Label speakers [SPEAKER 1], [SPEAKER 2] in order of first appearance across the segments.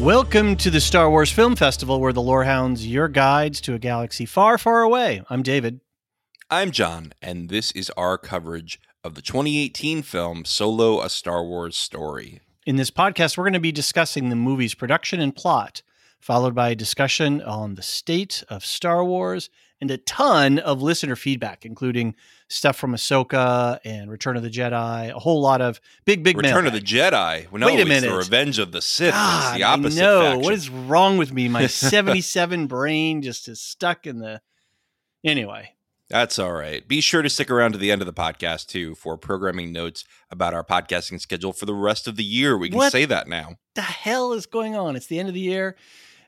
[SPEAKER 1] Welcome to the Star Wars Film Festival, where the Lorehounds, your guides to a galaxy far, far away. I'm David.
[SPEAKER 2] I'm John, and this is our coverage of the 2018 film Solo: A Star Wars Story.
[SPEAKER 1] In this podcast, we're going to be discussing the movie's production and plot, followed by a discussion on the state of Star Wars and a ton of listener feedback, including stuff from Ahsoka and Return of the Jedi, a whole lot of big, big
[SPEAKER 2] Return of the Jedi. No,
[SPEAKER 1] Wait a
[SPEAKER 2] it's
[SPEAKER 1] minute.
[SPEAKER 2] the Revenge of the Sith.
[SPEAKER 1] God,
[SPEAKER 2] it's the opposite
[SPEAKER 1] I know.
[SPEAKER 2] faction.
[SPEAKER 1] What is wrong with me? My 77 brain just is stuck in the. Anyway,
[SPEAKER 2] That's all right. Be sure to stick around to the end of the podcast too for programming notes about our podcasting schedule for the rest of the year. We can
[SPEAKER 1] What?
[SPEAKER 2] say that now.
[SPEAKER 1] the hell is going on? It's the end of the year.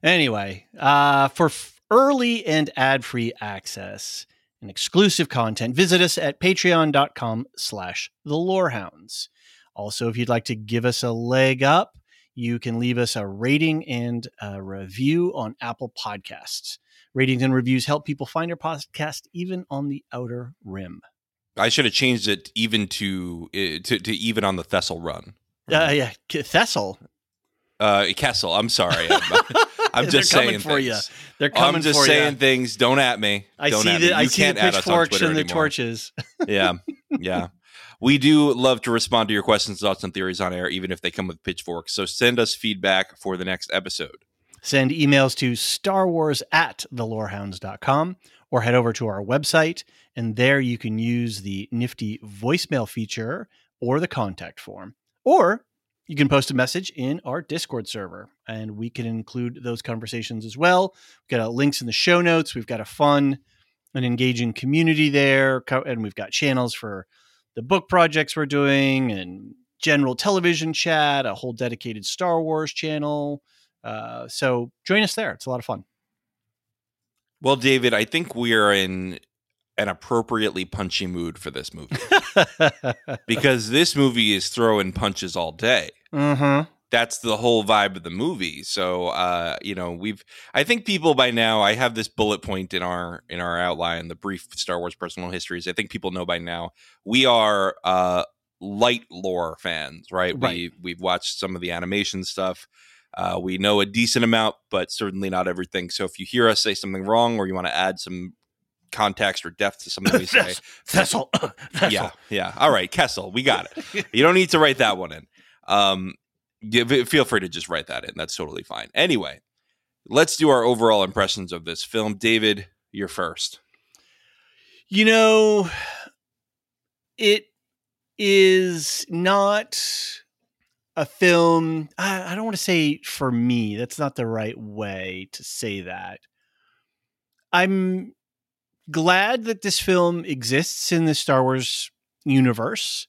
[SPEAKER 1] Anyway, uh, for f- early and ad-free access and exclusive content, visit us at patreon.com slash the lorehounds. Also, if you'd like to give us a leg up, you can leave us a rating and a review on Apple Podcasts. Ratings and reviews help people find your podcast even on the outer rim.
[SPEAKER 2] I should have changed it even to uh, to, to even on the Thessel run.
[SPEAKER 1] Uh, yeah, Thessel.
[SPEAKER 2] Uh, Kessel. I'm sorry. I'm, I'm just saying
[SPEAKER 1] for you.
[SPEAKER 2] things.
[SPEAKER 1] They're coming
[SPEAKER 2] I'm just
[SPEAKER 1] for
[SPEAKER 2] saying
[SPEAKER 1] you.
[SPEAKER 2] things. Don't at me.
[SPEAKER 1] I
[SPEAKER 2] Don't
[SPEAKER 1] see
[SPEAKER 2] at
[SPEAKER 1] the
[SPEAKER 2] me.
[SPEAKER 1] I
[SPEAKER 2] You
[SPEAKER 1] see
[SPEAKER 2] can't
[SPEAKER 1] the pitchforks and the torches.
[SPEAKER 2] yeah yeah we do love to respond to your questions thoughts and theories on air even if they come with pitchforks so send us feedback for the next episode
[SPEAKER 1] Send emails to starwars at thelorehounds.com or head over to our website, and there you can use the nifty voicemail feature or the contact form. Or you can post a message in our Discord server, and we can include those conversations as well. We've got uh, links in the show notes. We've got a fun and engaging community there, and we've got channels for the book projects we're doing and general television chat, a whole dedicated Star Wars channel. Uh, so join us there. It's a lot of fun.
[SPEAKER 2] well david i think we are in an appropriately punchy mood for this movie because this movie is throwing punches all day
[SPEAKER 1] mm-hmm.
[SPEAKER 2] that's the whole vibe of the movie so uh you know we've i think people by now i have this bullet point in our in our outline the brief star wars personal histories i think people know by now we are uh light lore fans right,
[SPEAKER 1] Right.
[SPEAKER 2] we we've watched some of the animation stuff uh, we know a decent amount but certainly not everything so if you hear us say something wrong or you want to add some context or depth to something we say.
[SPEAKER 1] Vessel.
[SPEAKER 2] yeah, yeah. All right, Kessel, we got it. You don't need to write that one in. Um, give, feel free to just write that in. That's totally fine. Anyway, let's do our overall impressions of this film. David, you're first.
[SPEAKER 1] You know, it is not a film. I, I don't want to say for me. That's not the right way to say that. I'm glad that this film exists in the Star Wars universe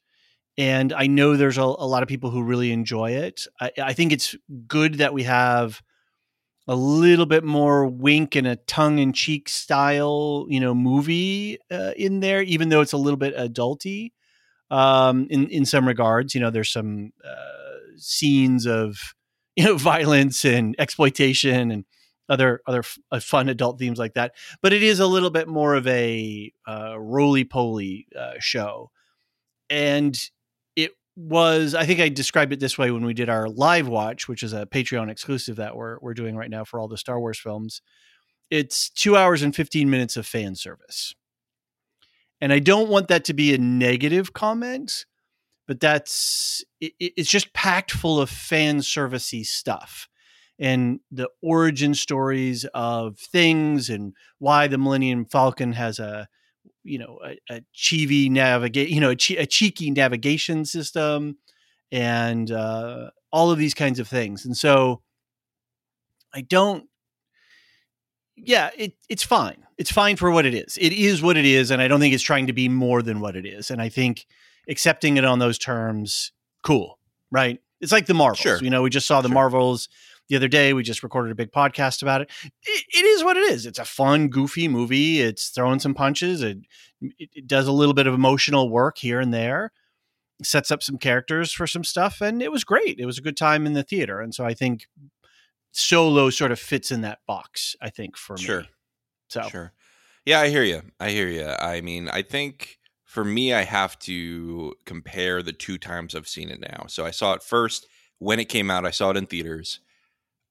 [SPEAKER 1] and I know there's a, a lot of people who really enjoy it. I, I think it's good that we have a little bit more wink and a tongue in cheek style, you know, movie uh, in there, even though it's a little bit adulty um, in in some regards. You know, there's some uh, scenes of you know violence and exploitation and other other uh, fun adult themes like that. But it is a little bit more of a uh, roly poly uh, show, and it was. I think I described it this way when we did our live watch, which is a Patreon exclusive that we're we're doing right now for all the Star Wars films. It's two hours and fifteen minutes of fan service, and I don't want that to be a negative comment. But that's it, it's just packed full of fan servicey stuff and the origin stories of things and why the Millennium Falcon has a you know a, a cheevy navigate you know a, che- a, cheeky navigation system and uh, all of these kinds of things and so I don't yeah it it's fine. It's fine for what it is. It is what it is and I don't think it's trying to be more than what it is and I think accepting it on those terms cool right it's like the Marvels
[SPEAKER 2] Sure.
[SPEAKER 1] you know we just saw the
[SPEAKER 2] Sure.
[SPEAKER 1] Marvels the other day. We just recorded a big podcast about it. it. It is what it is. It's a fun, goofy movie. It's throwing some punches. It, it, it does a little bit of emotional work here and there, sets up some characters for some stuff, and it was great. It was a good time in the theater. And so I think Solo sort of fits in that box, I think, for
[SPEAKER 2] Sure.
[SPEAKER 1] me. So,
[SPEAKER 2] Sure. Yeah, I hear you. I hear you. I mean, I think for me, I have to compare the two times I've seen it now. So I saw it first when it came out. I saw it in theaters.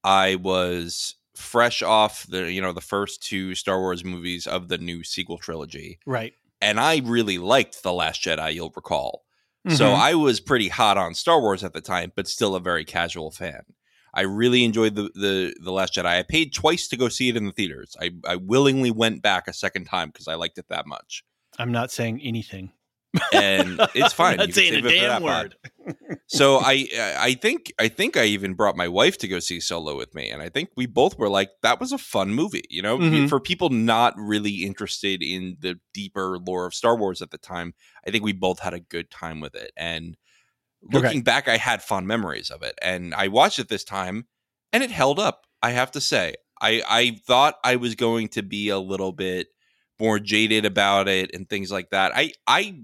[SPEAKER 2] I was fresh off the you know the first two Star Wars movies of the new sequel trilogy,
[SPEAKER 1] right.
[SPEAKER 2] and I really liked the Last Jedi. You'll recall. So
[SPEAKER 1] Mhm.
[SPEAKER 2] I was pretty hot on Star Wars at the time, but still a very casual fan. I really enjoyed the the the Last Jedi. I paid twice to go see it in the theaters. I I willingly went back a second time because I liked it that much.
[SPEAKER 1] I'm not saying anything.
[SPEAKER 2] And it's fine.
[SPEAKER 1] I'm not saying a
[SPEAKER 2] save it for
[SPEAKER 1] damn word.
[SPEAKER 2] So I I think I think I even brought my wife to go see Solo with me, and I think we both were like, that was a fun movie. You know,
[SPEAKER 1] Mhm.
[SPEAKER 2] for people not really interested in the deeper lore of Star Wars at the time, I think we both had a good time with it. And looking
[SPEAKER 1] Okay.
[SPEAKER 2] back, I had fond memories of it, and I watched it this time, and it held up. I have to say, I I thought I was going to be a little bit more jaded about it and things like that. I I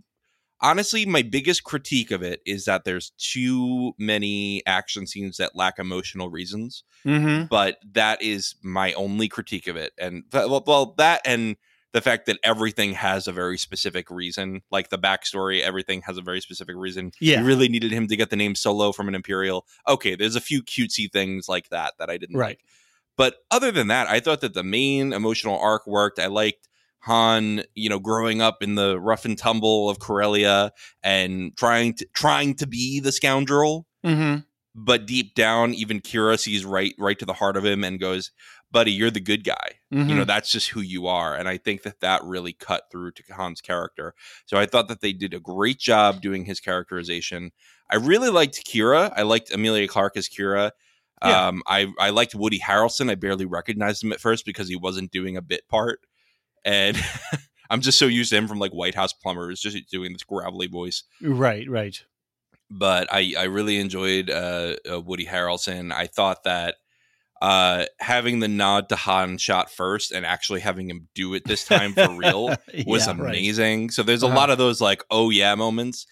[SPEAKER 2] honestly my biggest critique of it is that there's too many action scenes that lack emotional reasons
[SPEAKER 1] Mm-hmm.
[SPEAKER 2] but that is my only critique of it and well, well that and the fact that everything has a very specific reason like the backstory everything has a very specific reason
[SPEAKER 1] Yeah.
[SPEAKER 2] you really needed him to get the name solo from an imperial okay there's a few cutesy things like that that i didn't
[SPEAKER 1] Right.
[SPEAKER 2] like but other than that i thought that the main emotional arc worked i liked Han, you know, growing up in the rough and tumble of Corellia and trying to trying to be the scoundrel,
[SPEAKER 1] Mm-hmm.
[SPEAKER 2] but deep down, even Qi'ra sees right right to the heart of him and goes, "Buddy, you're the good guy.
[SPEAKER 1] Mm-hmm.
[SPEAKER 2] You know, that's just who you are." And I think that that really cut through to Han's character. So I thought that they did a great job doing his characterization. I really liked Qi'ra. I liked Emilia Clarke as Qi'ra.
[SPEAKER 1] Yeah.
[SPEAKER 2] Um, I I liked Woody Harrelson. I barely recognized him at first because he wasn't doing a bit part, and I'm just so used to him from like White House Plumbers, just doing this gravelly voice
[SPEAKER 1] Right. Right.
[SPEAKER 2] but I, I really enjoyed uh, uh, Woody Harrelson. I thought that uh, having the nod to Han shot first and actually having him do it this time for real was
[SPEAKER 1] Yeah, right.
[SPEAKER 2] amazing. So there's a
[SPEAKER 1] Uh-huh.
[SPEAKER 2] lot of those like oh yeah moments.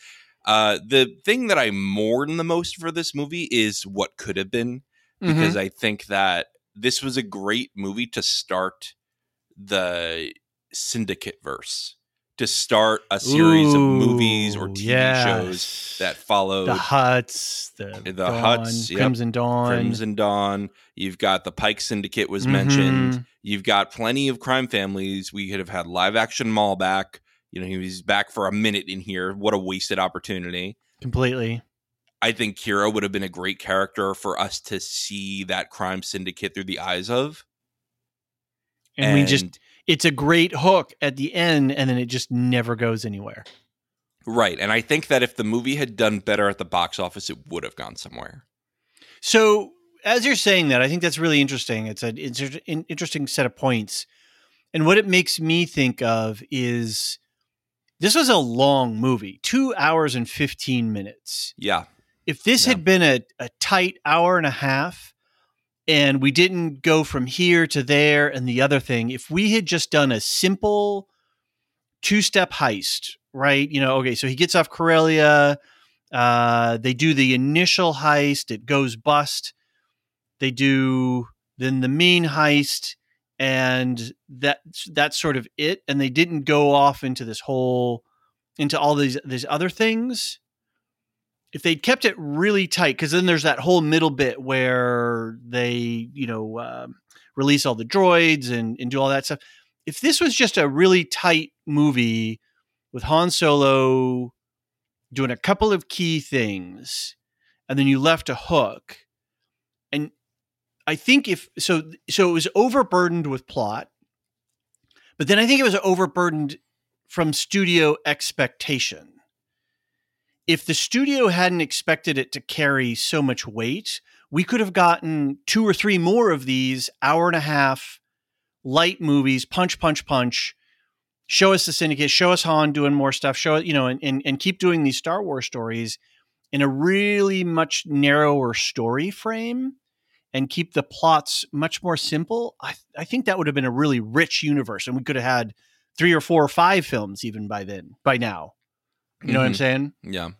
[SPEAKER 2] Uh, the thing that I mourn the most for this movie is what could have been because I think that this was a great movie to start the syndicate verse to start a series of movies or
[SPEAKER 1] Ooh,
[SPEAKER 2] TV shows that followed
[SPEAKER 1] the Hutts, the,
[SPEAKER 2] The
[SPEAKER 1] Dawn,
[SPEAKER 2] Hutts, yep.
[SPEAKER 1] Crimson Dawn,
[SPEAKER 2] Crimson Dawn. You've got the Pike Syndicate was
[SPEAKER 1] Mhm.
[SPEAKER 2] mentioned. You've got plenty of crime families. We could have had live action Maul back. You know, he was back for a minute in here. What a wasted opportunity.
[SPEAKER 1] completely.
[SPEAKER 2] I think Qi'ra would have been a great character for us to see that crime syndicate through the eyes of.
[SPEAKER 1] And, we just it's a great hook at the end and then it just never goes anywhere.
[SPEAKER 2] right. And I think that if the movie had done better at the box office, it would have gone somewhere.
[SPEAKER 1] So, as you're saying that, I think that's really interesting. It's an inter- in- interesting set of points. And what it makes me think of is this was a long movie, two hours and 15 minutes.
[SPEAKER 2] Yeah.
[SPEAKER 1] If this
[SPEAKER 2] Yeah.
[SPEAKER 1] had been a, a tight hour and a half and we didn't go from here to there and the other thing, if we had just done a simple two step heist, right? You know, okay, so he gets off Corellia. Uh, they do the initial heist, it goes bust. They do then the main heist, and that that's sort of it. And they didn't go off into this whole into all these these other things. If they'd kept it really tight, because then there's that whole middle bit where they, you know, um release all the droids and, and do all that stuff. If this was just a really tight movie with Han Solo doing a couple of key things, and then you left a hook, and I think if so, so it was overburdened with plot, but then I think it was overburdened from studio expectation. If the studio hadn't expected it to carry so much weight, we could have gotten two or three more of these hour and a half light movies, punch, punch, punch. Show us the syndicate, show us Han doing more stuff, show it, you know, and, and, and keep doing these Star Wars stories in a really much narrower story frame and keep the plots much more simple. I, I think that would have been a really rich universe, and we could have had three or four or five films even by then, by now. You know what I'm
[SPEAKER 2] Mhm.
[SPEAKER 1] saying?
[SPEAKER 2] Yeah.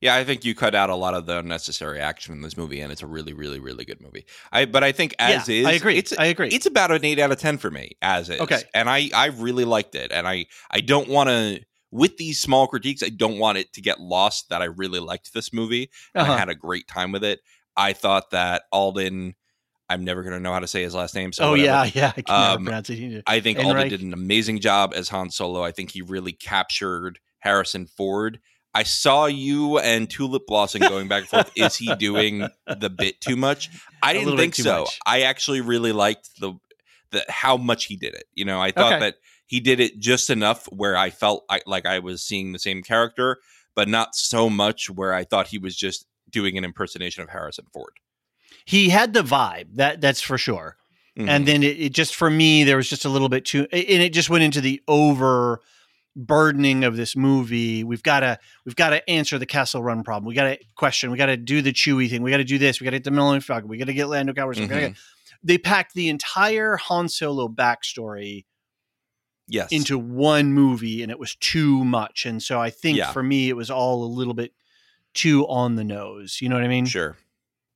[SPEAKER 2] Yeah, I think you cut out a lot of the unnecessary action in this movie, and it's a really, really, really good movie. I but I think as
[SPEAKER 1] Yeah,
[SPEAKER 2] is,
[SPEAKER 1] I agree.
[SPEAKER 2] It's
[SPEAKER 1] I agree.
[SPEAKER 2] It's about an eight out of ten for me as is.
[SPEAKER 1] Okay.
[SPEAKER 2] and I I really liked it, and I I don't want to with these small critiques, I don't want it to get lost that I really liked this movie.
[SPEAKER 1] Uh-huh.
[SPEAKER 2] I had a great time with it. I thought that Alden, I'm never going to know how to say his last name. So
[SPEAKER 1] oh
[SPEAKER 2] whatever.
[SPEAKER 1] yeah, yeah. I can
[SPEAKER 2] Um,
[SPEAKER 1] pronounce it.
[SPEAKER 2] I think
[SPEAKER 1] Ehrenreich.
[SPEAKER 2] Alden did an amazing job as Han Solo. I think he really captured Harrison Ford. I saw you and Tulip Blossom going back and forth. Is he doing the bit too much? I didn't think so.
[SPEAKER 1] much.
[SPEAKER 2] I actually really liked the the how much he did it. You know, I thought
[SPEAKER 1] Okay.
[SPEAKER 2] that he did it just enough where I felt I, like I was seeing the same character, but not so much where I thought he was just doing an impersonation of Harrison Ford.
[SPEAKER 1] He had the vibe that that's for sure.
[SPEAKER 2] Mhm.
[SPEAKER 1] and then it, it just for me there was just a little bit too and it just went into the over burdening of this movie we've got to we've got to answer the Kessel run problem we got to question we got to do the Chewie thing we got to do this we got to get the Millennium Falcon we got to get Lando Calrissian
[SPEAKER 2] Mhm.
[SPEAKER 1] get- they packed the entire Han Solo backstory
[SPEAKER 2] yes,
[SPEAKER 1] into one movie and it was too much and so I think
[SPEAKER 2] Yeah.
[SPEAKER 1] for me it was all a little bit too on the nose you know what I mean
[SPEAKER 2] sure.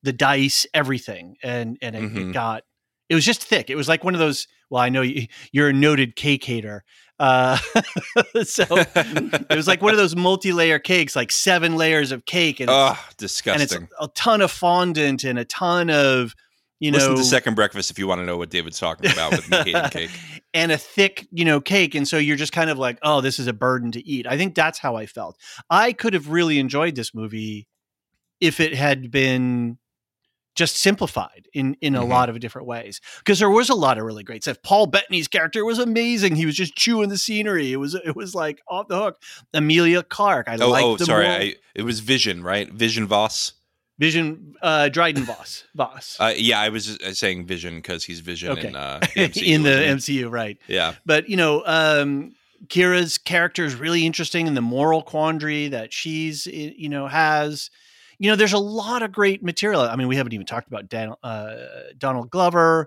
[SPEAKER 1] the dice, everything, and and it, it
[SPEAKER 2] Mhm.
[SPEAKER 1] got it was just thick. It was like one of those. Well, I know you, you're a noted cake hater, uh, so it was like one of those multi-layer cakes, like seven layers of cake, and,
[SPEAKER 2] Oh, disgusting!
[SPEAKER 1] and it's a ton of fondant and a ton of you
[SPEAKER 2] Listen
[SPEAKER 1] know
[SPEAKER 2] to Second Breakfast if you want to know what David's talking about with me hating cake.
[SPEAKER 1] and a thick, you know, cake. And so you're just kind of like, oh, this is a burden to eat. I think that's how I felt. I could have really enjoyed this movie if it had been just simplified in in a
[SPEAKER 2] Mhm.
[SPEAKER 1] lot of different ways because there was a lot of really great stuff. Paul Bettany's character was amazing. He was just chewing the scenery. It was it was like off the hook. Emilia Clarke, I
[SPEAKER 2] Oh, oh
[SPEAKER 1] the
[SPEAKER 2] sorry. I, it was Vision, right? Vision Voss.
[SPEAKER 1] Vision uh, Dryden Voss Voss
[SPEAKER 2] Uh, yeah, I was uh, saying Vision because he's Vision
[SPEAKER 1] Okay.
[SPEAKER 2] in uh, the MCU,
[SPEAKER 1] in the? MCU, right?
[SPEAKER 2] Yeah,
[SPEAKER 1] but you know um Qi'ra's character is really interesting and the moral quandary that she's you know has you know there's a lot of great material i mean we haven't even talked about Dan, uh, donald glover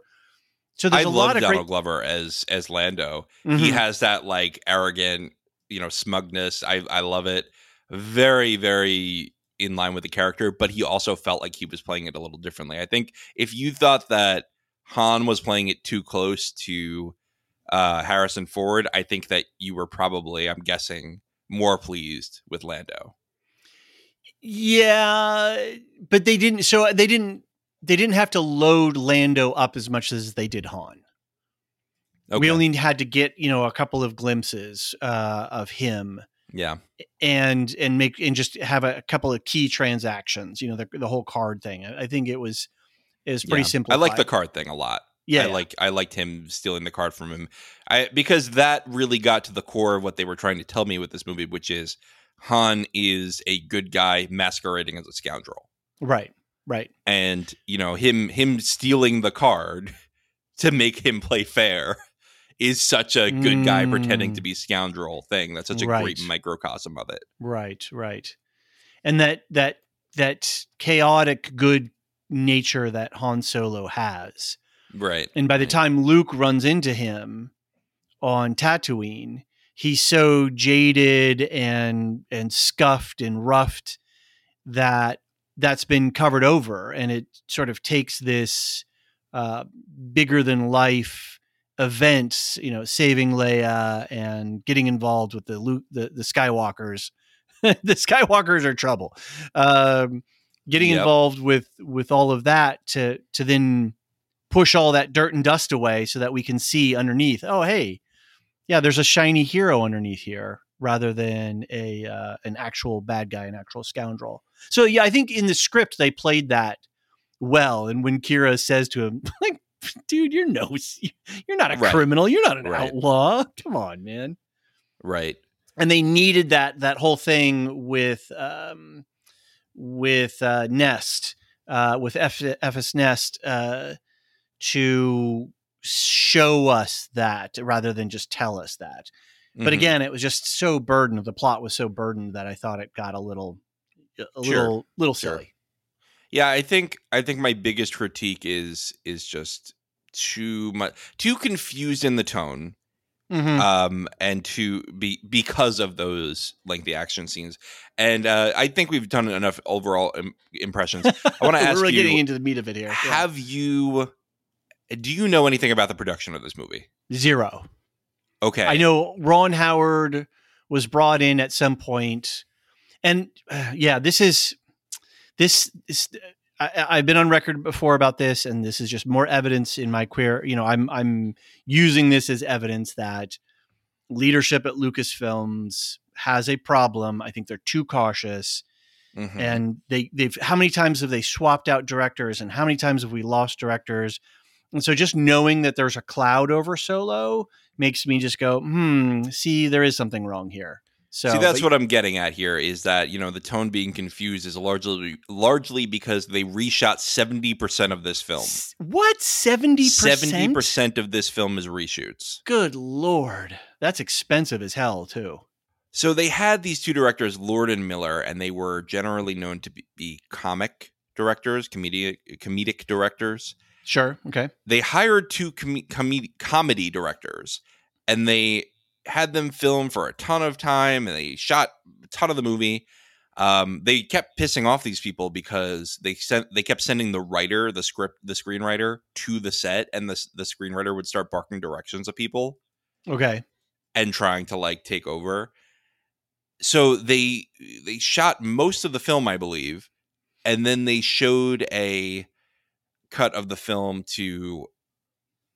[SPEAKER 1] so there's
[SPEAKER 2] I
[SPEAKER 1] a
[SPEAKER 2] love
[SPEAKER 1] lot of
[SPEAKER 2] Donald
[SPEAKER 1] great
[SPEAKER 2] Glover as as Lando. He
[SPEAKER 1] Mhm.
[SPEAKER 2] has that like arrogant, you know, smugness. I I love it. Very very in line with the character, but he also felt like he was playing it a little differently. I think if you thought that Han was playing it too close to uh, Harrison Ford, I think that you were probably, I'm guessing, more pleased with Lando.
[SPEAKER 1] Yeah but they didn't so they didn't they didn't have to load lando up as much as they did han
[SPEAKER 2] Okay.
[SPEAKER 1] we only had to get you know a couple of glimpses uh, of him
[SPEAKER 2] yeah.
[SPEAKER 1] and and make and just have a, couple of key transactions. You know, the, the whole card thing. I I think it was it was pretty
[SPEAKER 2] yeah.
[SPEAKER 1] simple.
[SPEAKER 2] I like the card thing a lot.
[SPEAKER 1] Yeah,
[SPEAKER 2] I like I liked him stealing the card from him. I because that really got to the core of what they were trying to tell me with this movie, which is Han is a good guy masquerading as a scoundrel.
[SPEAKER 1] right, right.
[SPEAKER 2] And, you know, him him stealing the card to make him play fair is such a good guy pretending
[SPEAKER 1] Mm.
[SPEAKER 2] to be scoundrel thing. That's such a
[SPEAKER 1] Right.
[SPEAKER 2] great microcosm of it.
[SPEAKER 1] Right, right. And that that that chaotic good nature that Han Solo has.
[SPEAKER 2] Right.
[SPEAKER 1] And by the
[SPEAKER 2] Right.
[SPEAKER 1] time Luke runs into him on Tatooine, he's so jaded and and scuffed and roughed that that's been covered over and it sort of takes this uh, bigger than life events you know, saving Leia and getting involved with the Luke, the, the Skywalkers. the Skywalkers are trouble. Um, getting
[SPEAKER 2] Yep.
[SPEAKER 1] involved with with all of that to to then push all that dirt and dust away so that we can see underneath. Oh, hey, yeah, there's a shiny hero underneath here rather than a uh, an actual bad guy, an actual scoundrel. So yeah, I think in the script they played that well. And when Qi'ra says to him, like, dude, you're no, you're not a
[SPEAKER 2] Right.
[SPEAKER 1] criminal, you're not an
[SPEAKER 2] Right.
[SPEAKER 1] outlaw. Come on, man.
[SPEAKER 2] Right.
[SPEAKER 1] And they needed that that whole thing with um, with uh, Nest, uh, with F- Enfys Nest, uh, to show us that rather than just tell us that. But
[SPEAKER 2] Mhm.
[SPEAKER 1] again, it was just so burdened. The plot was so burdened that I thought it got a little, a
[SPEAKER 2] Sure.
[SPEAKER 1] little, little
[SPEAKER 2] Sure.
[SPEAKER 1] silly.
[SPEAKER 2] Yeah, I think I think my biggest critique is is just too much too confused in the tone.
[SPEAKER 1] Mhm.
[SPEAKER 2] um, and to be because of those lengthy action scenes. And uh, I think we've done enough overall Im- impressions. I want to
[SPEAKER 1] We're
[SPEAKER 2] ask
[SPEAKER 1] really
[SPEAKER 2] you:
[SPEAKER 1] getting into the meat of it here. Yeah.
[SPEAKER 2] Have you? Do you know anything about the production of this movie?
[SPEAKER 1] Zero.
[SPEAKER 2] Okay,
[SPEAKER 1] I know Ron Howard was brought in at some point, and uh, yeah, this is this is. I, I've been on record before about this, and this is just more evidence in my queer. You know, I'm I'm using this as evidence that leadership at Lucasfilms has a problem. I think they're too cautious,
[SPEAKER 2] Mhm.
[SPEAKER 1] and they they've how many times have they swapped out directors, and how many times have we lost directors? And so just knowing that there's a cloud over Solo makes me just go, hmm, see, there is something wrong here. So
[SPEAKER 2] See, that's
[SPEAKER 1] but-
[SPEAKER 2] what I'm getting at here. Is that you know the tone being confused is largely largely because they reshot seventy percent of this film.
[SPEAKER 1] What seventy
[SPEAKER 2] Seventy
[SPEAKER 1] percent?
[SPEAKER 2] of this film is reshoots.
[SPEAKER 1] Good lord, that's expensive as hell too.
[SPEAKER 2] So they had these two directors, Lord and Miller, and they were generally known to be, be comic directors, comedic comedic directors.
[SPEAKER 1] Sure. Okay.
[SPEAKER 2] They hired two com- com- comedy directors, and they had them film for a ton of time, and they shot a ton of the movie. Um, they kept pissing off these people because they sent they kept sending the writer, the script, the screenwriter to the set, and the the screenwriter would start barking directions at people
[SPEAKER 1] Okay.
[SPEAKER 2] and trying to like take over. So they they shot most of the film, I believe, and then they showed a cut of the film to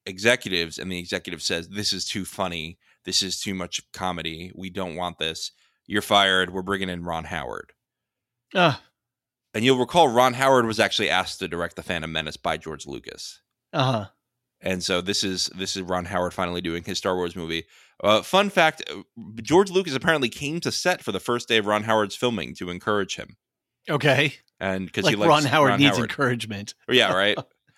[SPEAKER 2] executives, and the executive says, "This is too funny. This is too much comedy. We don't want this. You're fired. We're bringing in Ron Howard."
[SPEAKER 1] Uh
[SPEAKER 2] And you'll recall Ron Howard was actually asked to direct The Phantom Menace by George Lucas.
[SPEAKER 1] Uh huh.
[SPEAKER 2] and so this is this is Ron Howard finally doing his Star Wars movie. Uh, fun fact: uh, George Lucas apparently came to set for the first day of Ron Howard's filming to encourage him,
[SPEAKER 1] Okay.
[SPEAKER 2] And because
[SPEAKER 1] Like
[SPEAKER 2] he likes
[SPEAKER 1] Ron Howard needs
[SPEAKER 2] Howard.
[SPEAKER 1] encouragement.
[SPEAKER 2] yeah, right.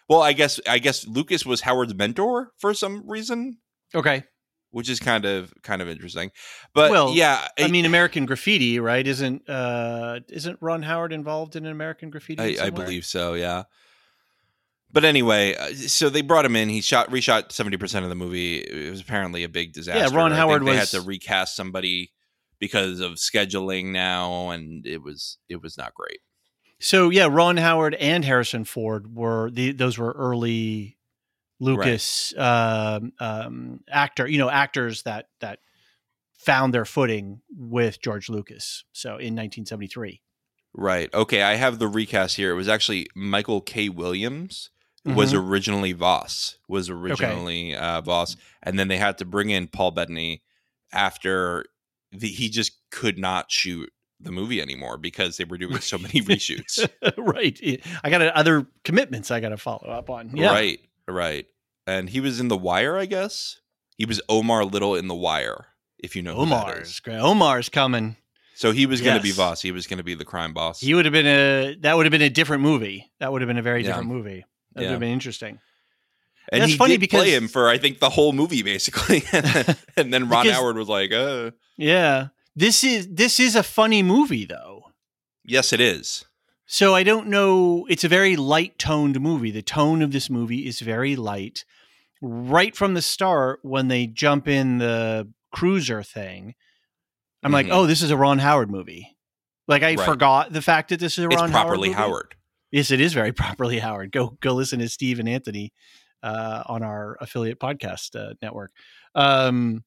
[SPEAKER 2] well, I guess I guess Lucas was Howard's mentor for some reason,
[SPEAKER 1] Okay.
[SPEAKER 2] which is kind of kind of interesting. But
[SPEAKER 1] Well,
[SPEAKER 2] yeah,
[SPEAKER 1] I mean, American Graffiti, right? Isn't uh isn't Ron Howard involved in an American Graffiti?
[SPEAKER 2] I, I believe so. Yeah. But anyway, uh, so they brought him in. He shot reshot seventy percent of the movie. It was apparently a big disaster.
[SPEAKER 1] Yeah, Ron
[SPEAKER 2] I
[SPEAKER 1] Howard
[SPEAKER 2] they
[SPEAKER 1] was-
[SPEAKER 2] had to recast somebody because of scheduling now, and it was it was not great.
[SPEAKER 1] So yeah, Ron Howard and Harrison Ford were the those were early Lucas um, um, actor, you know, actors that that found their footing with George Lucas. So in 1973,
[SPEAKER 2] Right. Okay. I have the recast here. It was actually Michael K. Williams was
[SPEAKER 1] Mhm.
[SPEAKER 2] originally Voss. Was originally uh, Voss, and then they had to bring in Paul Bettany after the, he just could not shoot the movie anymore because they were doing so many reshoots.
[SPEAKER 1] right. I got other commitments I got to follow up on. Yeah.
[SPEAKER 2] Right, right. And he was in The Wire, I guess. He was Omar Little in The Wire, if you know who that
[SPEAKER 1] Omar's
[SPEAKER 2] is.
[SPEAKER 1] great. Omar's coming.
[SPEAKER 2] So he was going to be. Voss. He was going to be the crime boss.
[SPEAKER 1] He would have been a that would have been a different movie. That would have been a very
[SPEAKER 2] Yeah.
[SPEAKER 1] different movie. That would have been interesting.
[SPEAKER 2] And
[SPEAKER 1] That's
[SPEAKER 2] he
[SPEAKER 1] funny because-
[SPEAKER 2] play him for I think the whole movie basically, and then Ron
[SPEAKER 1] Because-
[SPEAKER 2] Howard was like, "Uh,
[SPEAKER 1] Yeah. This is this is a funny movie though.
[SPEAKER 2] yes, it is."
[SPEAKER 1] So I don't know. It's a very light toned movie. The tone of this movie is very light. Right from the start, when they jump in the cruiser thing, I'm like,
[SPEAKER 2] Mhm.
[SPEAKER 1] oh, this is a Ron Howard movie. Like I
[SPEAKER 2] Right.
[SPEAKER 1] forgot the fact that this is a
[SPEAKER 2] It's
[SPEAKER 1] Ron
[SPEAKER 2] properly
[SPEAKER 1] Howard. movie.
[SPEAKER 2] Howard.
[SPEAKER 1] Yes, it is very properly Howard. Go go listen to Steve and Anthony uh, on our affiliate podcast uh, network. Um,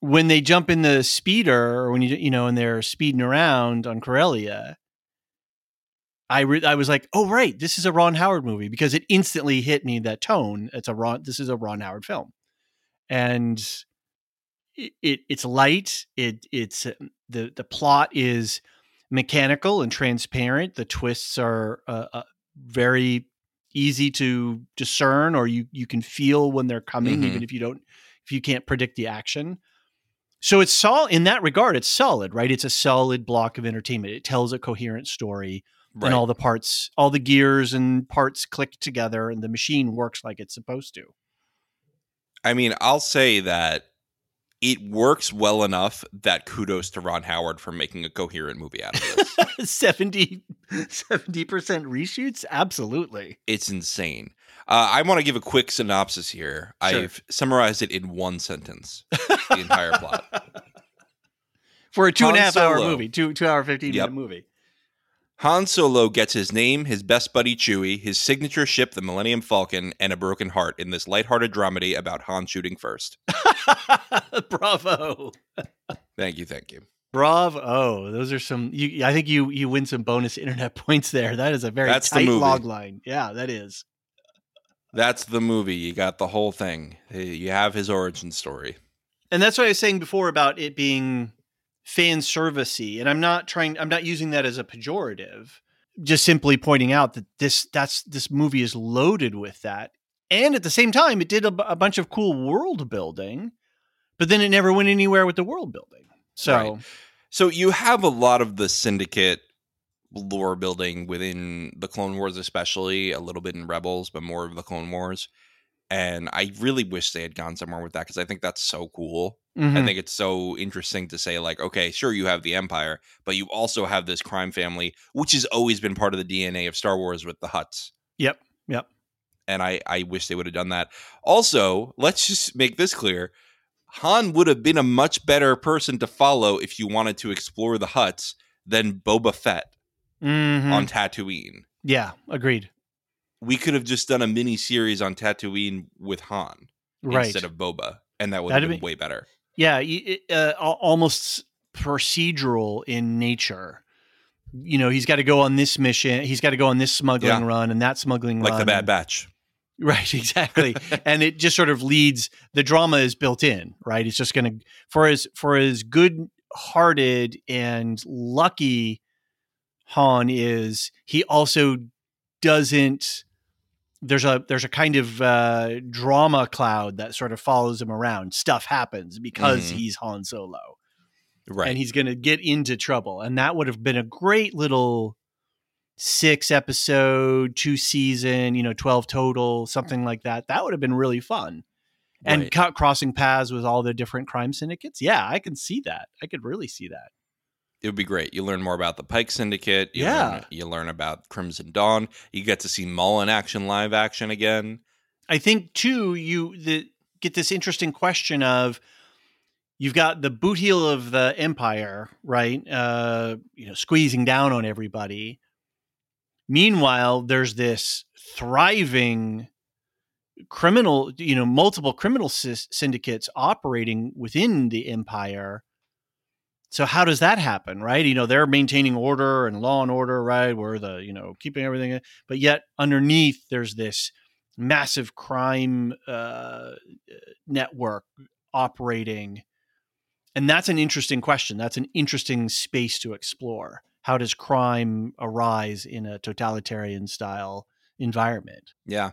[SPEAKER 1] when they jump in the speeder, or when you you know, and they're speeding around on Corellia, I re- I was like, oh right, this is a Ron Howard movie because it instantly hit me that tone. It's a Ron. This is a Ron Howard film, and it, it it's light. It it's uh, the the plot is mechanical and transparent. The twists are uh, uh, very easy to discern, or you you can feel when they're coming,
[SPEAKER 2] Mhm.
[SPEAKER 1] even if you don't if you can't predict the action. So it's solid in that regard. It's solid, right? It's a solid block of entertainment. It tells a coherent story,
[SPEAKER 2] Right.
[SPEAKER 1] and all the parts, all the gears and parts click together, and the machine works like it's supposed to.
[SPEAKER 2] I mean, I'll say that it works well enough that kudos to Ron Howard for making a coherent movie out of this.
[SPEAKER 1] 70 percent reshoots, absolutely.
[SPEAKER 2] it's insane. Uh, I want to give a quick synopsis here.
[SPEAKER 1] Sure.
[SPEAKER 2] I've summarized it in one sentence. The entire plot.
[SPEAKER 1] For a two and a
[SPEAKER 2] Han
[SPEAKER 1] half hour movie, two two hour fifteen
[SPEAKER 2] Yep.
[SPEAKER 1] minute movie.
[SPEAKER 2] Han Solo gets his name, his best buddy Chewie, his signature ship, the Millennium Falcon, and a broken heart in this lighthearted dramedy about Han shooting first.
[SPEAKER 1] Bravo.
[SPEAKER 2] Thank you, thank you.
[SPEAKER 1] Bravo. Those are some you I think you you win some bonus internet points there. That is a very
[SPEAKER 2] That's
[SPEAKER 1] tight log line. Yeah, that is.
[SPEAKER 2] That's the movie. You got the whole thing. You have his origin story.
[SPEAKER 1] And that's what I was saying before about it being fan servicey. And I'm not trying I'm not using that as a pejorative. Just simply pointing out that this that's this movie is loaded with that. And at the same time, it did a, bunch of cool world building, but then it never went anywhere with the world building. So
[SPEAKER 2] Right. So you have a lot of the syndicate lore building within the Clone Wars, especially a little bit in Rebels, but more of the Clone Wars. And I really wish they had gone somewhere with that because I think that's so cool. I
[SPEAKER 1] mhm.
[SPEAKER 2] think it's so interesting to say, like, okay, sure, you have the Empire, but you also have this crime family, which has always been part of the DNA of Star Wars with the Hutts.
[SPEAKER 1] Yep. Yep.
[SPEAKER 2] And I, I wish they would have done that. Also, let's just make this clear Han would have been a much better person to follow if you wanted to explore the Hutts than Boba Fett
[SPEAKER 1] Mhm.
[SPEAKER 2] on Tatooine.
[SPEAKER 1] yeah, agreed.
[SPEAKER 2] We could have just done a mini series on Tatooine with Han
[SPEAKER 1] Right.
[SPEAKER 2] instead of Boba, and that would have
[SPEAKER 1] That'd
[SPEAKER 2] been
[SPEAKER 1] be-
[SPEAKER 2] way better.
[SPEAKER 1] yeah, it, uh, almost procedural in nature. You know, he's got to go on this mission. He's got to go on this smuggling
[SPEAKER 2] Yeah.
[SPEAKER 1] run and that smuggling
[SPEAKER 2] Like
[SPEAKER 1] run.
[SPEAKER 2] Like the Bad Batch.
[SPEAKER 1] Right, exactly. and it just sort of leads the drama is built in, right? It's just going to for as for as good-hearted and lucky Han is, he also doesn't there's a there's a kind of uh drama cloud that sort of follows him around. Stuff happens because
[SPEAKER 2] Mhm.
[SPEAKER 1] he's Han Solo
[SPEAKER 2] Right.
[SPEAKER 1] and he's going to get into trouble. And that would have been a great little six episode, two season, you know, 12 total, something like that. That would have been really fun. And
[SPEAKER 2] Right.
[SPEAKER 1] co- crossing paths with all the different crime syndicates. Yeah, I can see that. I could really see that.
[SPEAKER 2] It would be great. You learn more about the Pike Syndicate. You
[SPEAKER 1] Yeah.
[SPEAKER 2] Learn, you learn about Crimson Dawn. You get to see Maul in action, live action again.
[SPEAKER 1] I think too, you the, get this interesting question of you've got the boot heel of the empire, right? Uh, you know, squeezing down on everybody. Meanwhile, there's this thriving criminal, you know, multiple criminal sys- syndicates operating within the empire. So how does that happen, right? You know, they're maintaining order and law and order, right? Where the, you know, keeping everything, but yet underneath there's this massive crime uh, network operating. And that's an interesting question. That's an interesting space to explore. How does crime arise in a totalitarian style environment?
[SPEAKER 2] Yeah.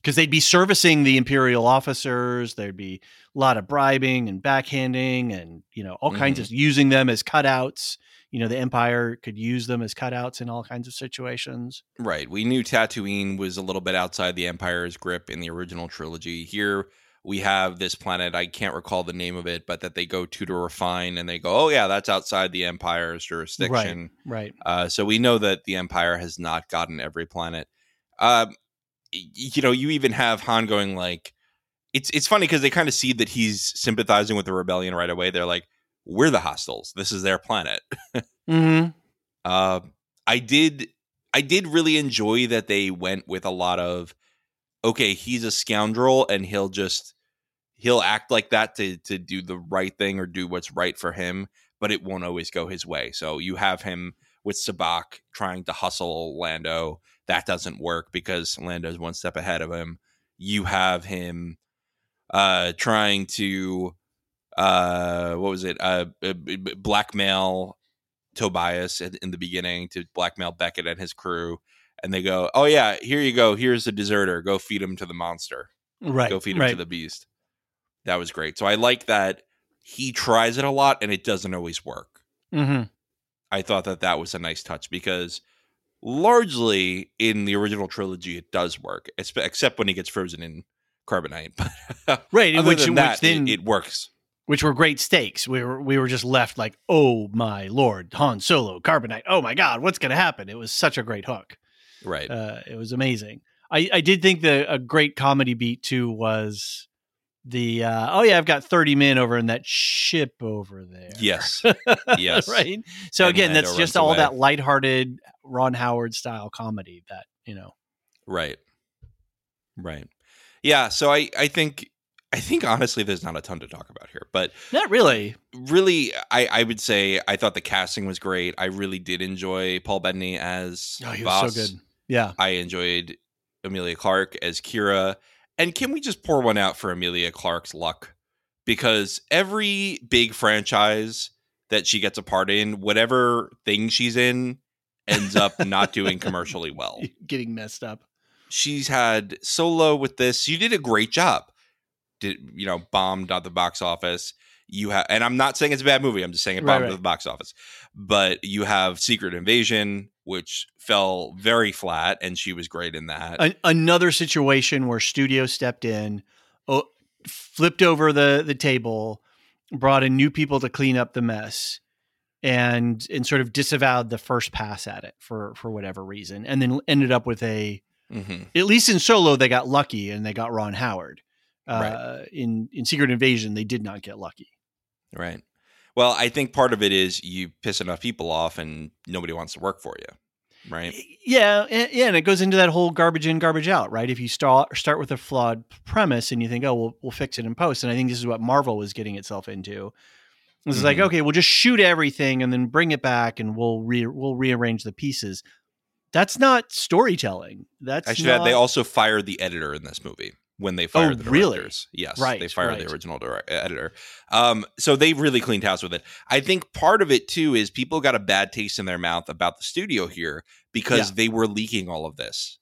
[SPEAKER 1] Because they'd be servicing the imperial officers, there'd be a lot of bribing and backhanding and, you know, all kinds of using them as cutouts, you know the Empire could use them as cutouts in all kinds of situations.
[SPEAKER 2] Right. We knew Tatooine was a little bit outside the Empire's grip in the original trilogy. Here we have this planet. I can't recall the name of it, but that they go to to refine, and they go, "Oh yeah, that's outside the Empire's jurisdiction."
[SPEAKER 1] Right.
[SPEAKER 2] Uh, so we know that the Empire has not gotten every planet. Um, you know, you even have Han going like, it's it's funny because they kind of see that he's sympathizing with the rebellion right away. They're like, "We're the hostiles. This is their planet."
[SPEAKER 1] hmm
[SPEAKER 2] Uh, I did I did really enjoy that they went with a lot of okay, he's a scoundrel and he'll just he'll act like that to to do the right thing or do what's right for him, but it won't always go his way. So you have him with sabacc trying to hustle Lando. That doesn't work because Lando's one step ahead of him. You have him uh trying to uh what was it? Uh blackmail Tobias in, the beginning to blackmail Beckett and his crew. And they go, "Oh yeah, here you go. Here's the deserter. Go feed him to the monster.
[SPEAKER 1] Right.
[SPEAKER 2] Go feed him
[SPEAKER 1] right.
[SPEAKER 2] to the beast." That was great. So I like that he tries it a lot and it doesn't always work.
[SPEAKER 1] hmm
[SPEAKER 2] I thought that that was a nice touch because largely in the original trilogy it does work, except when he gets frozen in carbonite. But
[SPEAKER 1] Right.
[SPEAKER 2] other
[SPEAKER 1] which
[SPEAKER 2] than
[SPEAKER 1] which
[SPEAKER 2] that,
[SPEAKER 1] then
[SPEAKER 2] it, it works.
[SPEAKER 1] which were great stakes. We were we were just left like, oh my lord, Han Solo, Carbonite. Oh my God, what's going to happen? It was such a great hook.
[SPEAKER 2] Right.
[SPEAKER 1] Uh, it was amazing. I, I did think the a great comedy beat too was the uh, oh yeah, I've got thirty men over in that ship over there.
[SPEAKER 2] yes. Yes.
[SPEAKER 1] right. So
[SPEAKER 2] And
[SPEAKER 1] again, that's just all
[SPEAKER 2] away.
[SPEAKER 1] that lighthearted Ron Howard style comedy that you know.
[SPEAKER 2] Right. Right. Yeah. So I, I think, I think honestly, there's not a ton to talk about here, but
[SPEAKER 1] Not really.
[SPEAKER 2] really, I, I would say I thought the casting was great. I really did enjoy Paul Bettany as
[SPEAKER 1] Oh, he was so good. Yeah.
[SPEAKER 2] I enjoyed Emilia Clarke as Qi'ra. And can we just pour one out for Emilia Clarke's luck? Because every big franchise that she gets a part in, whatever thing she's in, ends up not doing commercially well.
[SPEAKER 1] Getting messed up.
[SPEAKER 2] she's had solo with this. You did a great job. Did you know bombed at the box office? You have, and I'm not saying it's a bad movie. I'm just saying it
[SPEAKER 1] Right,
[SPEAKER 2] bombed
[SPEAKER 1] right.
[SPEAKER 2] at the box office. But you have Secret Invasion, which fell very flat, and she was great in that.
[SPEAKER 1] An- another situation where studio stepped in, oh, flipped over the the table, brought in new people to clean up the mess, and and sort of disavowed the first pass at it for for whatever reason, and then ended up with a
[SPEAKER 2] hmm
[SPEAKER 1] at least in Solo they got lucky and they got Ron Howard. Uh, In in Secret Invasion they did not get lucky.
[SPEAKER 2] Right. Well, I think part of it is you piss enough people off, and nobody wants to work for you. Right.
[SPEAKER 1] Yeah, and, yeah, and it goes into that whole garbage in, garbage out, right? If you start start with a flawed premise and you think, oh, we'll we'll fix it in post, and I think this is what Marvel was getting itself into. It's like,
[SPEAKER 2] Mhm.
[SPEAKER 1] okay, we'll just shoot everything and then bring it back, and we'll re- we'll rearrange the pieces. That's not storytelling. That's
[SPEAKER 2] I should
[SPEAKER 1] not,
[SPEAKER 2] add, they also fired the editor in this movie when they fired the
[SPEAKER 1] Oh, really?
[SPEAKER 2] directors. Yes,
[SPEAKER 1] Right,
[SPEAKER 2] they fired
[SPEAKER 1] right.
[SPEAKER 2] the original direct- editor. Um, so they really cleaned house with it. I think part of it too is people got a bad taste in their mouth about the studio here because
[SPEAKER 1] Yeah.
[SPEAKER 2] they were leaking all of this.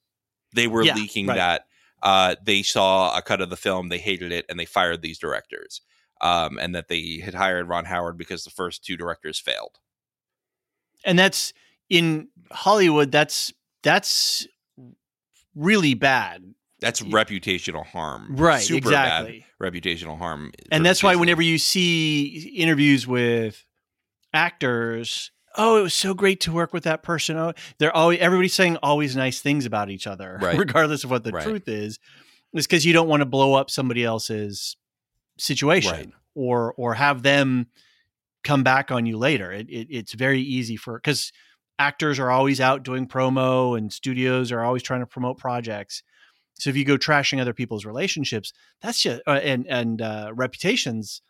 [SPEAKER 2] They were
[SPEAKER 1] Yeah,
[SPEAKER 2] leaking
[SPEAKER 1] right.
[SPEAKER 2] that uh, they saw a cut of the film, they hated it, and they fired these directors. Um, and that they had hired Ron Howard because the first two directors failed.
[SPEAKER 1] and that's in Hollywood. That's that's really bad,
[SPEAKER 2] That's reputational harm,
[SPEAKER 1] right?
[SPEAKER 2] Super bad
[SPEAKER 1] exactly.
[SPEAKER 2] reputational harm,
[SPEAKER 1] and that's why whenever you see interviews with actors oh it was so great to work with that person oh they're always everybody's saying always nice things about each other
[SPEAKER 2] Right.
[SPEAKER 1] regardless of what the
[SPEAKER 2] Right.
[SPEAKER 1] truth is it's because you don't want to blow up somebody else's situation
[SPEAKER 2] Right.
[SPEAKER 1] or or have them come back on you later it, it it's very easy for because actors are always out doing promo and studios are always trying to promote projects so if you go trashing other people's relationships that's just uh, and and uh, reputations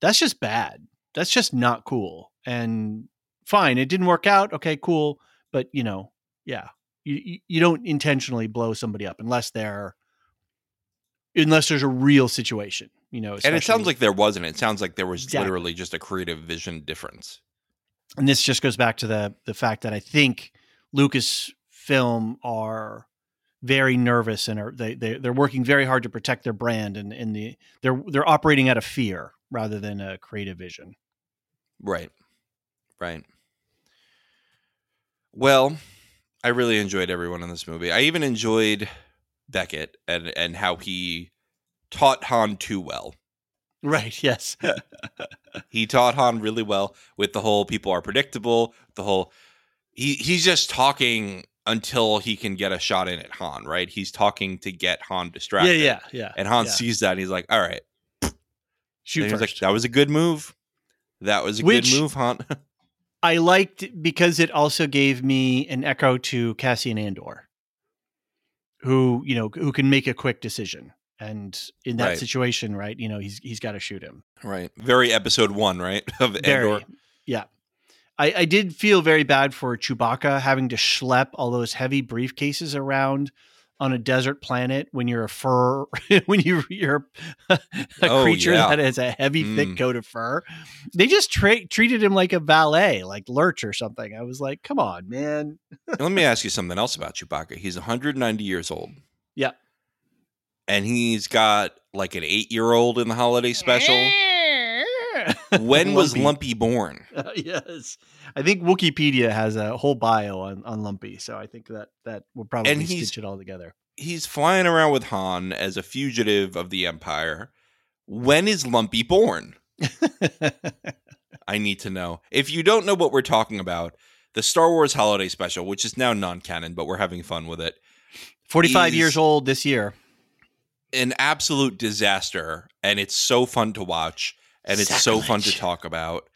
[SPEAKER 1] that's just bad that's just not cool and fine it didn't work out okay cool but you know yeah you you- don't intentionally blow somebody up unless they're unless there's a real situation you know
[SPEAKER 2] and it sounds like there wasn't. It sounds like there was
[SPEAKER 1] Exactly.
[SPEAKER 2] literally just a creative vision difference.
[SPEAKER 1] and this just goes back to the the fact that I think Lucasfilm are very nervous and are they, they they're working very hard to protect their brand and and the they're they're operating out of fear rather than a creative vision.
[SPEAKER 2] Right. Right. Well, I really enjoyed everyone in this movie. I even enjoyed Beckett and and how he taught Han too well.
[SPEAKER 1] Right. Yes.
[SPEAKER 2] He taught Han really well with the whole people are predictable, the whole he he's just talking until he can get a shot in at Han, right? He's talking to get Han distracted.
[SPEAKER 1] Yeah. Yeah. yeah.
[SPEAKER 2] And Han
[SPEAKER 1] yeah.
[SPEAKER 2] sees that and he's like, "All right."
[SPEAKER 1] shoot
[SPEAKER 2] he's like, "That was a good move. That was a
[SPEAKER 1] Which-
[SPEAKER 2] good move, Han."
[SPEAKER 1] I liked because it also gave me an echo to Cassian Andor, who you know who can make a quick decision, and in that
[SPEAKER 2] Right.
[SPEAKER 1] situation, right, you know he's he's got to shoot him.
[SPEAKER 2] right. Very episode 1, right? Of
[SPEAKER 1] Very,
[SPEAKER 2] Andor.
[SPEAKER 1] yeah. I, I did feel very bad for Chewbacca having to schlep all those heavy briefcases around on a desert planet when you're a fur when you you're a
[SPEAKER 2] Oh,
[SPEAKER 1] creature
[SPEAKER 2] yeah.
[SPEAKER 1] that has a heavy thick
[SPEAKER 2] Mm.
[SPEAKER 1] coat of fur. They just tra- treated him like a valet, like Lurch or something. I was like, come on, man.
[SPEAKER 2] Let me ask you something else about Chewbacca. He's 190 years old.
[SPEAKER 1] Yeah.
[SPEAKER 2] And he's got like an 8-year-old in the holiday special. when was Lumpy born?
[SPEAKER 1] yes, I think Wikipedia has a whole bio on, on Lumpy, so I think that that will probably
[SPEAKER 2] And
[SPEAKER 1] stitch it all together.
[SPEAKER 2] He's flying around with Han as a fugitive of the Empire. When is Lumpy born? I need to know. If you don't know what we're talking about, the Star Wars Holiday Special, which is now non-canon, but we're having fun with it,
[SPEAKER 1] Forty-five years old this year.
[SPEAKER 2] an absolute disaster, and it's so fun to watch, and it's so fun to talk about,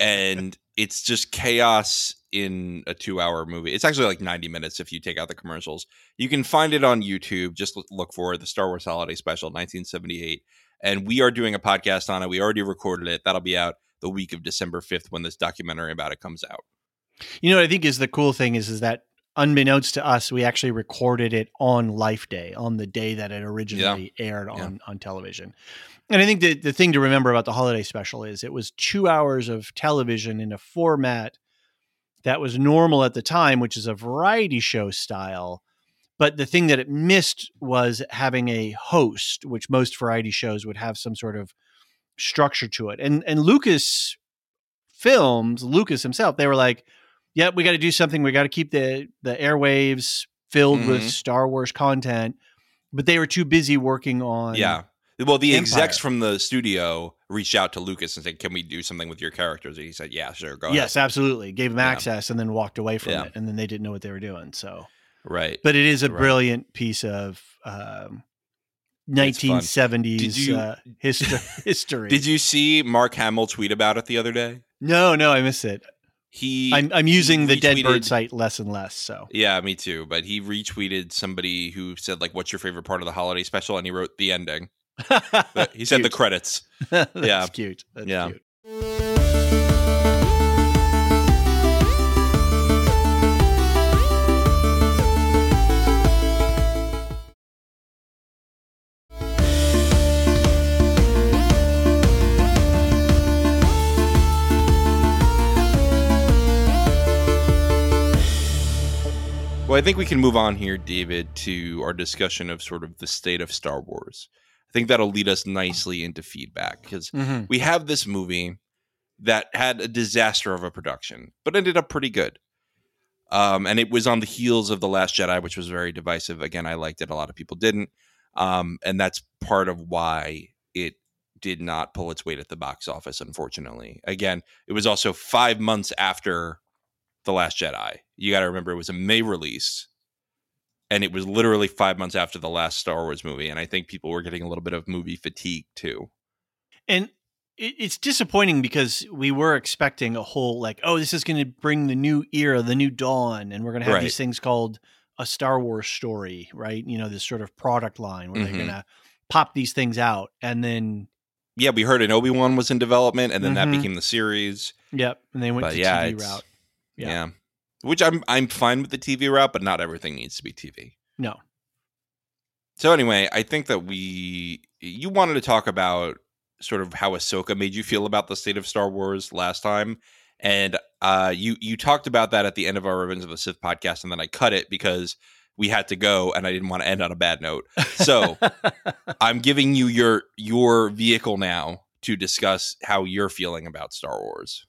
[SPEAKER 2] and it's just chaos in a two-hour movie. It's actually like ninety minutes if you take out the commercials. You can find it on YouTube. Just look- for the Star Wars Holiday Special, nineteen seventy-eight, and we are doing a podcast on it. We already recorded it. That'll be out the week of December fifth when this documentary about it comes out.
[SPEAKER 1] You know what I think is the cool thing is is that unbeknownst to us, we actually recorded it on Life Day, on the day that it originally aired
[SPEAKER 2] Yeah.
[SPEAKER 1] on on television. And I think the the thing to remember about the holiday special is it was two hours of television in a format that was normal at the time, which is a variety show style. But the thing that it missed was having a host, which most variety shows would have some sort of structure to it. And and Lucas films, Lucas himself, they were like, "Yep, we got to do something. We got to keep the the airwaves filled with
[SPEAKER 2] Mhm.
[SPEAKER 1] Star Wars content." But they were too busy working on
[SPEAKER 2] Yeah. Well, the execs from the studio reached out to Lucas and said, "Can we do something with your characters?" And he said, "Yeah, sure, go
[SPEAKER 1] Yes, absolutely. Gave them
[SPEAKER 2] Yeah.
[SPEAKER 1] access and then walked away from
[SPEAKER 2] Yeah.
[SPEAKER 1] it, and then they didn't know what they were doing. So.
[SPEAKER 2] Right.
[SPEAKER 1] but it is a
[SPEAKER 2] Right.
[SPEAKER 1] brilliant piece of um,
[SPEAKER 2] It's
[SPEAKER 1] 1970s
[SPEAKER 2] Did you-
[SPEAKER 1] uh, histo- history.
[SPEAKER 2] Did you see Mark Hamill tweet about it the other day?
[SPEAKER 1] No, no, I missed it.
[SPEAKER 2] He,
[SPEAKER 1] I'm, I'm using the Dead Bird site less and less. So,
[SPEAKER 2] yeah, me too. But he retweeted somebody who said like, "What's your favorite part of the holiday special?" And he wrote the ending. He said the credits.
[SPEAKER 1] That's
[SPEAKER 2] Yeah.
[SPEAKER 1] cute. That's
[SPEAKER 2] Yeah.
[SPEAKER 1] cute.
[SPEAKER 2] Well, I think we can move on here, David, to our discussion of sort of the state of Star Wars. I think that'll lead us nicely into feedback because
[SPEAKER 1] Mhm.
[SPEAKER 2] we have this movie that had a disaster of a production, but ended up pretty good. Um, and it was on the heels of The Last Jedi, which was very divisive. Again, I liked it. A lot of people didn't. Um, and that's part of why it did not pull its weight at the box office, unfortunately. Again, it was also five months after The Last Jedi. You got to remember it was a May release. And it was literally five months after the last Star Wars movie. And I think people were getting a little bit of movie fatigue too.
[SPEAKER 1] And it's disappointing because we were expecting a whole like, oh, this is going to bring the new era, the new dawn, and we're going to have
[SPEAKER 2] Right.
[SPEAKER 1] these things called a Star Wars story, right? You know, this sort of product line where
[SPEAKER 2] Mhm.
[SPEAKER 1] they're going to pop these things out, and then
[SPEAKER 2] yeah, we heard an Obi Wan was in development, and then that
[SPEAKER 1] Mhm.
[SPEAKER 2] became the series.
[SPEAKER 1] yep, and they went
[SPEAKER 2] But
[SPEAKER 1] to
[SPEAKER 2] yeah,
[SPEAKER 1] TV route.
[SPEAKER 2] Yeah.
[SPEAKER 1] Yeah.
[SPEAKER 2] Which I'm I'm fine with the TV route, but not everything needs to be TV.
[SPEAKER 1] No,
[SPEAKER 2] So anyway, I think that we you wanted to talk about sort of how Ahsoka made you feel about the state of Star Wars last time, and uh, you you talked about that at the end of our Revenge of the Sith podcast, and then I cut it because we had to go, and I didn't want to end on a bad note. So I'm giving you your your vehicle now to discuss how you're feeling about Star Wars.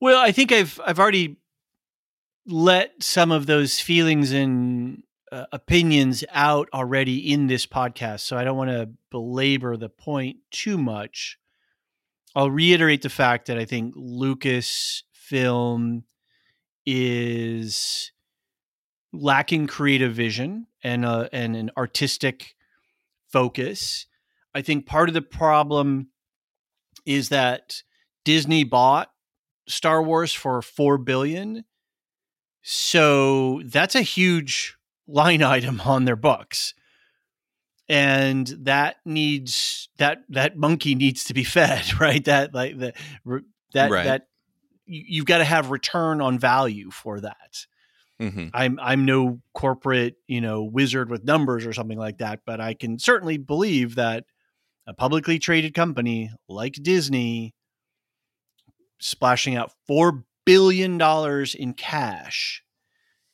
[SPEAKER 1] Well, I think I've I've already let some of those feelings and uh, opinions out already in this podcast, so I don't want to belabor the point too much. I'll reiterate the fact that I think Lucasfilm is lacking creative vision and uh, and an artistic focus. I think part of the problem is that Disney bought Star Wars for 4 billion. So that's a huge line item on their books. And that needs that that monkey needs to be fed, right? That like the that
[SPEAKER 2] Right.
[SPEAKER 1] that you- you've got to have return on value for that.
[SPEAKER 2] Mhm.
[SPEAKER 1] I'm I'm no corporate, you know, wizard with numbers or something like that, but I can certainly believe that a publicly traded company like Disney splashing out 4 billion dollars in cash,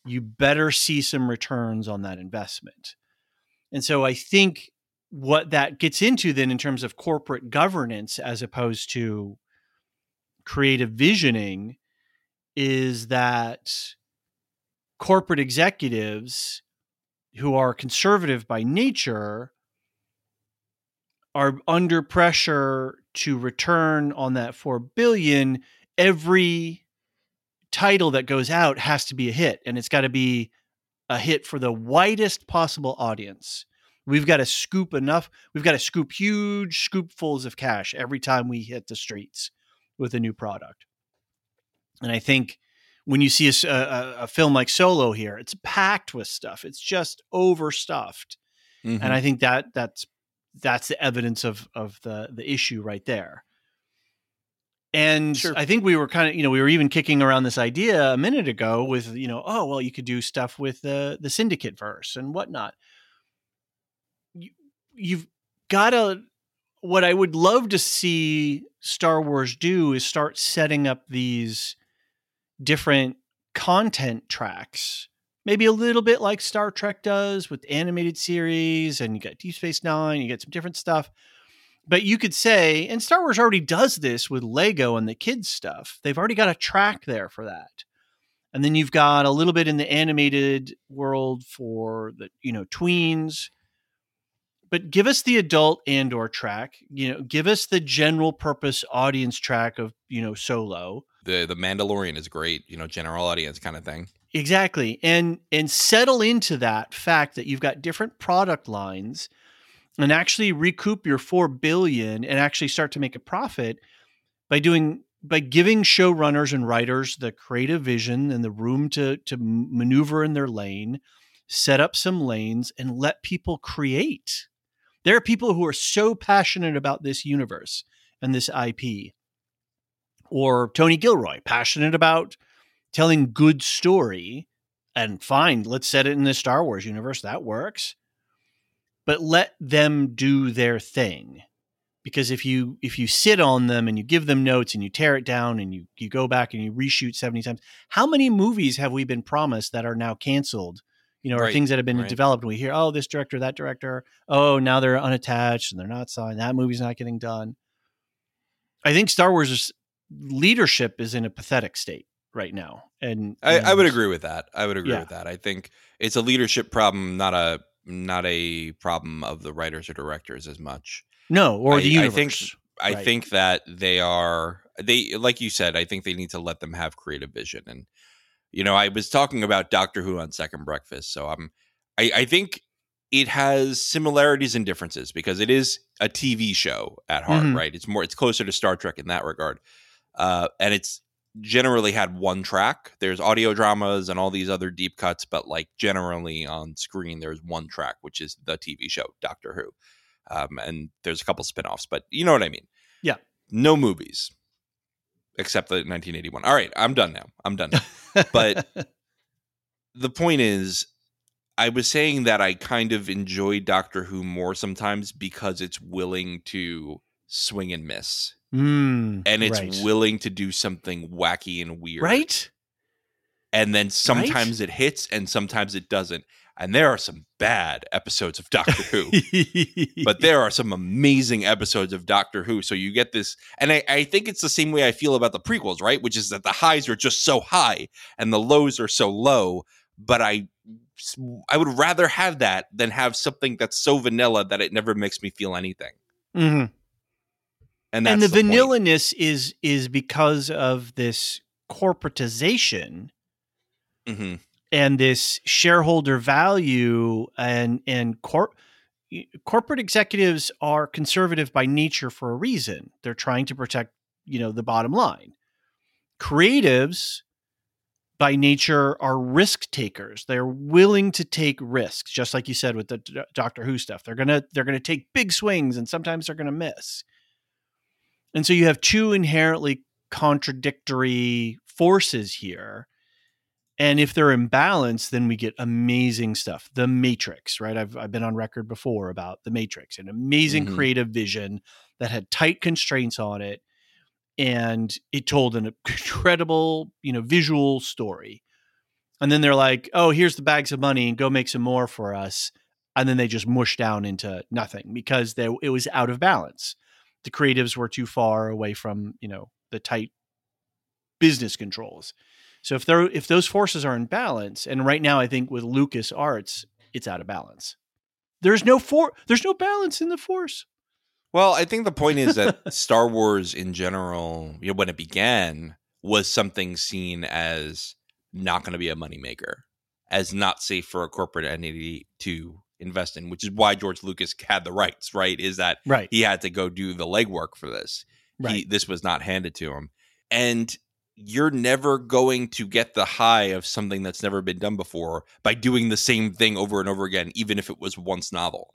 [SPEAKER 1] you better see some returns on that investment. And so I think what that gets into then in terms of corporate governance as opposed to creative visioning is that corporate executives who are conservative by nature are under pressure to return on that 4 billion every title that goes out has to be a hit and it's got to be a hit for the widest possible audience we've got to scoop enough we've got to scoop huge scoopfuls of cash every time we hit the streets with a new product and i think when you see a film like solo here it's packed with stuff it's just overstuffed
[SPEAKER 2] Mhm.
[SPEAKER 1] and I think that that's that's the evidence of of the the issue right there. And
[SPEAKER 2] Sure.
[SPEAKER 1] I think we were kind of you know we were even kicking around this idea a minute ago with you know oh well you could do stuff with the the syndicate verse and whatnot. You, you've got to what I would love to see Star Wars do is start setting up these different content tracks maybe a little bit like Star Trek does with animated series, and you got Deep Space Nine, you get some different stuff. But you could say, and Star Wars already does this with Lego and the kids stuff. They've already got a track there for that. And then you've got a little bit in the animated world for the, you know, tweens. But give us the adult Andor track, you know, give us the general purpose audience track of, you know, solo.
[SPEAKER 2] the the Mandalorian is great, you know, general audience kind of thing.
[SPEAKER 1] Exactly. And and settle into that fact that you've got different product lines and actually recoup your 4 billion and actually start to make a profit by doing by giving showrunners and writers the creative vision and the room to to maneuver in their lane, set up some lanes and let people create. There are people who are so passionate about this universe and this IP. Or Tony Gilroy, passionate about telling good story and fine let's set it in the star wars universe that works but let them do their thing because if you if you sit on them and you give them notes and you tear it down and you you go back and you reshoot 70 times how many movies have we been promised that are now canceled you know or
[SPEAKER 2] Right,
[SPEAKER 1] things that have been
[SPEAKER 2] right.
[SPEAKER 1] developed and we hear oh this director that director oh now they're unattached and they're not signed that movie's not getting done i think star wars leadership is in a pathetic state right now and
[SPEAKER 2] I, I would agree with that. I would agree
[SPEAKER 1] Yeah.
[SPEAKER 2] with that. I think it's a leadership problem, not a not a problem of the writers or directors as much.
[SPEAKER 1] no or
[SPEAKER 2] I-
[SPEAKER 1] the
[SPEAKER 2] I
[SPEAKER 1] universe
[SPEAKER 2] think- I
[SPEAKER 1] Right.
[SPEAKER 2] think that they are they like you said, I think they need to let them have creative vision. And you know, I was talking about Doctor Who on Second Breakfast, so I'm I, I think it has similarities and differences because it is a TV show at heart,
[SPEAKER 1] Mhm.
[SPEAKER 2] right? It's more it's closer to Star Trek in that regard. Uh, and it's generally had one track. There's audio dramas and all these other deep cuts, but like generally on screen, there's one track, which is the TV show Doctor Who. Um, and there's a couple spin-offs, but you know what I mean.
[SPEAKER 1] Yeah.
[SPEAKER 2] No movies except the 1981. All right, I'm done now. I'm done. now. but- the point is, I was saying that I kind of enjoy Doctor Who more sometimes because it's willing to swing and miss,
[SPEAKER 1] Mm,
[SPEAKER 2] and it's
[SPEAKER 1] right.
[SPEAKER 2] willing to do something wacky and weird,
[SPEAKER 1] right
[SPEAKER 2] and then sometimes it hits and sometimes it doesn't. And there are some bad episodes of Doctor Who, but there are some amazing episodes of Doctor Who. So you get this, and I, I think it's the same way I feel about the prequels, right? Which is that the highs are just so high and the lows are so low. But I, I would rather have that than have something that's so vanilla that it never makes me feel anything.
[SPEAKER 1] Mhm.
[SPEAKER 2] And,
[SPEAKER 1] and the,
[SPEAKER 2] the point.
[SPEAKER 1] is is because of this corporatization
[SPEAKER 2] Mhm.
[SPEAKER 1] and this shareholder value and and cor- corporate executives are conservative by nature for a reason. They're trying to protect you know the bottom line. Creatives by nature are risk takers. They're willing to take risks just like you said with the D- doctor who stuff. They're gonna they're gonna take big swings and sometimes they're gonna miss and so you have two inherently contradictory forces here. And if they're in balance then we get amazing stuff. The matrix right? I've, I've been on record before about the matrix an amazing
[SPEAKER 2] Mhm.
[SPEAKER 1] creative vision that had tight constraints on it and it told an incredible you know visual story. And then they're like oh here's the bags of money and go make some more for us. And then they just mush down into nothing because they, it was out of balance the creatives were too far away from you know the tight business controls. So if they're if those forces are in balance and right now i think with lucas arts it's out of balance. There's no for there's no balance in the force.
[SPEAKER 2] Well, I think the point is that Star Wars in general, you know, when it began, was something seen as not going to be a moneymaker, as not safe for a corporate entity to invest in, which is why George Lucas had the rights, right? Is that
[SPEAKER 1] right
[SPEAKER 2] he had to go do the legwork for this. He,
[SPEAKER 1] right
[SPEAKER 2] this was not handed to him. And you're never going to get the high of something that's never been done before by doing the same thing over and over again, even if it was once novel.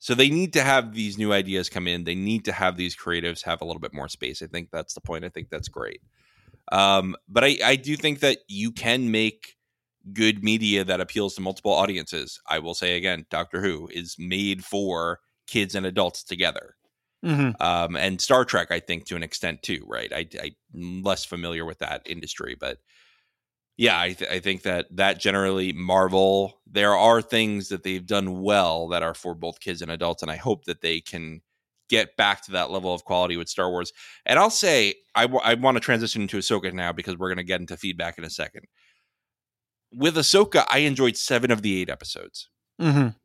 [SPEAKER 2] So they need to have these new ideas come in. They need to have these creatives have a little bit more space. I think that's the point. I think that's great. Um, but I, I do think that you can make good media that appeals to multiple audiences. I will say again, Doctor Who is made for kids and adults together
[SPEAKER 1] Mhm.
[SPEAKER 2] um, and Star Trek, I think, to an extent too. Right? I, I'm less familiar with that industry, but yeah, I, th- I think that that generally Marvel, there are things that they've done well that are for both kids and adults, and I hope that they can get back to that level of quality with Star Wars. And I'll say, I, w- I want to transition into Ahsoka now because we're going to get into feedback in a second. With Ahsoka, I enjoyed seven of the eight episodes.
[SPEAKER 1] Mhm.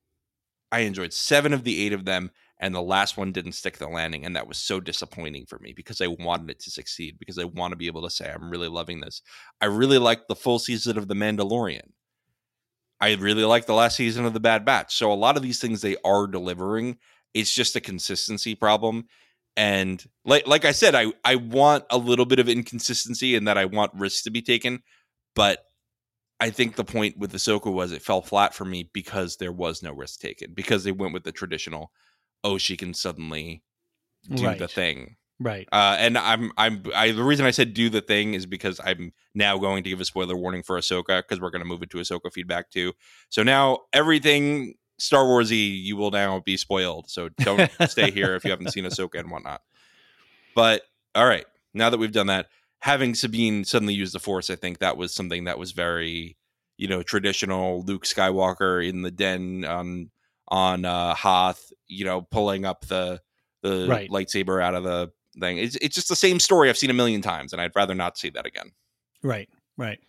[SPEAKER 2] I enjoyed seven of the eight of them, and the last one didn't stick the landing, and that was so disappointing for me because I wanted it to succeed because I want to be able to say I'm really loving this. I really liked the full season of The Mandalorian. I really liked the last season of The Bad Batch. So a lot of these things they are delivering. It's just a consistency problem. And like like I said, I I want a little bit of inconsistency and that I want risks to be taken, but I think the point with Ahsoka was it fell flat for me because there was no risk taken because they went with the traditional, oh, she can suddenly do the thing.
[SPEAKER 1] right
[SPEAKER 2] Uh, and I'm I'm I the reason I said do the thing is because I'm now going to give a spoiler warning for Ahsoka because we're going to move into Ahsoka feedback too. So now everything Star Warsy you will now be spoiled. So don't stay here if you haven't seen Ahsoka and whatnot. But all right, now that we've done that, having Sabine suddenly use the Force, I think that was something that was very, you know, traditional Luke Skywalker in the den on on uh, Hoth, you know, pulling up the the
[SPEAKER 1] Right.
[SPEAKER 2] lightsaber out of the thing. It's it's just the same story I've seen a million times, and I'd rather not see that again.
[SPEAKER 1] Right, right.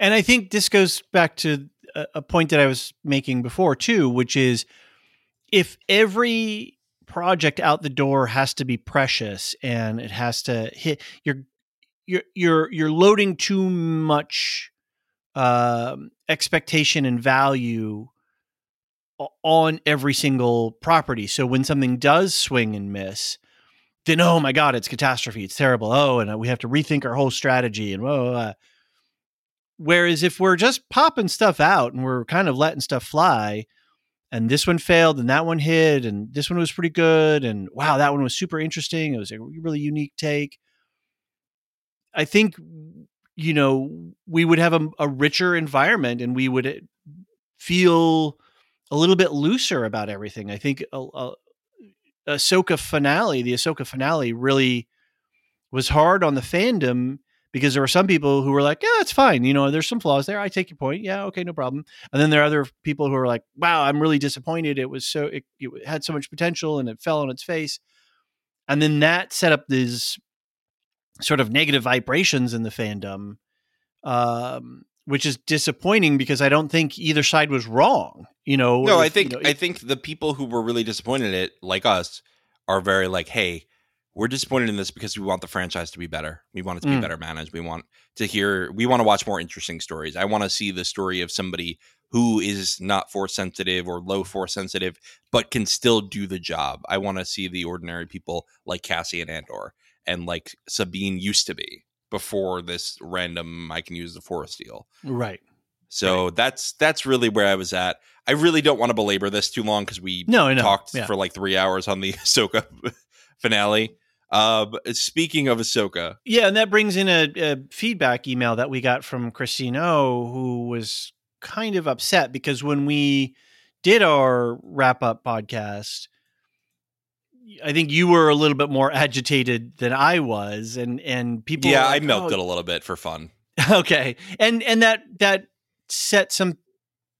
[SPEAKER 1] And I think this goes back to a, a point that I was making before too, which is if every project out the door has to be precious and it has to hit you're you're you're you're loading too much um, expectation and value on every single property. So when something does swing and miss, then oh my god, it's catastrophe, it's terrible. Oh, and uh, we have to rethink our whole strategy and whoa. Uh, whereas if we're just popping stuff out and we're kind of letting stuff fly, and this one failed and that one hit and this one was pretty good and wow, that one was super interesting. It was a really unique take. I think you know we would have a, a richer environment and we would uh, feel a little bit looser about everything. I think a, a Ahsoka finale, the Ahsoka finale, really was hard on the fandom because there were some people who were like, yeah, it's fine. You know, there's some flaws there. I take your point. Yeah, okay, no problem. And then there are other people who are like, wow, I'm really disappointed. It was so, it, it had so much potential and it fell on its face. And then that set up these sort of negative vibrations in the fandom, um, which is disappointing because I don't think either side was wrong. You know,
[SPEAKER 2] No, I think
[SPEAKER 1] you know,
[SPEAKER 2] I
[SPEAKER 1] if-
[SPEAKER 2] think the people who were really disappointed in it, like us, are very like, hey, we're disappointed in this because we want the franchise to be better. We want it to be
[SPEAKER 1] Mm.
[SPEAKER 2] better managed. We want to hear. We want to watch more interesting stories. I want to see the story of somebody who is not force sensitive or low force sensitive, but can still do the job. I want to see the ordinary people like Cassian Andor and like Sabine used to be before this random I can use the force deal.
[SPEAKER 1] right.
[SPEAKER 2] So that's that's really where I was at. I really don't want to belabor this too long because we
[SPEAKER 1] No, no.
[SPEAKER 2] talked
[SPEAKER 1] yeah.
[SPEAKER 2] for like three hours on the Ahsoka finale. Uh, speaking of Ahsoka,
[SPEAKER 1] Yeah, and that brings in a, a feedback email that we got from Christine O, who was kind of upset because when we did our wrap up podcast, I think you were a little bit more agitated than I was, and and people.
[SPEAKER 2] yeah,
[SPEAKER 1] were
[SPEAKER 2] I milked
[SPEAKER 1] "Oh,
[SPEAKER 2] it a little bit for fun.
[SPEAKER 1] okay and and that that set some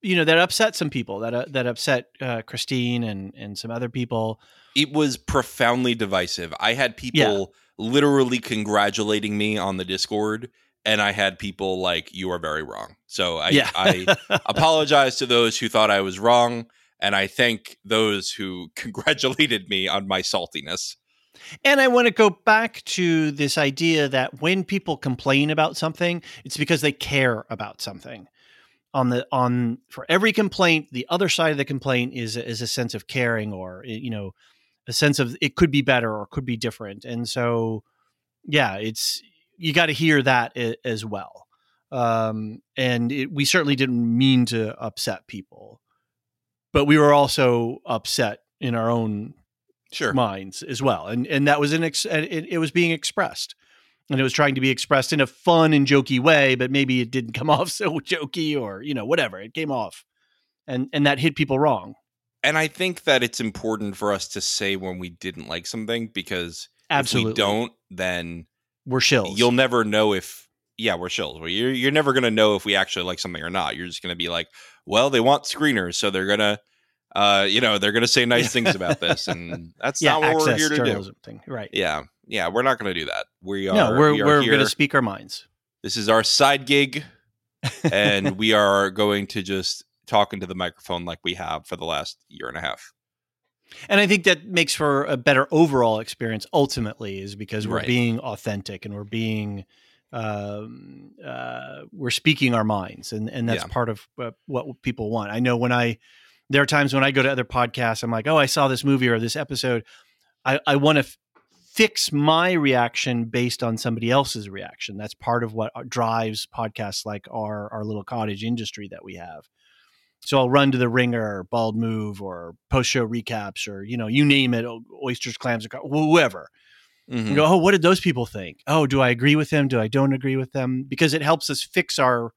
[SPEAKER 1] you know that upset some people that uh, that upset uh, christine and and some other people
[SPEAKER 2] It was profoundly divisive. I had people literally congratulating me on the Discord, and I had people like, "You are very wrong." So I,
[SPEAKER 1] yeah
[SPEAKER 2] I apologize to those who thought I was wrong, and I thank those who congratulated me on my saltiness.
[SPEAKER 1] and i want to go back to this idea that when people complain about something it's because they care about something. On the on for every complaint the other side of the complaint is is a sense of caring or you know a sense of it could be better or could be different. And so yeah it's you got to hear that as well. Um and it, we certainly didn't mean to upset people but we were also upset in our own
[SPEAKER 2] Sure.
[SPEAKER 1] minds as well and and that was an ex- it, it was being expressed and it was trying to be expressed in a fun and jokey way but maybe it didn't come off so jokey or you know whatever it came off and and that hit people wrong
[SPEAKER 2] and I think that it's important for us to say when we didn't like something because
[SPEAKER 1] absolutely
[SPEAKER 2] if we don't, then
[SPEAKER 1] we're shills
[SPEAKER 2] you'll never know if yeah we're shills. You're you're never gonna know if we actually like something or not. You're just gonna be like, well, they want screeners, so they're gonna, uh, you know, they're gonna say nice things about this, and that's
[SPEAKER 1] yeah
[SPEAKER 2] not what we're here to do.
[SPEAKER 1] thing right
[SPEAKER 2] Yeah, yeah, we're not gonna do that. We are.
[SPEAKER 1] no we're
[SPEAKER 2] we are
[SPEAKER 1] we're
[SPEAKER 2] here.
[SPEAKER 1] going to speak our minds
[SPEAKER 2] This is our side gig, and we are going to just talk into the microphone like we have for the last year and a half.
[SPEAKER 1] and i think that makes for a better overall experience ultimately is because we're
[SPEAKER 2] Right.
[SPEAKER 1] being authentic and we're being um, uh, we're speaking our minds and and that's
[SPEAKER 2] Yeah.
[SPEAKER 1] part of uh, what people want i know when i there are times when i go to other podcasts i'm like oh i saw this movie or this episode i i want to f- fix my reaction based on somebody else's reaction that's part of what uh, drives podcasts like our our little cottage industry that we have so I'll run to the ringer, or bald move, or post show recaps, or you know, you name it, oysters, clams, or whoever.
[SPEAKER 2] Mhm.
[SPEAKER 1] You go, oh, what did those people think? Oh, do I agree with them? Do I don't agree with them? Because it helps us fix our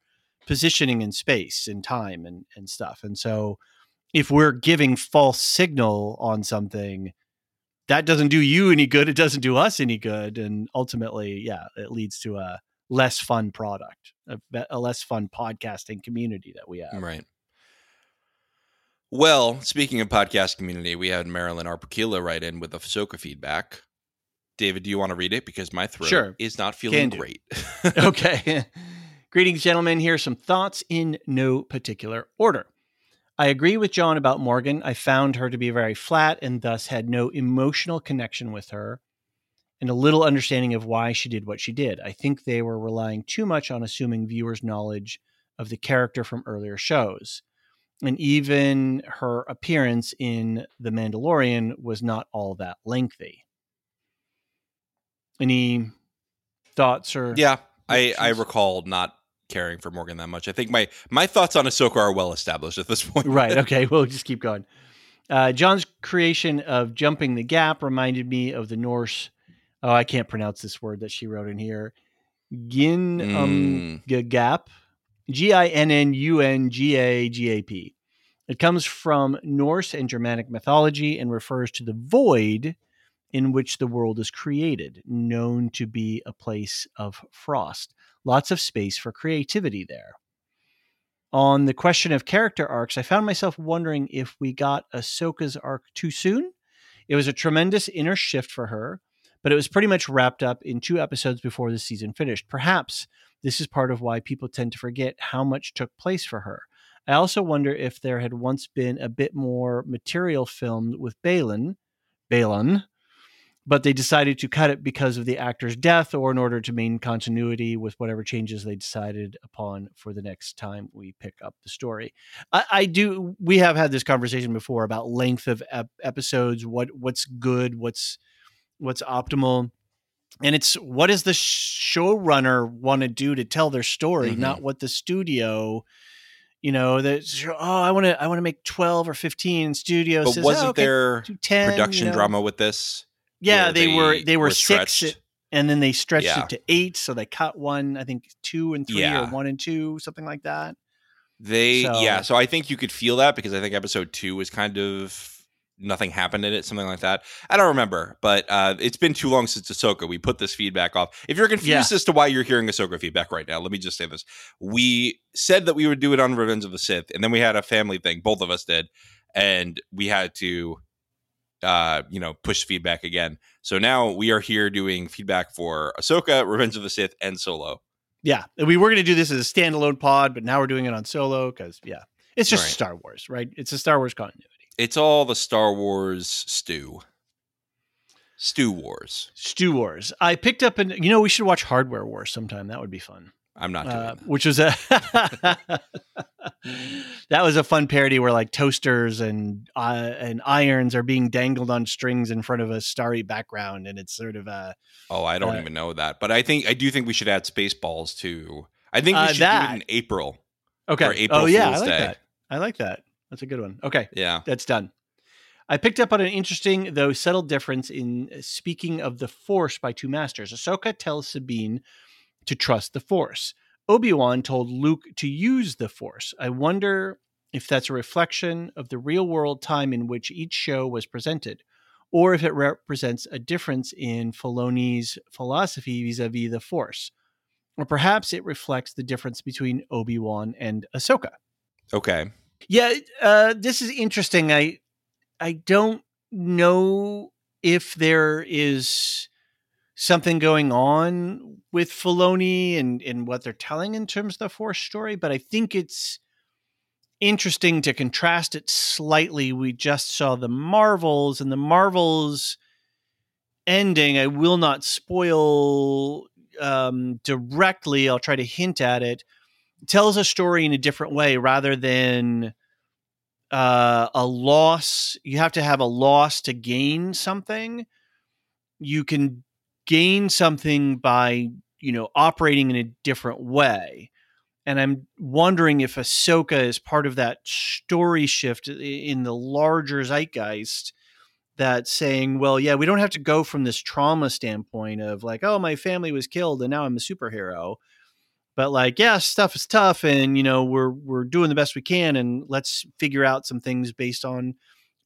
[SPEAKER 1] positioning in space and time and and stuff. And so, if we're giving false signal on something, that doesn't do you any good. It doesn't do us any good, and ultimately, yeah, it leads to a less fun product, a, a less fun podcasting community that we have.
[SPEAKER 2] Right. Well, speaking of podcast community, we had Marilyn Arpakila write in with the Ahsoka feedback. David, do you want to read it? Because my throat
[SPEAKER 1] Sure.
[SPEAKER 2] is not feeling great.
[SPEAKER 1] okay. Greetings, gentlemen. Here are some thoughts in no particular order. I agree with John about Morgan. I found her to be very flat and thus had no emotional connection with her and a little understanding of why she did what she did. I think they were relying too much on assuming viewers' knowledge of the character from earlier shows. And even her appearance in The Mandalorian was not all that lengthy. Any thoughts or
[SPEAKER 2] yeah, I, I recall not caring for Morgan that much. I think my my thoughts on Ahsoka are well established at this point.
[SPEAKER 1] right. Okay. We'll just keep going. Uh, John's creation of jumping the gap reminded me of the Norse. Oh, I can't pronounce this word that she wrote in here. Gin um g- gap, G I N N U N G A G A P. It comes from Norse and Germanic mythology and refers to the void in which the world is created, known to be a place of frost. Lots of space for creativity there. On the question of character arcs, I found myself wondering if we got Ahsoka's arc too soon. It was a tremendous inner shift for her, but it was pretty much wrapped up in two episodes before the season finished. Perhaps this is part of why people tend to forget how much took place for her. I also wonder if there had once been a bit more material filmed with Balin, Baylan, but they decided to cut it because of the actor's death or in order to maintain continuity with whatever changes they decided upon for the next time we pick up the story. I, I do. We have had this conversation before about length of ep- episodes, what what's good, what's what's optimal. And it's what does the showrunner want to do to tell their story,
[SPEAKER 2] Mhm.
[SPEAKER 1] not what the studio, you know, that oh, I want to I want to make twelve or fifteen. Studio
[SPEAKER 2] But
[SPEAKER 1] says,
[SPEAKER 2] wasn't
[SPEAKER 1] oh, okay,
[SPEAKER 2] there
[SPEAKER 1] 10,
[SPEAKER 2] production
[SPEAKER 1] you know.
[SPEAKER 2] drama with this?
[SPEAKER 1] Yeah,
[SPEAKER 2] where
[SPEAKER 1] they, were
[SPEAKER 2] they
[SPEAKER 1] they were,
[SPEAKER 2] were
[SPEAKER 1] six, and then they stretched
[SPEAKER 2] Yeah.
[SPEAKER 1] it to eight. So they cut one, I think two and three,
[SPEAKER 2] Yeah.
[SPEAKER 1] or one and two, something like that.
[SPEAKER 2] They
[SPEAKER 1] So-
[SPEAKER 2] yeah, so I think you could feel that because I think episode two was kind of nothing happened in it, something like that. I don't remember, but uh, it's been too long since Ahsoka. We put this feedback off. If you're confused as to why you're hearing Ahsoka feedback right now, let me just say this: we said that we would do it on Revenge of the Sith, and then we had a family thing. Both of us did, and we had to, uh, you know, push feedback again. So now we are here doing feedback for Ahsoka, Revenge of the Sith, and Solo.
[SPEAKER 1] Yeah, we were going to do this as a standalone pod, but now we're doing it on solo because yeah, it's just
[SPEAKER 2] Right.
[SPEAKER 1] Star Wars, right? It's a Star Wars continuity.
[SPEAKER 2] It's all the Star Wars stew. Stew Wars.
[SPEAKER 1] Stew Wars. I picked up and you know we should watch Hardware Wars sometime. That would be fun.
[SPEAKER 2] I'm not doing
[SPEAKER 1] Uh,
[SPEAKER 2] that.
[SPEAKER 1] which was a that was a fun parody where like toasters and uh, and irons are being dangled on strings in front of a starry background, and it's sort of a
[SPEAKER 2] Oh, I don't
[SPEAKER 1] uh,
[SPEAKER 2] even know that. But I think I do think we should add Spaceballs to. I think we
[SPEAKER 1] Uh,
[SPEAKER 2] should
[SPEAKER 1] that-
[SPEAKER 2] do it in April.
[SPEAKER 1] okay.
[SPEAKER 2] For April
[SPEAKER 1] oh yeah, I like
[SPEAKER 2] Day.
[SPEAKER 1] that. I like that. That's a good one. Okay.
[SPEAKER 2] Yeah.
[SPEAKER 1] That's done. I picked up on an interesting, though subtle difference in uh, speaking of the Force by two masters. Ahsoka tells Sabine to trust the Force. Obi Wan told Luke to use the Force. I wonder if that's a reflection of the real world time in which each show was presented, or if it represents a difference in Filoni's philosophy vis a vis the Force. Or perhaps it reflects the difference between Obi Wan and Ahsoka.
[SPEAKER 2] Okay.
[SPEAKER 1] Yeah, uh, this is interesting. I I don't know if there is something going on with Filoni and and what they're telling in terms of the Force story, but I think it's interesting to contrast it slightly. We just saw the Marvels and the Marvels ending. I will not spoil um, directly. I'll try to hint at it. Tells a story in a different way rather than uh, a loss. You have to have a loss to gain something. You can gain something by you know operating in a different way. And I'm wondering if Ahsoka is part of that story shift in the larger zeitgeist that saying, well, yeah, we don't have to go from this trauma standpoint of like, oh, my family was killed and now I'm a superhero. But like, yeah, stuff is tough and you know, we're we're doing the best we can and let's figure out some things based on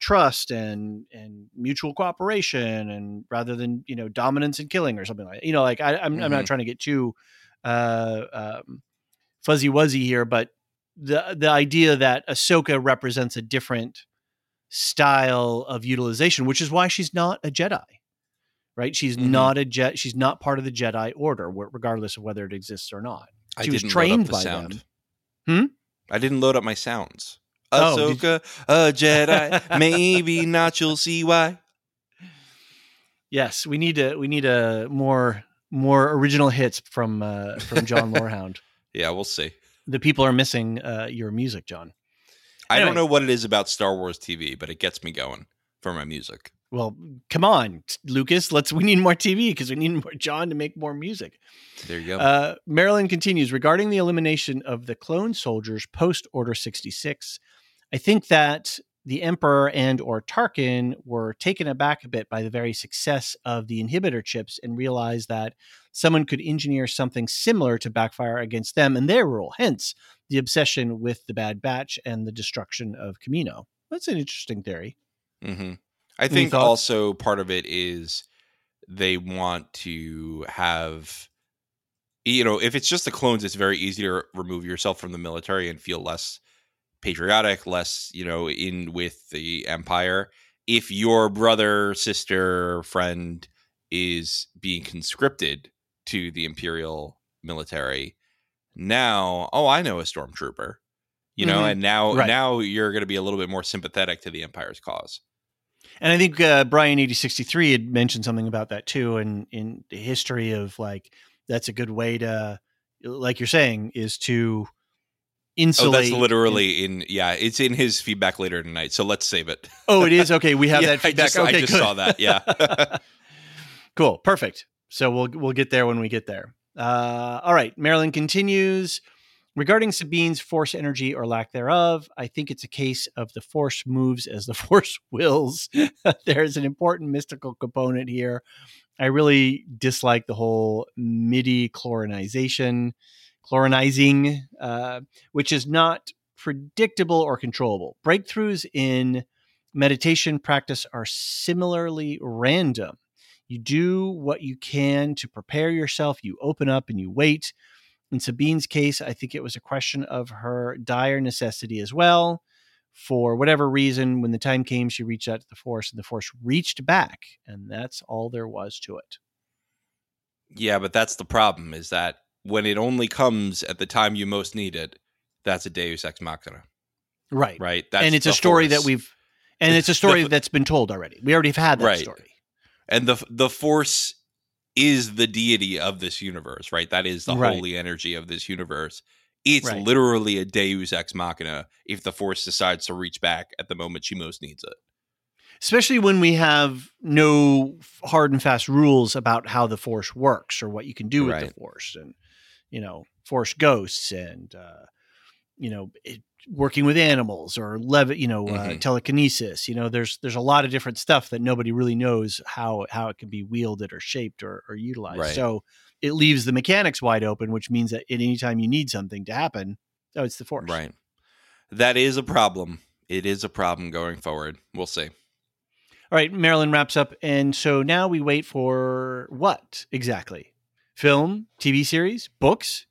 [SPEAKER 1] trust and and mutual cooperation and rather than, you know, dominance and killing or something like that. You know, like I, I'm I'm not
[SPEAKER 2] Mhm.
[SPEAKER 1] trying to get too uh um fuzzy wuzzy here, but the the idea that Ahsoka represents a different style of utilization, which is why she's not a Jedi, right? She's
[SPEAKER 2] Mhm.
[SPEAKER 1] not a jet. She's not part of the Jedi Order, regardless of whether it exists or not.
[SPEAKER 2] I
[SPEAKER 1] She was
[SPEAKER 2] didn't
[SPEAKER 1] trained
[SPEAKER 2] load up the
[SPEAKER 1] by
[SPEAKER 2] sound.
[SPEAKER 1] them. Hmm?
[SPEAKER 2] I didn't load up my sounds.
[SPEAKER 1] Oh,
[SPEAKER 2] Ahsoka, a Jedi, maybe not. You'll see why.
[SPEAKER 1] Yes, we need to we need a more more original hits from uh, from John Lorehound.
[SPEAKER 2] Yeah, we'll see.
[SPEAKER 1] The people are missing uh, your music, John.
[SPEAKER 2] I
[SPEAKER 1] Anyway.
[SPEAKER 2] don't know what it is about Star Wars TV, but it gets me going for my music.
[SPEAKER 1] Well, come on, Lucas. Let's. We need more TV because we need more John to make more music.
[SPEAKER 2] There you go.
[SPEAKER 1] Uh, Marilyn continues regarding the elimination of the clone soldiers post Order 66. I think that the Emperor and or Tarkin were taken aback a bit by the very success of the inhibitor chips and realized that someone could engineer something similar to backfire against them and their rule. Hence, the obsession with the Bad Batch and the destruction of Kamino. That's an interesting theory.
[SPEAKER 2] hmm I
[SPEAKER 1] Any
[SPEAKER 2] think
[SPEAKER 1] thoughts?
[SPEAKER 2] also part of it is they want to have you know, if it's just the clones, it's very easy to remove yourself from the military and feel less patriotic, less, you know, in with the empire. If your brother, sister, friend is being conscripted to the imperial military, now, oh, I know a stormtrooper. You know,
[SPEAKER 1] Mhm.
[SPEAKER 2] and now
[SPEAKER 1] Right.
[SPEAKER 2] now you're going to be a little bit more sympathetic to the empire's cause.
[SPEAKER 1] And I think uh, Brian eighty sixty three had mentioned something about that too, and in the history of like that's a good way to, like you're saying, is to
[SPEAKER 2] Oh, that's literally in yeah, it's in his feedback later tonight. So let's save it.
[SPEAKER 1] Oh, it is okay. We have
[SPEAKER 2] Yeah,
[SPEAKER 1] that
[SPEAKER 2] I
[SPEAKER 1] feedback.
[SPEAKER 2] just- I just saw that, yeah.
[SPEAKER 1] cool. Perfect. So we'll we'll get there when we get there. Uh, all right. Marilyn continues. Regarding Sabine's force energy or lack thereof, I think it's a case of the force moves as the force wills. There's an important mystical component here. I really dislike the whole MIDI chlorinization, chlorinizing, uh, which is not predictable or controllable. Breakthroughs in meditation practice are similarly random. You do what you can to prepare yourself, you open up and you wait. In Sabine's case, I think it was a question of her dire necessity as well. For whatever reason, when the time came, she reached out to the Force and the Force reached back. And that's all there was to it.
[SPEAKER 2] yeah, but that's the problem is that when it only comes at the time you most need it, that's a Deus ex machina,
[SPEAKER 1] Right.
[SPEAKER 2] right? That's
[SPEAKER 1] and it's a story that we've, and it's a story
[SPEAKER 2] The-
[SPEAKER 1] that's been told already. We already have had that
[SPEAKER 2] Right.
[SPEAKER 1] story.
[SPEAKER 2] and the the force is the deity of this universe, right? That is the
[SPEAKER 1] Right.
[SPEAKER 2] holy energy of this universe. It's
[SPEAKER 1] Right.
[SPEAKER 2] literally a Deus ex machina if the force decides to reach back at the moment she most needs it.
[SPEAKER 1] especially when we have no hard and fast rules about how the force works or what you can do with the force and you know force ghosts and uh you know it, working with animals or lev you know uh,
[SPEAKER 2] Mhm.
[SPEAKER 1] telekinesis you know there's there's a lot of different stuff that nobody really knows how how it can be wielded or shaped or, or utilized
[SPEAKER 2] Right.
[SPEAKER 1] so it leaves the mechanics wide open which means that at any time you need something to happen oh it's the force
[SPEAKER 2] Right. That is a problem. It is a problem going forward. We'll see.
[SPEAKER 1] All right, Marilyn wraps up. And so now we wait for what exactly? Film, TV series, books?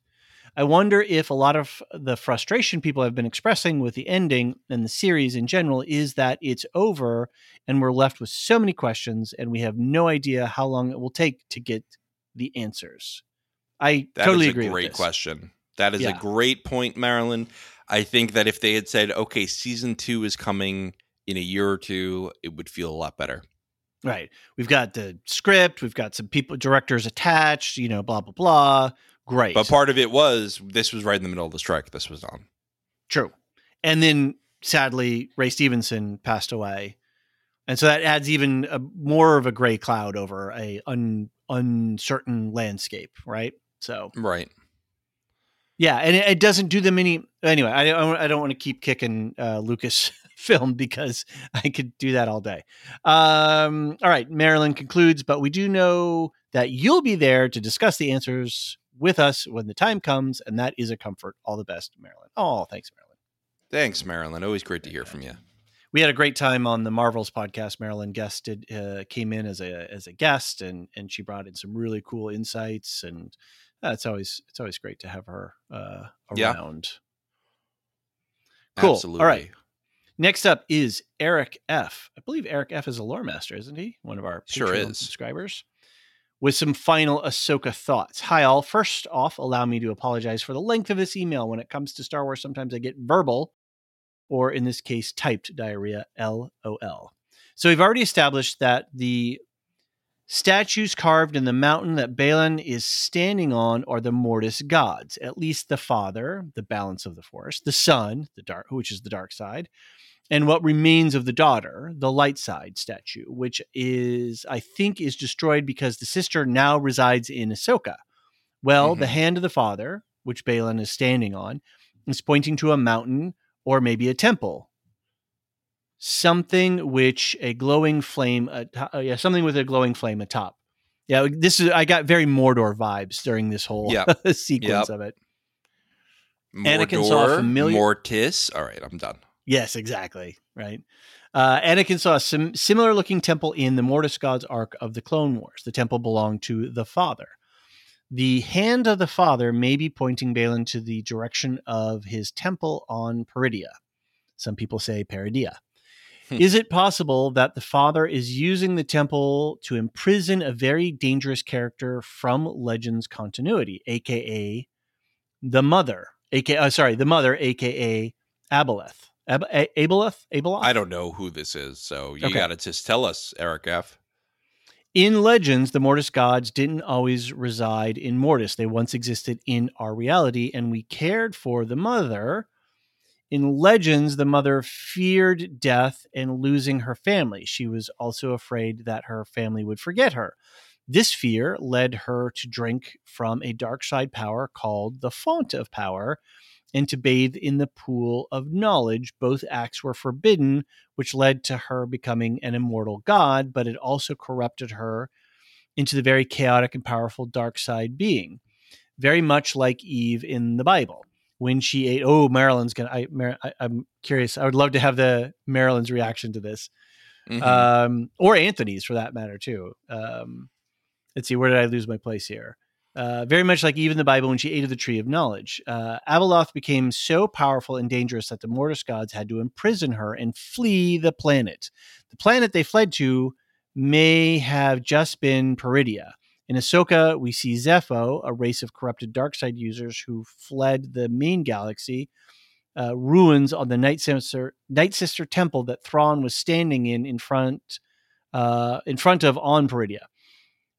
[SPEAKER 1] I wonder if a lot of the frustration people have been expressing with the ending and the series in general is that it's over and we're left with so many questions and we have no idea how long it will take to get the answers. I
[SPEAKER 2] That is
[SPEAKER 1] totally
[SPEAKER 2] a
[SPEAKER 1] agree
[SPEAKER 2] great question. That is
[SPEAKER 1] Yeah.
[SPEAKER 2] a great point, Marilyn. I think that if they had said, okay, season two is coming in a year or two, it would feel a lot better.
[SPEAKER 1] Right. We've got the script, we've got some people, directors attached, you know, blah, blah, blah. Great.
[SPEAKER 2] But part of it was this was right in the middle of the strike. This was on.
[SPEAKER 1] True. And then sadly, Ray Stevenson passed away. And so that adds even a, more of a gray cloud over a un, uncertain landscape, right? So
[SPEAKER 2] Right.
[SPEAKER 1] yeah, and it, it doesn't do them any anyway. I don't, I don't want to keep kicking uh, Lucas film because I could do that all day. Um, all right, Marilyn concludes, but we do know that you'll be there to discuss the answers with us when the time comes, and that is a comfort. All the best, Marilyn. Oh, thanks, Marilyn.
[SPEAKER 2] Thanks, Marilyn. Always great to hear from you.
[SPEAKER 1] we had a great time on the Marvels podcast. Marilyn guested uh, came in as a as a guest, and and she brought in some really cool insights, and uh, it's always it's always great to have her uh,
[SPEAKER 2] Yeah.
[SPEAKER 1] around. Cool.
[SPEAKER 2] Absolutely.
[SPEAKER 1] All right. Next up is Eric F. I believe Eric F. is a lore master, isn't he? One of our
[SPEAKER 2] Sure is.
[SPEAKER 1] subscribers. With some final Ahsoka thoughts. Hi, all. First off, allow me to apologize for the length of this email. When it comes to Star Wars, sometimes I get verbal, or in this case, typed diarrhea, LOL. So we've already established that the statues carved in the mountain that Balin is standing on are the Mortis gods, at least the father, the balance of the force, the son, the dark, which is the dark side, and what remains of the daughter, the light side statue, which is, I think, is destroyed because the sister now resides in Ahsoka. Well, the
[SPEAKER 2] Mhm.
[SPEAKER 1] hand of the father, which Balin is standing on, is pointing to a mountain or maybe a temple. Something which a glowing flame, atop, uh, yeah, something with a glowing flame atop. Yeah, this is. I got very Mordor vibes during this whole
[SPEAKER 2] Yep.
[SPEAKER 1] sequence
[SPEAKER 2] Yep.
[SPEAKER 1] of it. Anakin
[SPEAKER 2] Mordor,
[SPEAKER 1] saw a familiar-
[SPEAKER 2] Mortis. All right, I'm done.
[SPEAKER 1] Yes, exactly. right? Uh, Anakin saw a sim- similar looking temple in the Mortis God's Arc of the Clone Wars. The temple belonged to the Father. The hand of the Father may be pointing Baylan to the direction of his temple on Peridea. Some people say Peridea.
[SPEAKER 2] Hmm.
[SPEAKER 1] Is it possible that the Father is using the temple to imprison a very dangerous character from Legends continuity, aka the Mother, aka uh, sorry, the Mother, aka Aboleth? Ab- A- Aboleth? Abeloth?
[SPEAKER 2] I don't know who this is, so you
[SPEAKER 1] Okay.
[SPEAKER 2] got to just tell us, Eric F.
[SPEAKER 1] In Legends, the Mortis gods didn't always reside in Mortis. They once existed in our reality, and we cared for the mother. In Legends, the mother feared death and losing her family. She was also afraid that her family would forget her. This fear led her to drink from a dark side power called the Font of Power and to bathe in the pool of knowledge. Both acts were forbidden, which led to her becoming an immortal god, but it also corrupted her into the very chaotic and powerful dark side being, very much like Eve in the Bible. When she ate, oh, Marilyn's gonna. I, Mar- I, I'm curious. I would love to have the Marilyn's reaction to this,
[SPEAKER 2] Mhm.
[SPEAKER 1] um, or Anthony's for that matter too. Um, let's see, where did I lose my place here? Uh, very much like even the Bible when she ate of the tree of knowledge. Uh, became so powerful and dangerous that the Mortis gods had to imprison her and flee the planet. The planet they fled to may have just been Peridea. In Ahsoka, we see Zepho, a race of corrupted dark side users who fled the main galaxy, uh, ruins on the Night Sister, Night Sister temple that Thrawn was standing in in front uh, in front of on Peridea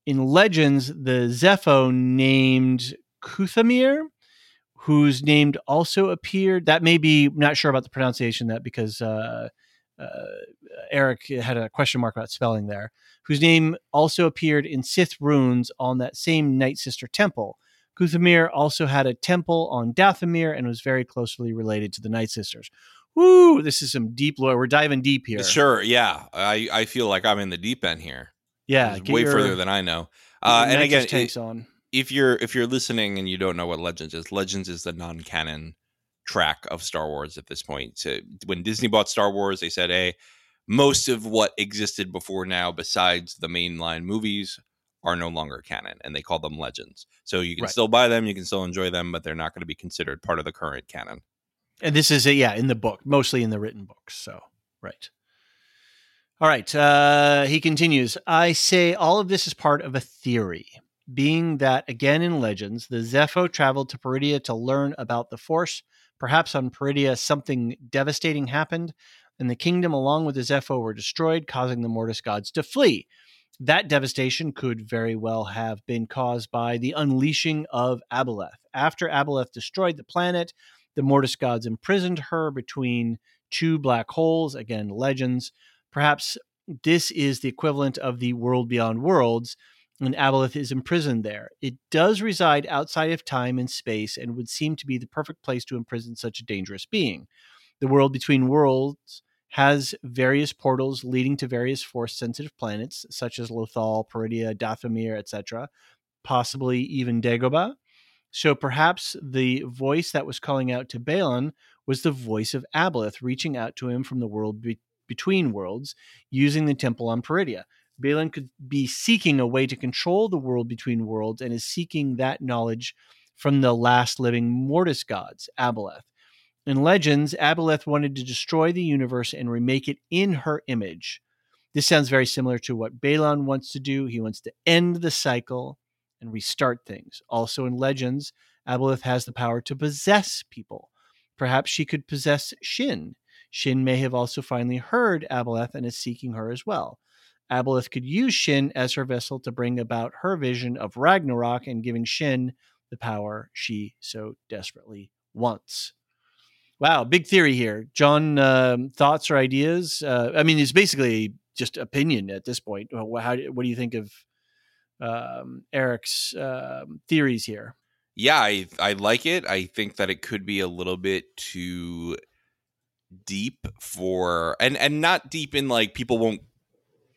[SPEAKER 1] in Legends, the Zepho named Kuthamir, whose name also appeared. That may be not sure about the pronunciation that because uh, uh, Eric had a question mark about spelling there. Whose name also appeared in Sith runes on that same Night Sister temple. Kuthamir also had a temple on Dathomir and was very closely related to the Night Sisters. Woo! This is some deep lore. We're diving deep here.
[SPEAKER 2] Sure, yeah. I, I feel like I'm in the deep end here.
[SPEAKER 1] Yeah,
[SPEAKER 2] This is
[SPEAKER 1] get
[SPEAKER 2] way
[SPEAKER 1] your-
[SPEAKER 2] further than I know. Uh, and again,
[SPEAKER 1] tanks on.
[SPEAKER 2] if you're if you're listening and you don't know what Legends is, Legends is the non-canon track of Star Wars at this point. So when Disney bought Star Wars, they said, "Hey, most of what existed before now, besides the mainline movies, are no longer canon," and they call them Legends. So you can
[SPEAKER 1] Right.
[SPEAKER 2] still buy them, you can still enjoy them, but they're not going to be considered part of the current canon.
[SPEAKER 1] And this is, a, yeah, in the book, mostly in the written books. So, right. All right. Uh, he continues I say all of this is part of a theory, being that, again, in Legends, the Zepho traveled to Peridea to learn about the Force. Perhaps on Peridea, something devastating happened, and the kingdom, along with the Zepho, were destroyed, causing the Mortis gods to flee. That devastation could very well have been caused by the unleashing of Abeloth. After Abeloth destroyed the planet, the Mortis gods imprisoned her between two black holes, again, legends. Perhaps this is the equivalent of the world beyond worlds, and Abeloth is imprisoned there. It does reside outside of time and space and would seem to be the perfect place to imprison such a dangerous being. The world between worlds has various portals leading to various force sensitive planets, such as Lothal, Peridea, Dathomir, etc., possibly even Dagobah. So perhaps the voice that was calling out to Baylan was the voice of Abeloth reaching out to him from the world be- between worlds using the temple on Peridea. Baylan could be seeking a way to control the world between worlds and is seeking that knowledge from the last living Mortis gods, Abeloth. In Legends, Abeloth wanted to destroy the universe and remake it in her image. This sounds very similar to what Baylan wants to do. He wants to end the cycle and restart things. Also in Legends, Abeloth has the power to possess people. Perhaps she could possess Shin. Shin may have also finally heard Abeloth and is seeking her as well. Abeloth could use Shin as her vessel to bring about her vision of Ragnarok and giving Shin the power she so desperately wants. Wow, big theory here. John, um, thoughts or ideas? Uh, I mean, it's basically just opinion at this point. How, how, what do you think of um, Eric's um, theories here?
[SPEAKER 2] Yeah, I I like it. I think that it could be a little bit too deep for and and not deep in like people won't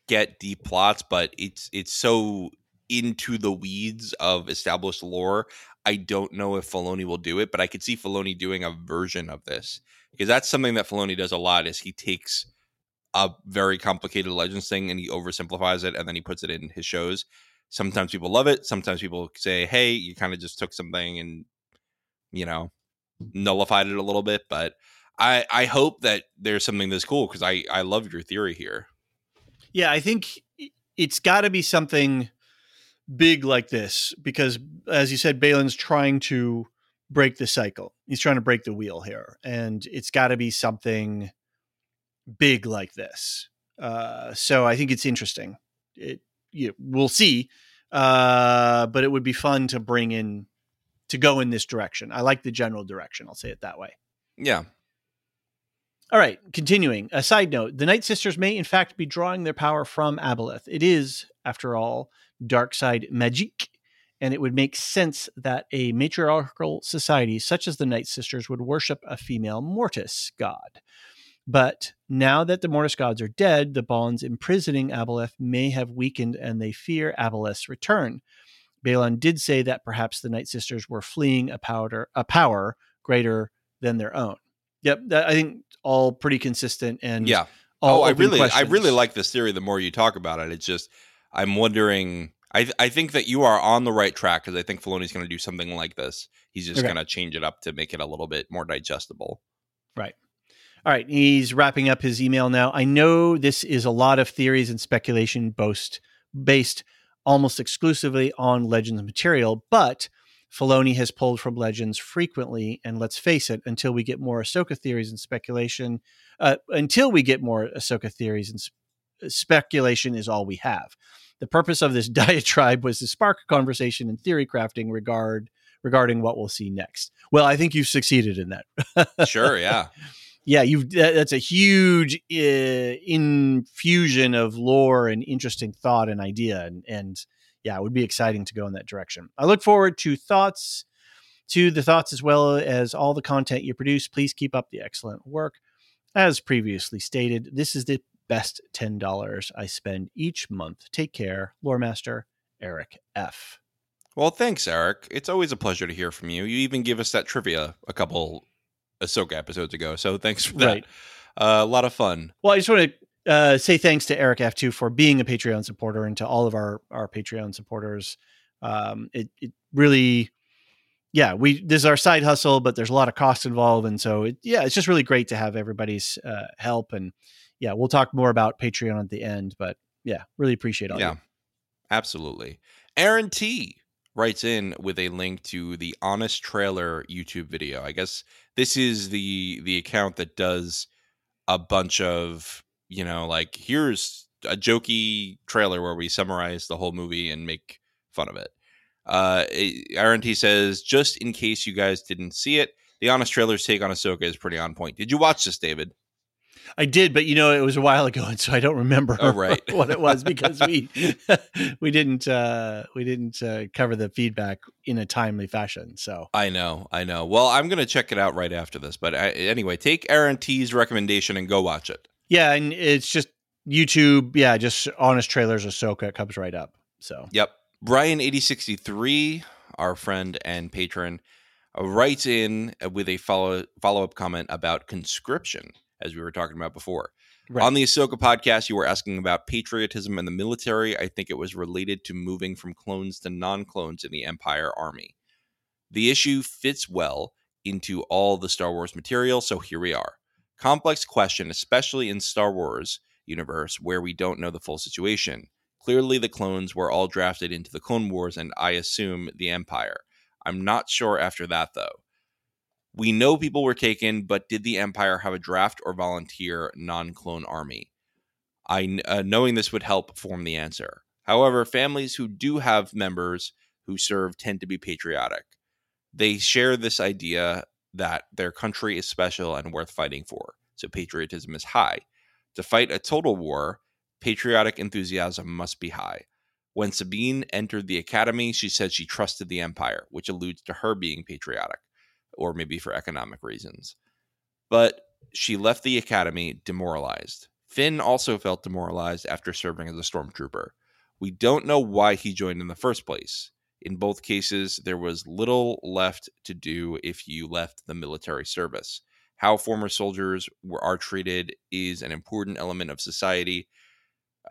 [SPEAKER 2] get deep plots, but it's it's so into the weeds of established lore. I don't know if Filoni will do it, but I could see Filoni doing a version of this. because that's something that Filoni does a lot. Is he takes a very complicated Legends thing and he oversimplifies it and then he puts it in his shows. Sometimes people love it. Sometimes people say, "Hey, you kind of just took something and you know nullified it a little bit." But I I hope that there's something that's cool because I I love your theory here.
[SPEAKER 1] Yeah, I think it's got to be something big like this because, as you said, Baylan's trying to break the cycle. He's trying to break the wheel here, and it's got to be something big like this. Uh, so I think it's interesting. It you we'll see, uh, but it would be fun to bring in to go in this direction. I like the general direction. I'll say it that way.
[SPEAKER 2] Yeah.
[SPEAKER 1] All right, continuing. A side note the Night Sisters may, in fact, be drawing their power from Abeloth. It is, after all, dark side magic, and it would make sense that a matriarchal society such as the Night Sisters would worship a female Mortis god. But now that the Mortis gods are dead, the bonds imprisoning Abeloth may have weakened and they fear Abeloth's return. Baylan did say that perhaps the Night Sisters were fleeing a, powder, a power greater than their own. Yep, that, I think all pretty consistent and
[SPEAKER 2] yeah. oh, I really, questions. I really like this theory. The more you talk about it, it's just I'm wondering. I I think that you are on the right track because I think Filoni's going to do something like this. He's just okay. going to change it up to make it a little bit more digestible.
[SPEAKER 1] Right. All right, he's wrapping up his email now. I know this is a lot of theories and speculation boast, based almost exclusively on Legends material, but Filoni has pulled from Legends frequently, and let's face it, until we get more Ahsoka theories and speculation, uh, until we get more Ahsoka theories and sp- speculation is all we have. The purpose of this diatribe was to spark a conversation and theory crafting regard regarding what we'll see next. Well, I think you've succeeded in that.
[SPEAKER 2] sure, yeah
[SPEAKER 1] yeah, you've that's a huge uh, infusion of lore and interesting thought and idea, and and yeah, it would be exciting to go in that direction. I look forward to thoughts, to the thoughts as well as all the content you produce. Please keep up the excellent work. As previously stated, this is the best ten dollars I spend each month. Take care, Lore Master Eric F.
[SPEAKER 2] Well, thanks, Eric. It's always a pleasure to hear from you. You even give us that trivia a couple Ahsoka episodes ago. So thanks for that. Right. Uh, a lot of fun.
[SPEAKER 1] Well, I just want to uh, say thanks to Eric F2 for being a Patreon supporter and to all of our our Patreon supporters. Um, it it really, yeah, we this is our side hustle, but there's a lot of costs involved, and so it, yeah, it's just really great to have everybody's uh, help. And yeah, we'll talk more about Patreon at the end, but yeah, really appreciate all.
[SPEAKER 2] Yeah,
[SPEAKER 1] you.
[SPEAKER 2] absolutely. Aaron T writes in with a link to the Honest Trailer YouTube video. I guess this is the the account that does a bunch of, you know, like here's a jokey trailer where we summarize the whole movie and make fun of it. Uh Aaron T says, just in case you guys didn't see it, the Honest Trailer's take on Ahsoka is pretty on point. Did you watch this, David?
[SPEAKER 1] I did, but you know, it was a while ago, and so I don't remember
[SPEAKER 2] oh, right.
[SPEAKER 1] what it was because we we didn't uh, we didn't uh, cover the feedback in a timely fashion. So
[SPEAKER 2] I know, I know. Well, I'm gonna check it out right after this. But I, anyway, take Aaron T's recommendation and go watch it.
[SPEAKER 1] Yeah, and it's just YouTube. Yeah, just honest trailers Ahsoka comes right up. So
[SPEAKER 2] yep, Brian eighty sixty three, our friend and patron, uh, writes in with a follow follow up comment about conscription as we were talking about before. Right. On the Ahsoka podcast, you were asking about patriotism and the military. I think it was related to moving from clones to non clones in the Empire Army. The issue fits well into all the Star Wars material, so here we are. Complex question, especially in Star Wars universe where we don't know the full situation. Clearly, the clones were all drafted into the Clone Wars, and I assume the Empire. I'm not sure after that, though. We know people were taken, but did the Empire have a draft or volunteer non clone army? I uh, knowing this would help form the answer. However, families who do have members who serve tend to be patriotic. They share this idea that their country is special and worth fighting for, so patriotism is high. To fight a total war, patriotic enthusiasm must be high. When Sabine entered the academy, she said she trusted the Empire, which alludes to her being patriotic or maybe for economic reasons. But she left the academy demoralized. Finn also felt demoralized after serving as a stormtrooper. We don't know why he joined in the first place. In both cases, there was little left to do if you left the military service. how former soldiers were, are treated is an important element of society.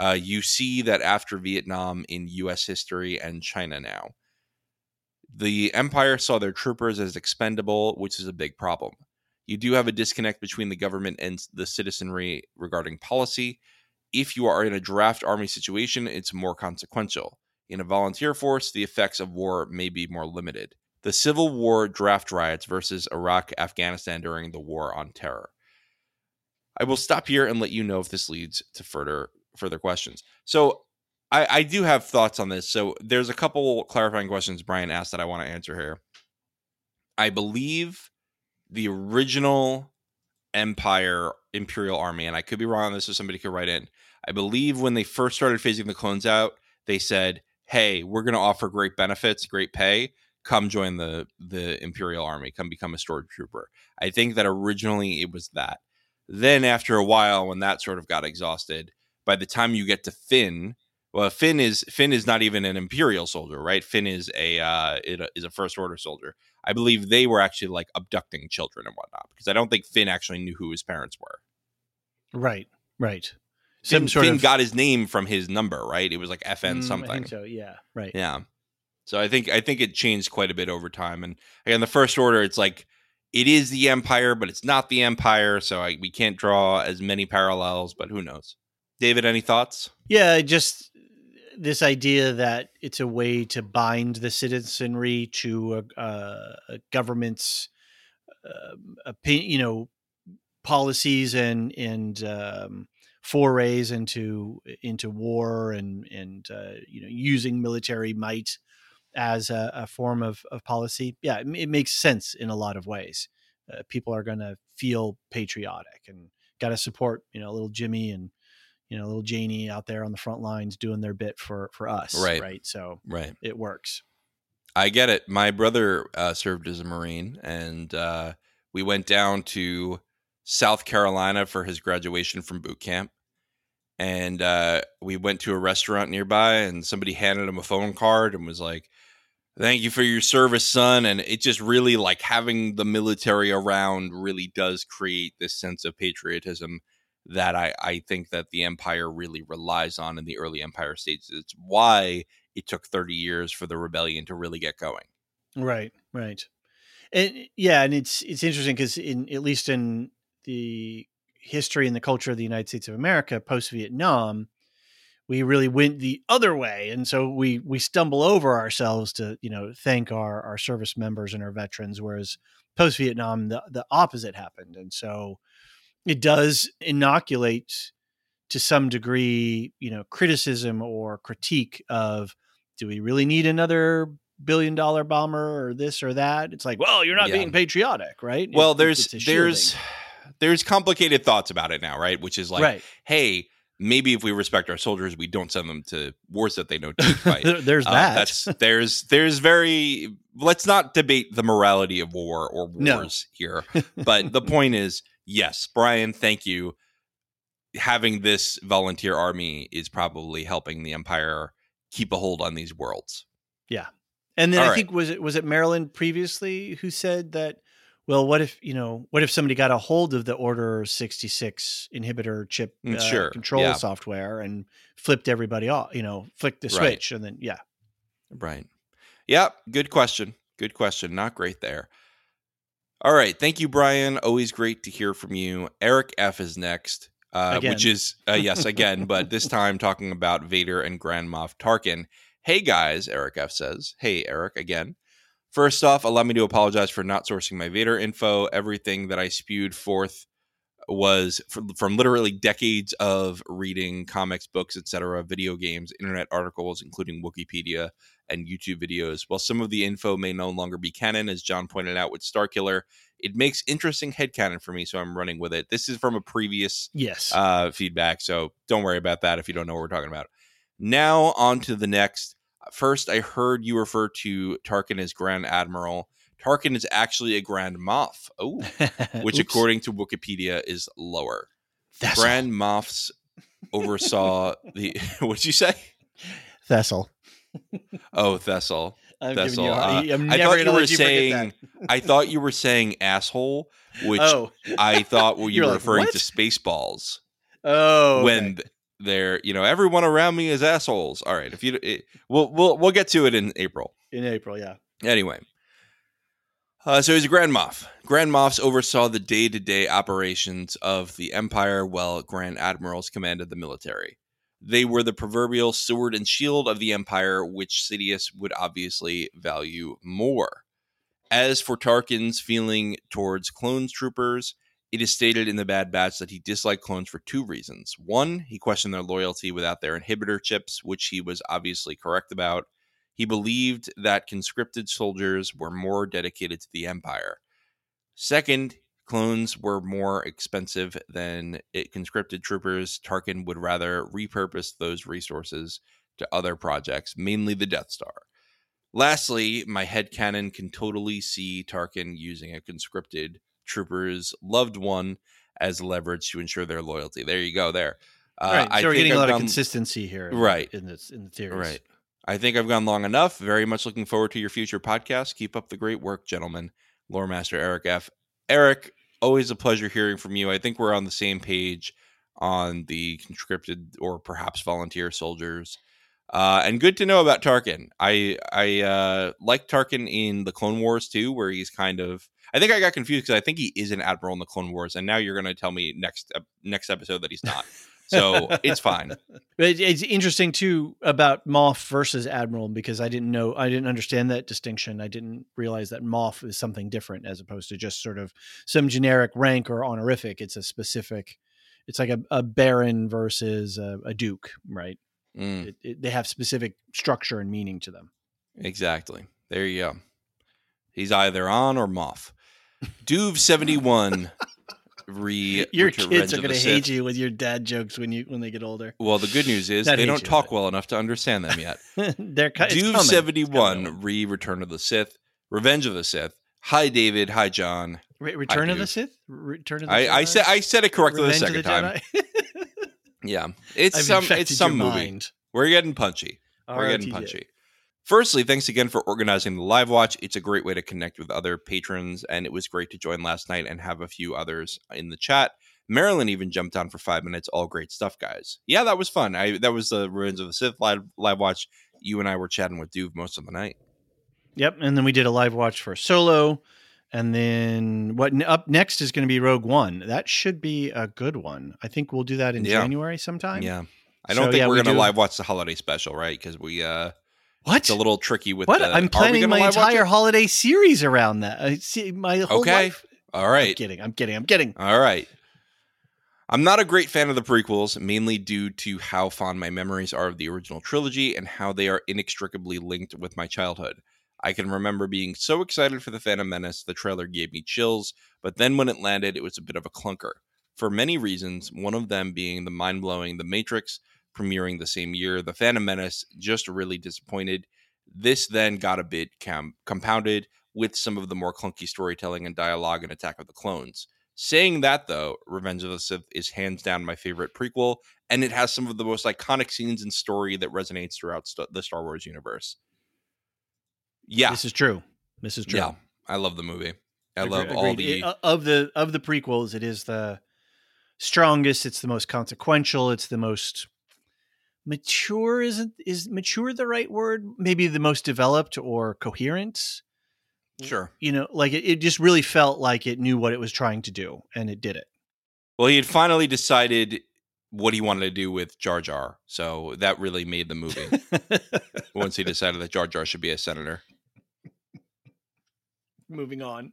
[SPEAKER 2] Uh, you see that after Vietnam in U.S. history and China now. The empire saw their troopers as expendable, which is a big problem. You do have a disconnect between the government and the citizenry regarding policy. If you are in a draft army situation, it's more consequential. In a volunteer force, the effects of war may be more limited. The Civil War draft riots versus Iraq Afghanistan during the War on Terror. I will stop here and let you know if this leads to further further questions. So I, I do have thoughts on this. So there's a couple clarifying questions Brian asked that I want to answer here. I believe the original Empire Imperial Army, and I could be wrong on this, so somebody could write in. I believe when they first started phasing the clones out, they said, "Hey, we're going to offer great benefits, great pay. Come join the the Imperial Army. Come become a stormtrooper." I think that originally it was that. Then after a while, when that sort of got exhausted, by the time you get to Finn, well, Finn is Finn is not even an Imperial soldier, right? Finn is a uh, is a First Order soldier. I believe they were actually like abducting children and whatnot because I don't think Finn actually knew who his parents were.
[SPEAKER 1] Right, right.
[SPEAKER 2] Some Finn, sort Finn of... got his name from his number, right? It was like FN mm, something.
[SPEAKER 1] so yeah, right.
[SPEAKER 2] Yeah. So I think I think it changed quite a bit over time. And again, the First Order, it's like it is the Empire, but it's not the Empire. So I, we can't draw as many parallels, but who knows? David, any thoughts?
[SPEAKER 1] Yeah, just this idea that it's a way to bind the citizenry to a, a, a government's, uh, you know, policies and and um, forays into into war and and uh, you know using military might as a, a form of, of policy. Yeah, it, it, makes sense in a lot of ways. Uh, people are going to feel patriotic and got to support you know little Jimmy and you know, little Janie out there on the front lines doing their bit for for us, right? Right. So
[SPEAKER 2] right,
[SPEAKER 1] it works.
[SPEAKER 2] I get it. My brother uh, served as a Marine, and uh, we went down to South Carolina for his graduation from boot camp. And uh, we went to a restaurant nearby, and somebody handed him a phone card and was like, "Thank you for your service, son." And it just really like having the military around really does create this sense of patriotism that I, I think that the empire really relies on in the early empire stages. It's why it took 30 years for the rebellion to really get going.
[SPEAKER 1] Right, right. And yeah, and it's it's interesting because in at least in the history and the culture of the United States of America post Vietnam, we really went the other way, and so we we stumble over ourselves to you know thank our our service members and our veterans, whereas post Vietnam the the opposite happened, and so it does inoculate to some degree, you know, criticism or critique of do we really need another billion dollar bomber or this or that? It's like, well, you're not yeah. being patriotic, right?
[SPEAKER 2] Well, it, there's there's there's complicated thoughts about it now, right? Which is like, right. hey, maybe if we respect our soldiers, we don't send them to wars that they know to fight.
[SPEAKER 1] there's uh, that. That's
[SPEAKER 2] there's there's very let's not debate the morality of war or wars no. here. But the point is yes, Brian, thank you. Having this volunteer army is probably helping the Empire keep a hold on these worlds.
[SPEAKER 1] Yeah. And then All I right. think was it was it Marilyn previously who said that well what if you know what if somebody got a hold of the order 66 inhibitor chip
[SPEAKER 2] mm, uh, sure.
[SPEAKER 1] control yeah. software and flipped everybody off you know flicked the switch right. and then yeah
[SPEAKER 2] right yeah good question good question not great there all right. Thank you, Brian. Always great to hear from you. Eric F is next, uh, which is, uh, yes, again, but this time talking about Vader and Grand Moff Tarkin. Hey, guys, Eric F says. Hey, Eric, again. First off, allow me to apologize for not sourcing my Vader info. Everything that I spewed forth was from, from literally decades of reading comics, books, etc., video games, internet articles, including Wikipedia, and YouTube videos. While some of the info may no longer be canon, as John pointed out with Starkiller, it makes interesting headcanon for me, so I'm running with it. This is from a previous
[SPEAKER 1] yes
[SPEAKER 2] uh, feedback, so don't worry about that if you don't know what we're talking about. Now on to the next. First, I heard you refer to Tarkin as Grand Admiral. Tarkin is actually a Grand Moff, oh, which according to Wikipedia is lower. That's Grand Moffs oversaw the. What'd you say?
[SPEAKER 1] Thessel
[SPEAKER 2] oh, Thessel.
[SPEAKER 1] I'm
[SPEAKER 2] That's
[SPEAKER 1] you.
[SPEAKER 2] Uh, I thought you were saying. I thought you were saying asshole, which
[SPEAKER 1] oh,
[SPEAKER 2] I thought well, you were
[SPEAKER 1] like,
[SPEAKER 2] referring
[SPEAKER 1] "What?"
[SPEAKER 2] to Spaceballs.
[SPEAKER 1] oh,
[SPEAKER 2] when th- they're you know everyone around me is assholes. All right, if you it, we'll we'll we'll get to it in April.
[SPEAKER 1] in April, yeah.
[SPEAKER 2] Anyway, uh, so he's a Grand Moff. Grand Moffs oversaw the day to day operations of the Empire, while Grand Admirals commanded the military. They were the proverbial sword and shield of the Empire, which Sidious would obviously value more. As for Tarkin's feeling towards clone troopers, it is stated in the Bad Batch that he disliked clones for two reasons. One, he questioned their loyalty without their inhibitor chips, which he was obviously correct about. He believed that conscripted soldiers were more dedicated to the Empire. Second, clones were more expensive than it conscripted troopers. Tarkin would rather repurpose those resources to other projects, mainly the Death Star. Lastly, my head headcanon can totally see Tarkin using a conscripted trooper's loved one as leverage to ensure their loyalty. There you go. There. Uh,
[SPEAKER 1] right, so
[SPEAKER 2] I
[SPEAKER 1] we're getting a lot of consistency here,
[SPEAKER 2] Right.
[SPEAKER 1] In this, in the theories,
[SPEAKER 2] Right. I think I've gone long enough. Very much looking forward to your future podcast. Keep up the great work, gentlemen. Lore Master Eric F. Eric, always a pleasure hearing from you. I think we're on the same page on the conscripted or perhaps volunteer soldiers. Uh, and good to know about Tarkin. I I uh, like Tarkin in the Clone Wars too, where he's kind of. I think I got confused because I think he is an admiral in the Clone Wars, and now you're going to tell me next ep- next episode that he's not. So it's fine.
[SPEAKER 1] It- it's interesting too about Moff versus Admiral because I didn't know, I didn't understand that distinction. I didn't realize that Moff is something different as opposed to just sort of some generic rank or honorific. It's a specific. It's like a, a baron versus a, a duke, right?
[SPEAKER 2] Mm.
[SPEAKER 1] It, it, they have specific structure and meaning to them.
[SPEAKER 2] Exactly. There you go. He's either on or Moff. Duve seventy one. Re
[SPEAKER 1] Your kids are going to hate you with your dad jokes when you when they get older.
[SPEAKER 2] Well, the good news is
[SPEAKER 1] Not
[SPEAKER 2] they don't
[SPEAKER 1] you,
[SPEAKER 2] talk
[SPEAKER 1] but-
[SPEAKER 2] well enough to understand them yet.
[SPEAKER 1] They're
[SPEAKER 2] Duve seventy one. Re Return of the Sith. Revenge of the Sith. Hi David. Hi John.
[SPEAKER 1] Re- Return of the Sith. Return of the
[SPEAKER 2] I, I said I said it correctly the
[SPEAKER 1] Revenge of
[SPEAKER 2] second
[SPEAKER 1] the
[SPEAKER 2] time. Yeah, it's
[SPEAKER 1] I've
[SPEAKER 2] some it's some movie.
[SPEAKER 1] mind.
[SPEAKER 2] We're getting punchy. We're getting punchy. Firstly, thanks again for organizing the live watch. It's a great way to connect with other patrons, and it was great to join last night and have a few others in the chat. Marilyn even jumped on for five minutes. All great stuff, guys. Yeah, that was fun. I that was the Ruins of the Sith live live watch. You and I were chatting with Duve most of the night.
[SPEAKER 1] Yep, and then we did a live watch for Solo, and then what up next is going to be Rogue One. That should be a good one. I think we'll do that in
[SPEAKER 2] Yeah.
[SPEAKER 1] January sometime.
[SPEAKER 2] Yeah, I don't
[SPEAKER 1] So,
[SPEAKER 2] think
[SPEAKER 1] yeah,
[SPEAKER 2] we're
[SPEAKER 1] we
[SPEAKER 2] gonna live watch the holiday special, right? Because we uh,
[SPEAKER 1] What?
[SPEAKER 2] it's a little tricky with
[SPEAKER 1] what?
[SPEAKER 2] The,
[SPEAKER 1] I'm planning my entire holiday series around that. I see my whole
[SPEAKER 2] Okay.
[SPEAKER 1] life.
[SPEAKER 2] All right.
[SPEAKER 1] I'm kidding. I'm kidding. I'm kidding.
[SPEAKER 2] All right. I'm not a great fan of the prequels, mainly due to how fond my memories are of the original trilogy and how they are inextricably linked with my childhood. I can remember being so excited for The Phantom Menace, the trailer gave me chills, but then when it landed, it was a bit of a clunker. For many reasons, one of them being the mind blowing The Matrix premiering the same year, The Phantom Menace just really disappointed. This then got a bit com- compounded with some of the more clunky storytelling and dialogue in Attack of the Clones. Saying that, though, Revenge of the Sith is hands down my favorite prequel, and it has some of the most iconic scenes and story that resonates throughout st- the Star Wars universe. Yeah,
[SPEAKER 1] This is true. This is true.
[SPEAKER 2] yeah, I love the movie. I
[SPEAKER 1] Agree-
[SPEAKER 2] love all the.
[SPEAKER 1] It- uh, of the of the prequels. It is the strongest. It's the most consequential. It's the most mature. Isn't is mature the right word? Maybe the most developed or coherent.
[SPEAKER 2] sure.
[SPEAKER 1] You know, like it, it just really felt like it knew what it was trying to do, and it did it.
[SPEAKER 2] Well, he had finally decided what he wanted to do with Jar Jar, so that really made the movie. once he decided that Jar Jar should be a senator.
[SPEAKER 1] Moving on.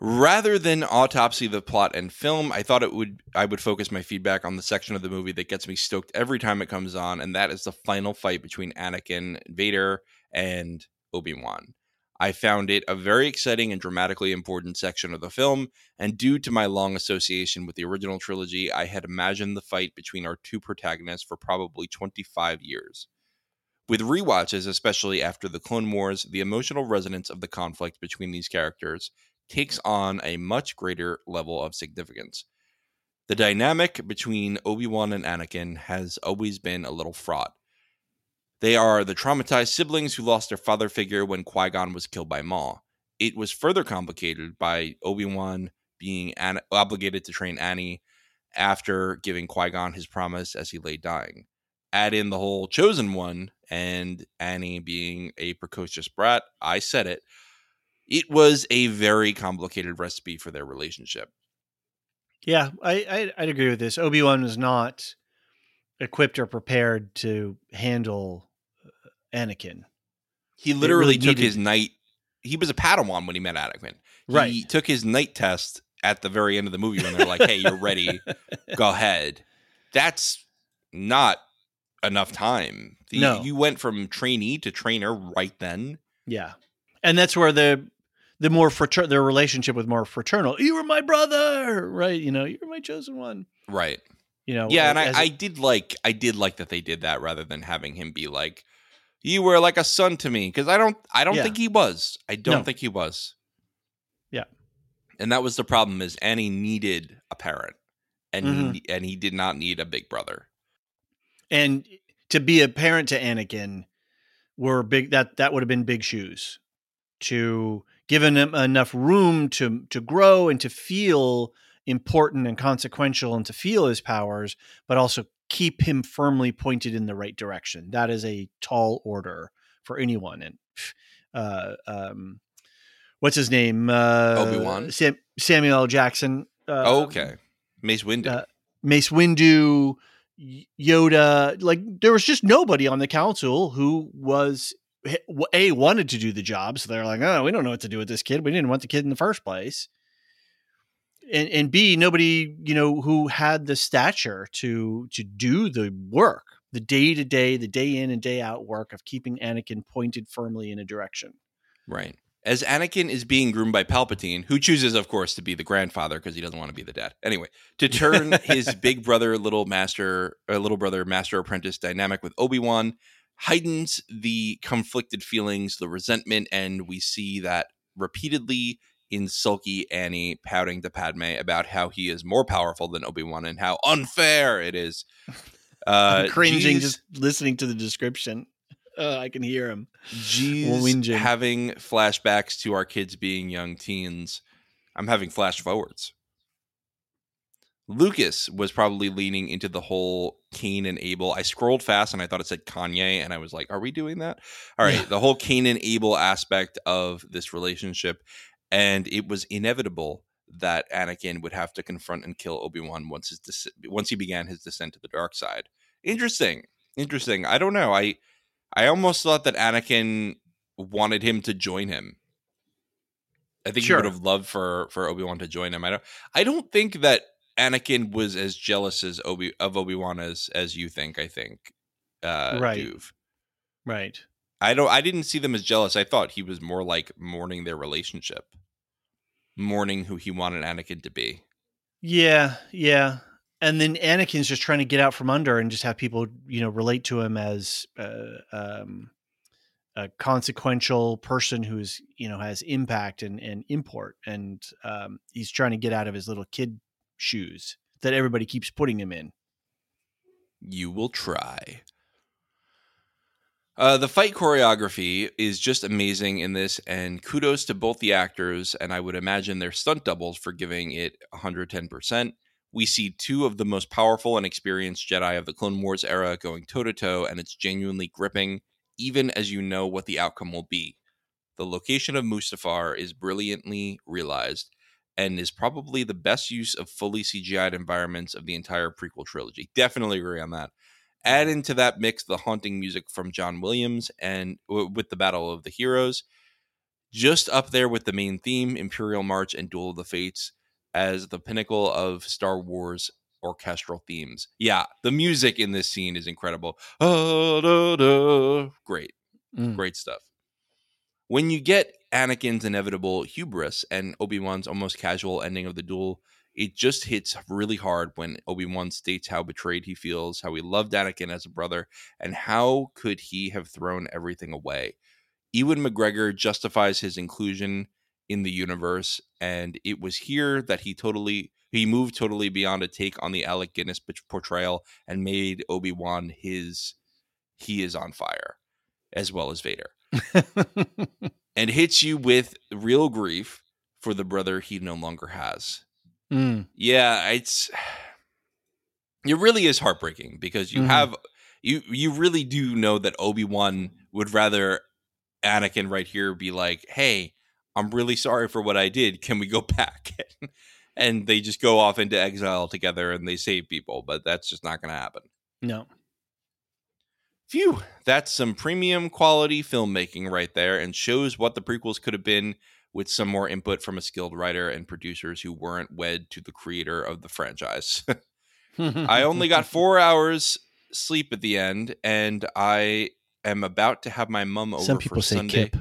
[SPEAKER 2] Rather than autopsy the plot and film, I thought it would I would focus my feedback on the section of the movie that gets me stoked every time it comes on, and that is the final fight between Anakin, Vader, and Obi-Wan. I found it a very exciting and dramatically important section of the film, and due to my long association with the original trilogy, I had imagined the fight between our two protagonists for probably 25 years. With rewatches, especially after the Clone Wars, the emotional resonance of the conflict between these characters takes on a much greater level of significance. The dynamic between Obi Wan and Anakin has always been a little fraught. They are the traumatized siblings who lost their father figure when Qui Gon was killed by Maul. It was further complicated by Obi Wan being an- obligated to train Annie after giving Qui Gon his promise as he lay dying. Add in the whole chosen one and Annie being a precocious brat. I said it. It was a very complicated recipe for their relationship.
[SPEAKER 1] Yeah, I, I I'd agree with this. Obi Wan was not equipped or prepared to handle uh, Anakin.
[SPEAKER 2] He literally
[SPEAKER 1] really
[SPEAKER 2] took
[SPEAKER 1] needed-
[SPEAKER 2] his knight. He was a Padawan when he met Anakin. He
[SPEAKER 1] Right.
[SPEAKER 2] took his knight test at the very end of the movie when they're like, "Hey, you're ready. Go ahead." That's not enough time. The-
[SPEAKER 1] No.
[SPEAKER 2] you went from trainee to trainer right then.
[SPEAKER 1] Yeah, and that's where the the more frater- their relationship with more fraternal. You were my brother, right? You know, you're my chosen one.
[SPEAKER 2] Right.
[SPEAKER 1] You know,
[SPEAKER 2] Yeah, and I, I did like I did like that they did that rather than having him be like, "You were like a son to me," because I don't I don't
[SPEAKER 1] Yeah.
[SPEAKER 2] think he was. I don't
[SPEAKER 1] No.
[SPEAKER 2] think he was.
[SPEAKER 1] Yeah.
[SPEAKER 2] and that was the problem is Annie needed a parent, and
[SPEAKER 1] Mm-hmm.
[SPEAKER 2] he and he did not need a big brother.
[SPEAKER 1] And to be a parent to Anakin were big that that would have been big shoes to given him enough room to to grow and to feel important and consequential and to feel his powers but also keep him firmly pointed in the right direction that is a tall order for anyone and uh um what's his name uh
[SPEAKER 2] Obi-Wan?
[SPEAKER 1] Sam, Samuel L. Jackson uh,
[SPEAKER 2] Oh, okay, Mace Windu.
[SPEAKER 1] uh, Mace Windu, Yoda, like there was just nobody on the council who was a wanted to do the job. So they're like, oh, we don't know what to do with this kid. We didn't want the kid in the first place. And and B, nobody you know who had the stature to to do the work, the day to day, the day in and day out work of keeping Anakin pointed firmly in a direction.
[SPEAKER 2] Right. As Anakin is being groomed by Palpatine, who chooses, of course, to be the grandfather because he doesn't want to be the dad. Anyway, to turn his big brother, little master, or little brother, master apprentice dynamic with Obi Wan heightens the conflicted feelings, the resentment, and we see that repeatedly in sulky Annie pouting to Padme about how he is more powerful than Obi Wan and how unfair it is. Uh,
[SPEAKER 1] I'm cringing
[SPEAKER 2] geez-
[SPEAKER 1] just listening to the description. Uh, I can hear him.
[SPEAKER 2] Jeez, having flashbacks to our kids being young teens. I'm having flash forwards. Lucas was probably leaning into the whole Cain and Abel. I scrolled fast and I thought it said Kanye, and I was like, "Are we doing that?" All right,
[SPEAKER 1] Yeah.
[SPEAKER 2] the whole Cain and Abel aspect of this relationship, and it was inevitable that Anakin would have to confront and kill Obi Wan once his once he began his descent to the dark side. Interesting, interesting. I don't know. I I almost thought that Anakin wanted him to join him. I think
[SPEAKER 1] Sure.
[SPEAKER 2] he would have loved for for Obi Wan to join him. I don't. I don't think that Anakin was as jealous as Obi of Obi Wan as as you think. I think, uh,
[SPEAKER 1] Right.
[SPEAKER 2] Duve.
[SPEAKER 1] Right.
[SPEAKER 2] I don't. I didn't see them as jealous. I thought he was more like mourning their relationship, mourning who he wanted Anakin to be.
[SPEAKER 1] Yeah, yeah. And then Anakin's just trying to get out from under and just have people, you know, relate to him as uh, um, a consequential person who's, you know, has impact and, and import. And um, he's trying to get out of his little kid shoes that everybody keeps putting him in.
[SPEAKER 2] You will try. Uh, the fight choreography is just amazing in this, and kudos to both the actors, and I would imagine their stunt doubles for giving it 110%. We see two of the most powerful and experienced Jedi of the Clone Wars era going toe to toe, and it's genuinely gripping, even as you know what the outcome will be. The location of Mustafar is brilliantly realized and is probably the best use of fully CGI'd environments of the entire prequel trilogy. Definitely agree on that. Add into that mix the haunting music from John Williams and w- with the Battle of the Heroes, just up there with the main theme, Imperial March and Duel of the Fates, as the pinnacle of Star Wars orchestral themes. Yeah, the music in this scene is incredible. Da, da. Great.
[SPEAKER 1] Mm.
[SPEAKER 2] Great stuff. When you get Anakin's inevitable hubris and Obi Wan's almost casual ending of the duel, it just hits really hard when Obi Wan states how betrayed he feels, how he loved Anakin as a brother, and how could he have thrown everything away. Ewan McGregor justifies his inclusion in the universe, and it was here that he totally he moved totally beyond a take on the Alec Guinness portrayal and made Obi Wan his he is on fire, as well as Vader, and hits you with real grief for the brother he no longer has.
[SPEAKER 1] Mm.
[SPEAKER 2] Yeah, it's it really is heartbreaking because you
[SPEAKER 1] Mhm.
[SPEAKER 2] have you you really do know that Obi-Wan would rather Anakin right here be like, "Hey, I'm really sorry for what I did. Can we go back?" and they just go off into exile together and they save people, but that's just not going to happen.
[SPEAKER 1] No.
[SPEAKER 2] Phew, that's some premium quality filmmaking right there and shows what the prequels could have been with some more input from a skilled writer and producers who weren't wed to the creator of the franchise. I only got four hours sleep at the end, and I am about to have my mum over
[SPEAKER 1] Some people
[SPEAKER 2] for
[SPEAKER 1] say
[SPEAKER 2] Sunday.
[SPEAKER 1] Kip.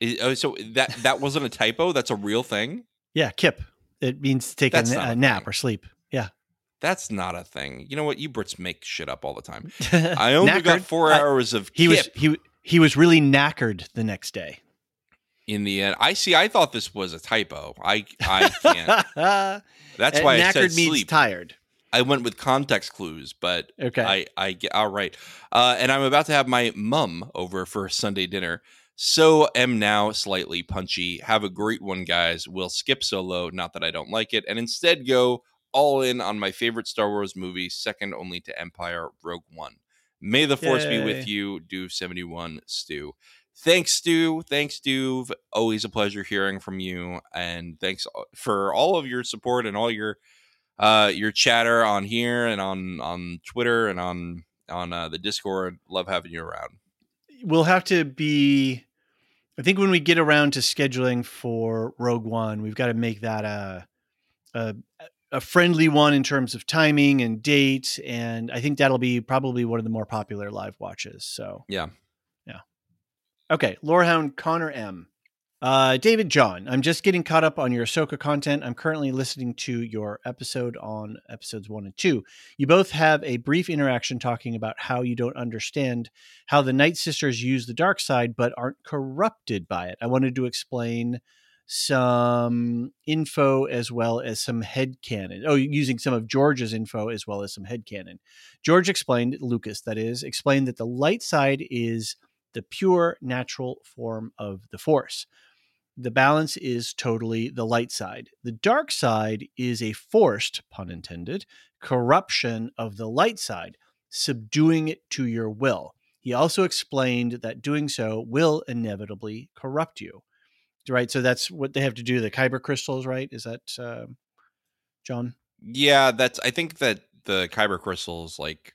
[SPEAKER 2] Is- oh, so that that wasn't a typo. That's a real thing.
[SPEAKER 1] Yeah, Kip. It means take a,
[SPEAKER 2] That's
[SPEAKER 1] na-
[SPEAKER 2] not
[SPEAKER 1] a
[SPEAKER 2] a
[SPEAKER 1] nap
[SPEAKER 2] thing.
[SPEAKER 1] or sleep. Yeah.
[SPEAKER 2] That's not a thing. You know what? You Brits make shit up all the time. I only got four
[SPEAKER 1] I-
[SPEAKER 2] hours of
[SPEAKER 1] He was
[SPEAKER 2] Kip
[SPEAKER 1] he he was really knackered the next day.
[SPEAKER 2] in the end. I see. I thought this was a typo. I I can't. That's
[SPEAKER 1] And
[SPEAKER 2] why I
[SPEAKER 1] knackered
[SPEAKER 2] said
[SPEAKER 1] means
[SPEAKER 2] sleep.
[SPEAKER 1] tired.
[SPEAKER 2] I went with context clues, but
[SPEAKER 1] Okay.
[SPEAKER 2] I I get all right. Uh, and I'm about to have my mum over for Sunday dinner. So am now slightly punchy. Have a great one, guys. We'll skip Solo, not that I don't like it, and instead go all in on my favorite Star Wars movie, second only to Empire, Rogue One. May the force be with you, Duve seventy one, Stu. Thanks, Stu. Thanks, Duve. Always a pleasure hearing from you, and thanks for all of your support and all your uh your chatter on here and on on Twitter and on on uh, the Discord. Love having you around.
[SPEAKER 1] we'll have to be I think when we get around to scheduling for Rogue One, we've got to make that a a, a friendly one in terms of timing and date, and I think that'll be probably one of the more popular live watches. So
[SPEAKER 2] Yeah.
[SPEAKER 1] yeah. Okay, Lorehound Connor M. Uh, David John, I'm just getting caught up on your Ahsoka content. I'm currently listening to your episode on episodes one and two. You both have a brief interaction talking about how you don't understand how the Night Sisters use the dark side but aren't corrupted by it. I wanted to explain some info as well as some headcanon. Oh, using some of George's info as well as some head headcanon. George explained, Lucas, that is, explained that the light side is the pure natural form of the Force. The balance is totally the light side. The dark side is a forced, pun intended, corruption of the light side, subduing it to your will. He also explained that doing so will inevitably corrupt you. Right. So that's what they have to do. The kyber crystals, right? Is that uh, John?
[SPEAKER 2] Yeah, that's I think that the kyber crystals like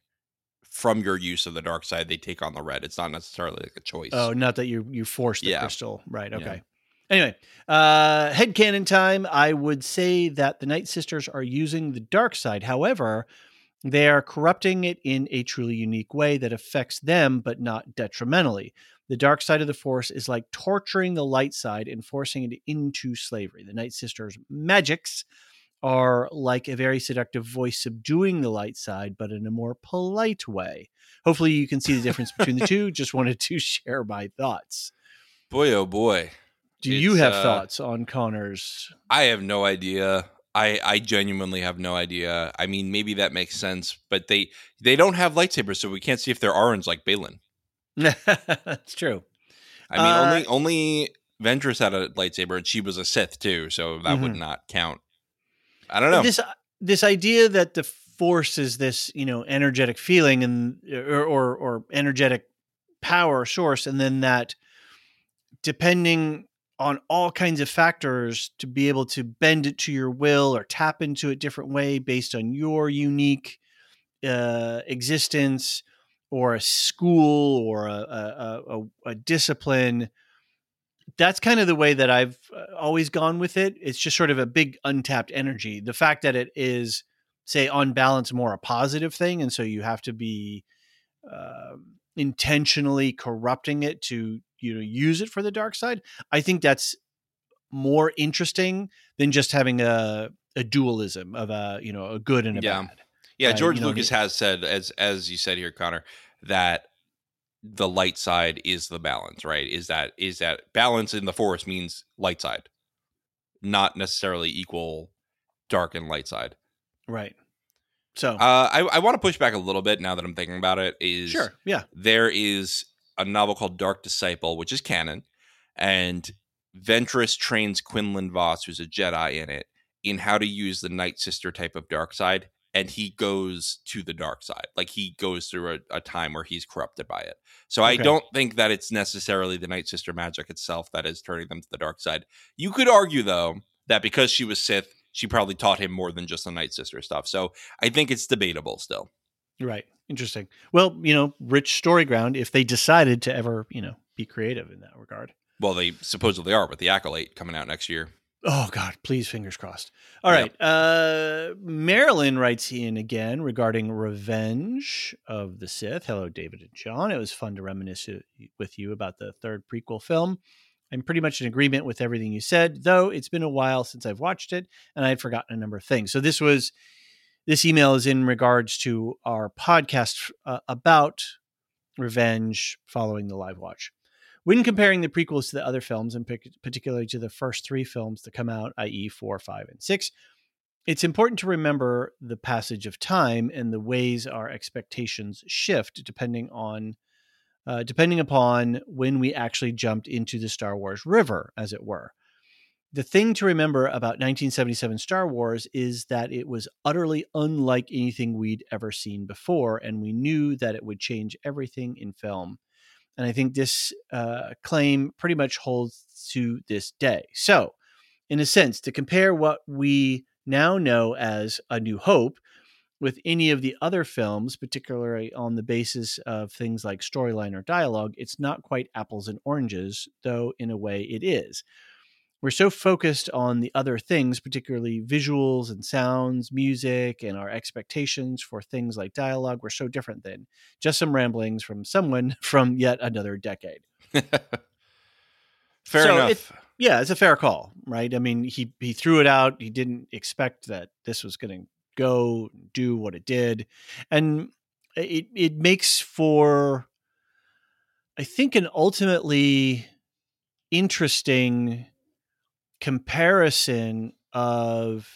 [SPEAKER 2] from your use of the dark side, they take on the red. It's not necessarily like a choice.
[SPEAKER 1] Oh, not that you you force the
[SPEAKER 2] Yeah.
[SPEAKER 1] crystal, right? Okay. Anyway, uh, headcanon time. I would say that the Night Sisters are using the dark side. However, they are corrupting it in a truly unique way that affects them, but not detrimentally. The dark side of the Force is like torturing the light side and forcing it into slavery. The Night Sisters' magics are like a very seductive voice subduing the light side, but in a more polite way. Hopefully, you can see the difference between the two. Just wanted to share my thoughts.
[SPEAKER 2] boy, oh boy.
[SPEAKER 1] Do you have
[SPEAKER 2] uh,
[SPEAKER 1] thoughts on Connor's?
[SPEAKER 2] I have no idea. I I genuinely have no idea. I mean, maybe that makes sense, but they they don't have lightsabers, so we can't see if they're orange like Baylan.
[SPEAKER 1] That's true.
[SPEAKER 2] I mean,
[SPEAKER 1] Uh,
[SPEAKER 2] only only Ventress had a lightsaber, and she was a Sith too, so that would
[SPEAKER 1] Mhm.
[SPEAKER 2] not count. I don't know.
[SPEAKER 1] This this idea that the Force is this you know energetic feeling and or or, or energetic power source, and then that depending on all kinds of factors to be able to bend it to your will or tap into a different way based on your unique uh, existence or a school or a, a, a, a discipline. That's kind of the way that I've uh, always gone with it. It's just sort of a big untapped energy. The fact that it is, say, on balance, more a positive thing, and so you have to be um intentionally corrupting it to you know use it for the dark side. I think that's more interesting than just having a a dualism of a you know a good and a
[SPEAKER 2] Yeah.
[SPEAKER 1] bad.
[SPEAKER 2] yeah,
[SPEAKER 1] uh,
[SPEAKER 2] George
[SPEAKER 1] know,
[SPEAKER 2] Lucas has said, as as you said here, Connor, that the light side is the balance. Right? Is that is that balance in the Force means light side, not necessarily equal dark and light side.
[SPEAKER 1] Right. So
[SPEAKER 2] Uh, I, I want to push back a little bit now that I'm thinking about it. Is
[SPEAKER 1] sure, yeah,
[SPEAKER 2] there is a novel called Dark Disciple, which is canon, and Ventress trains Quinlan Vos, who's a Jedi in it, in how to use the Night Sister type of dark side, and he goes to the dark side. Like he goes through a, a time where he's corrupted by it. So I don't think that it's necessarily the Night Sister magic itself that is turning them to the dark side. You could argue though that because she was Sith, she probably taught him more than just the Night Sister stuff. So I think it's debatable still.
[SPEAKER 1] Right. Interesting. Well, you know, rich story ground if they decided to ever, you know, be creative in that regard.
[SPEAKER 2] Well, they supposedly are with the Acolyte coming out next year.
[SPEAKER 1] Oh God, please, fingers crossed. All right. Uh Marilyn writes in again regarding Revenge of the Sith. Hello, David and John. It was fun to reminisce with you about the third prequel film. I'm pretty much in agreement with everything you said, though it's been a while since I've watched it and I had forgotten a number of things. So this was this email is in regards to our podcast uh, about Revenge following the live watch. When comparing the prequels to the other films, and particularly to the first three films that come out, i.e., four, five, and six, it's important to remember the passage of time and the ways our expectations shift depending on uh, depending upon when we actually jumped into the Star Wars river, as it were. The thing to remember about 1977 Star Wars is that it was utterly unlike anything we'd ever seen before, and we knew that it would change everything in film. And I think this uh, claim pretty much holds to this day. So, in a sense, to compare what we now know as A New Hope with any of the other films, particularly on the basis of things like storyline or dialogue, it's not quite apples and oranges, though in a way it is. We're so focused on the other things, particularly visuals and sounds, music, and our expectations for things like dialogue. We're so different than just some ramblings from someone from yet another decade.
[SPEAKER 2] Fair
[SPEAKER 1] So
[SPEAKER 2] enough.
[SPEAKER 1] Yeah, it's a fair call, right? I mean, he he threw it out. He didn't expect that this was going to go do what it did, and it it makes for, I think, an ultimately interesting comparison of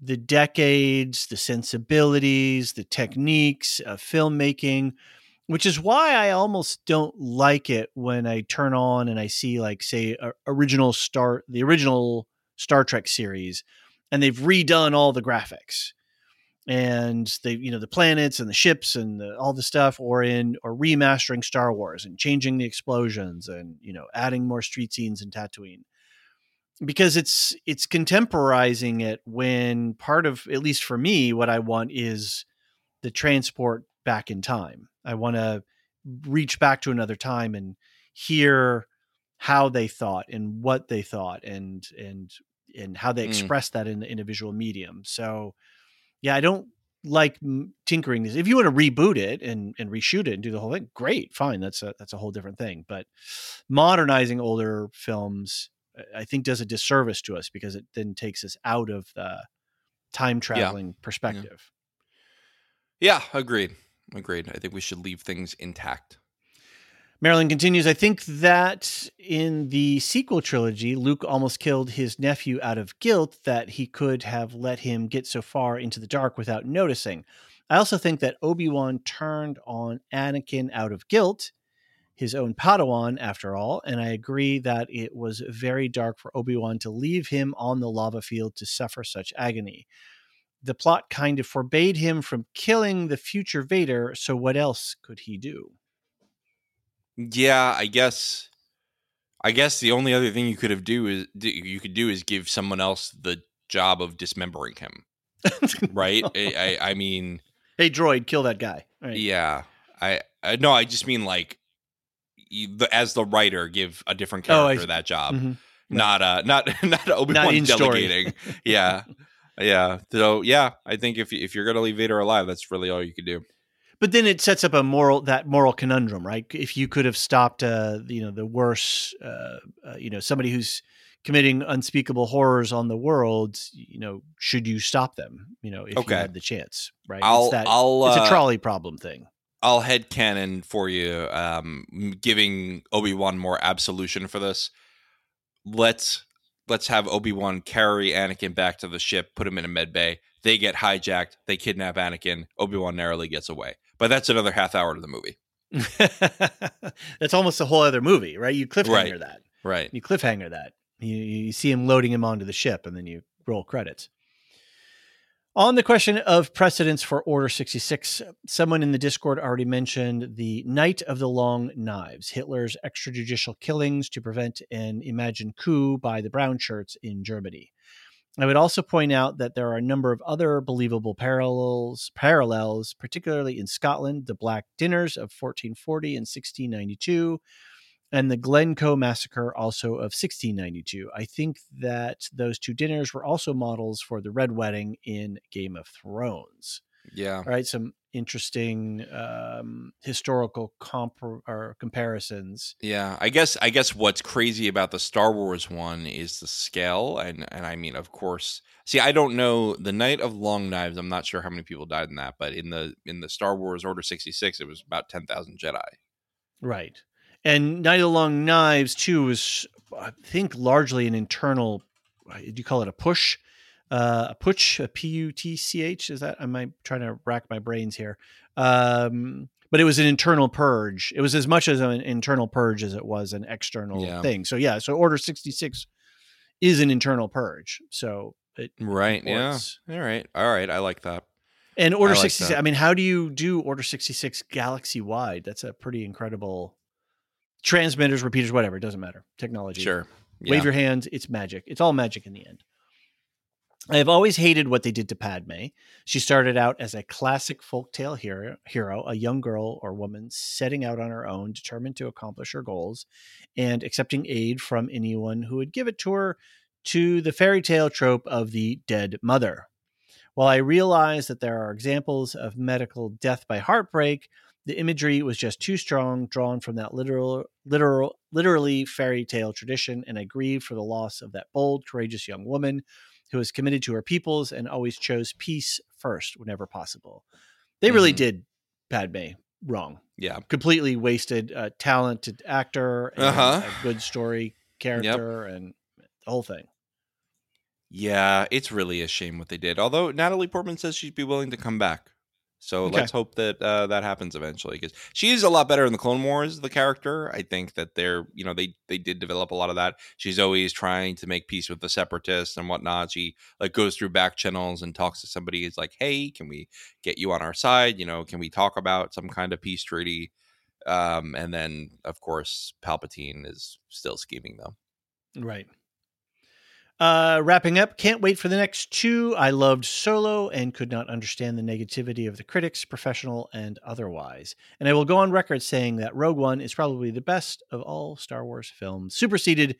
[SPEAKER 1] the decades, the sensibilities, the techniques of filmmaking, which is why I almost don't like it when I turn on and I see like say original Star the original Star Trek series and they've redone all the graphics. And they you know the planets and the ships and the, all the stuff or in or remastering Star Wars and changing the explosions and you know adding more street scenes in Tatooine because it's it's contemporizing it when part of at least for me what I want is the transport back in time. I want to reach back to another time and hear how they thought and what they thought and and and how they
[SPEAKER 2] Mm.
[SPEAKER 1] expressed that in in a visual medium. So yeah, I don't like tinkering this. If you want to reboot it and and reshoot it and do the whole thing, great, fine. That's a that's a whole different thing. But modernizing older films, I- think, does a disservice to us because it then takes us out of the time traveling perspective.
[SPEAKER 2] yeah, agreed. Agreed. I think we should leave things intact.
[SPEAKER 1] Marilyn continues, I think that in the sequel trilogy, Luke almost killed his nephew out of guilt that he could have let him get so far into the dark without noticing. I also think that Obi Wan turned on Anakin out of guilt, his own Padawan, after all, and I agree that it was very dark for Obi Wan to leave him on the lava field to suffer such agony. The plot kind of forbade him from killing the future Vader, so what else could he do?
[SPEAKER 2] Yeah, I guess. I guess the only other thing you could have do is you could do is give someone else the job of dismembering him, right? I, I, I mean,
[SPEAKER 1] hey droid kill that guy right.
[SPEAKER 2] yeah. I, I no, I just mean like, you, the, as the writer, give a different
[SPEAKER 1] Oh,
[SPEAKER 2] character
[SPEAKER 1] see.
[SPEAKER 2] that job,
[SPEAKER 1] Mhm.
[SPEAKER 2] not uh, not not Obi Wan delegating. yeah, yeah. So yeah, I think if if you're gonna leave Vader alive, that's really all you could do.
[SPEAKER 1] but then it sets up a moral that moral conundrum right if you could have stopped uh you know the worse, uh, uh you know somebody who's committing unspeakable horrors on the world you know should you stop them you know if
[SPEAKER 2] Okay.
[SPEAKER 1] you had the chance right
[SPEAKER 2] I'll
[SPEAKER 1] it's that
[SPEAKER 2] I'll
[SPEAKER 1] it's
[SPEAKER 2] uh,
[SPEAKER 1] a trolley problem thing
[SPEAKER 2] I'll head canon for you, um, giving Obi Wan more absolution for this. Let's let's have Obi Wan carry Anakin back to the ship, put him in a med bay, They get hijacked. They kidnap Anakin. Obi Wan narrowly gets away. But that's another half hour to the movie.
[SPEAKER 1] That's almost a whole other movie, right? You cliffhanger
[SPEAKER 2] Right.
[SPEAKER 1] that.
[SPEAKER 2] Right.
[SPEAKER 1] You cliffhanger that. You, you see him loading him onto the ship, and then you roll credits. On the question of precedence for Order 66, someone in the Discord already mentioned the Night of the Long Knives, Hitler's extrajudicial killings to prevent an imagined coup by the brown shirts in Germany. I would also point out that there are a number of other believable parallels, parallels, particularly in Scotland, the Black Dinners of 1440 and 1692, and the Glencoe massacre also of 1692. I think that those two dinners were also models for the Red Wedding in Game of Thrones.
[SPEAKER 2] Yeah.
[SPEAKER 1] All right, some interesting um, historical comp- or comparisons.
[SPEAKER 2] Yeah, I guess I guess what's crazy about the Star Wars one is the scale, and and I mean, of course, see, I don't know the Night of Long Knives. I'm not sure how many people died in that, but in the in the Star Wars Order 66, it was about 10,000 Jedi.
[SPEAKER 1] Right. And Night of the Long Knives, too, was, I think, largely an internal, do you call it a push? Uh, a push, a P U T C H. Is that? Am I trying to rack my brains here? Um, but it was an internal purge. It was as much as an internal purge as it was an external
[SPEAKER 2] Yeah.
[SPEAKER 1] thing. So, yeah, so Order 66 is an internal purge. So, it,
[SPEAKER 2] Right. Yeah. All right. All right. I like that.
[SPEAKER 1] And Order
[SPEAKER 2] I like
[SPEAKER 1] 66,
[SPEAKER 2] that.
[SPEAKER 1] I mean, how do you do Order 66 galaxy wide? That's a pretty incredible transmitters, repeaters, whatever. It doesn't matter. Technology.
[SPEAKER 2] Sure. Yeah.
[SPEAKER 1] Wave your hands. It's magic. It's all magic in the end. I have always hated what they did to Padme. She started out as a classic folktale hero, hero, a young girl or woman setting out on her own, determined to accomplish her goals, and accepting aid from anyone who would give it to her to the fairy tale trope of the dead mother. While I realize that there are examples of medical death by heartbreak, the imagery was just too strong, drawn from that literal, literal, literally fairy tale tradition, and I grieve for the loss of that bold, courageous young woman who was committed to her peoples and always chose peace first whenever possible. They really
[SPEAKER 2] Mhm.
[SPEAKER 1] did Padme wrong.
[SPEAKER 2] Yeah.
[SPEAKER 1] Completely wasted a talented actor and
[SPEAKER 2] Uh-huh.
[SPEAKER 1] a good story character and the whole thing.
[SPEAKER 2] Yeah. It's really a shame what they did. Although Natalie Portman says she'd be willing to come back. So
[SPEAKER 1] Okay.
[SPEAKER 2] let's hope that uh, that happens eventually because she is a lot better in the Clone Wars. The character, I think that they're, you know, they they did develop a lot of that. She's always trying to make peace with the separatists and whatnot. She like goes through back channels and talks to somebody. Is like, hey, can we get you on our side? You know, can we talk about some kind of peace treaty? Um, and then of course Palpatine is still scheming though.
[SPEAKER 1] Right. Uh, wrapping up, can't wait for the next two. I loved Solo and could not understand the negativity of the critics, professional and otherwise. And I will go on record saying that Rogue One is probably the best of all Star Wars films, superseded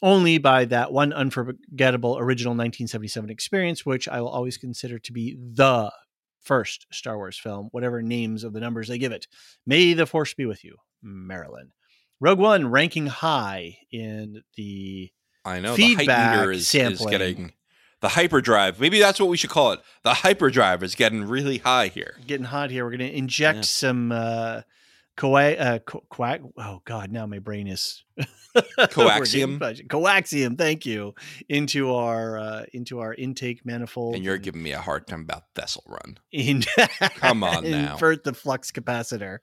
[SPEAKER 1] only by that one unforgettable original 1977 experience, which I will always consider to be the first Star Wars film, whatever names of the numbers they give it. May the Force be with you, Marilyn. Rogue One ranking high in the
[SPEAKER 2] I know
[SPEAKER 1] Feedback
[SPEAKER 2] the hype meter is, is getting the hyperdrive. Maybe that's what we should call it. The hyperdrive is getting really high here.
[SPEAKER 1] getting hot here. We're going to inject
[SPEAKER 2] Yeah.
[SPEAKER 1] some uh, coa- uh, co- coag. Oh God, now my brain is
[SPEAKER 2] Coaxium?
[SPEAKER 1] Coaxium. Thank you into our uh, into our intake manifold.
[SPEAKER 2] And you're giving me a hard time about Thessel Run.
[SPEAKER 1] in
[SPEAKER 2] Come on now.
[SPEAKER 1] invert the flux capacitor.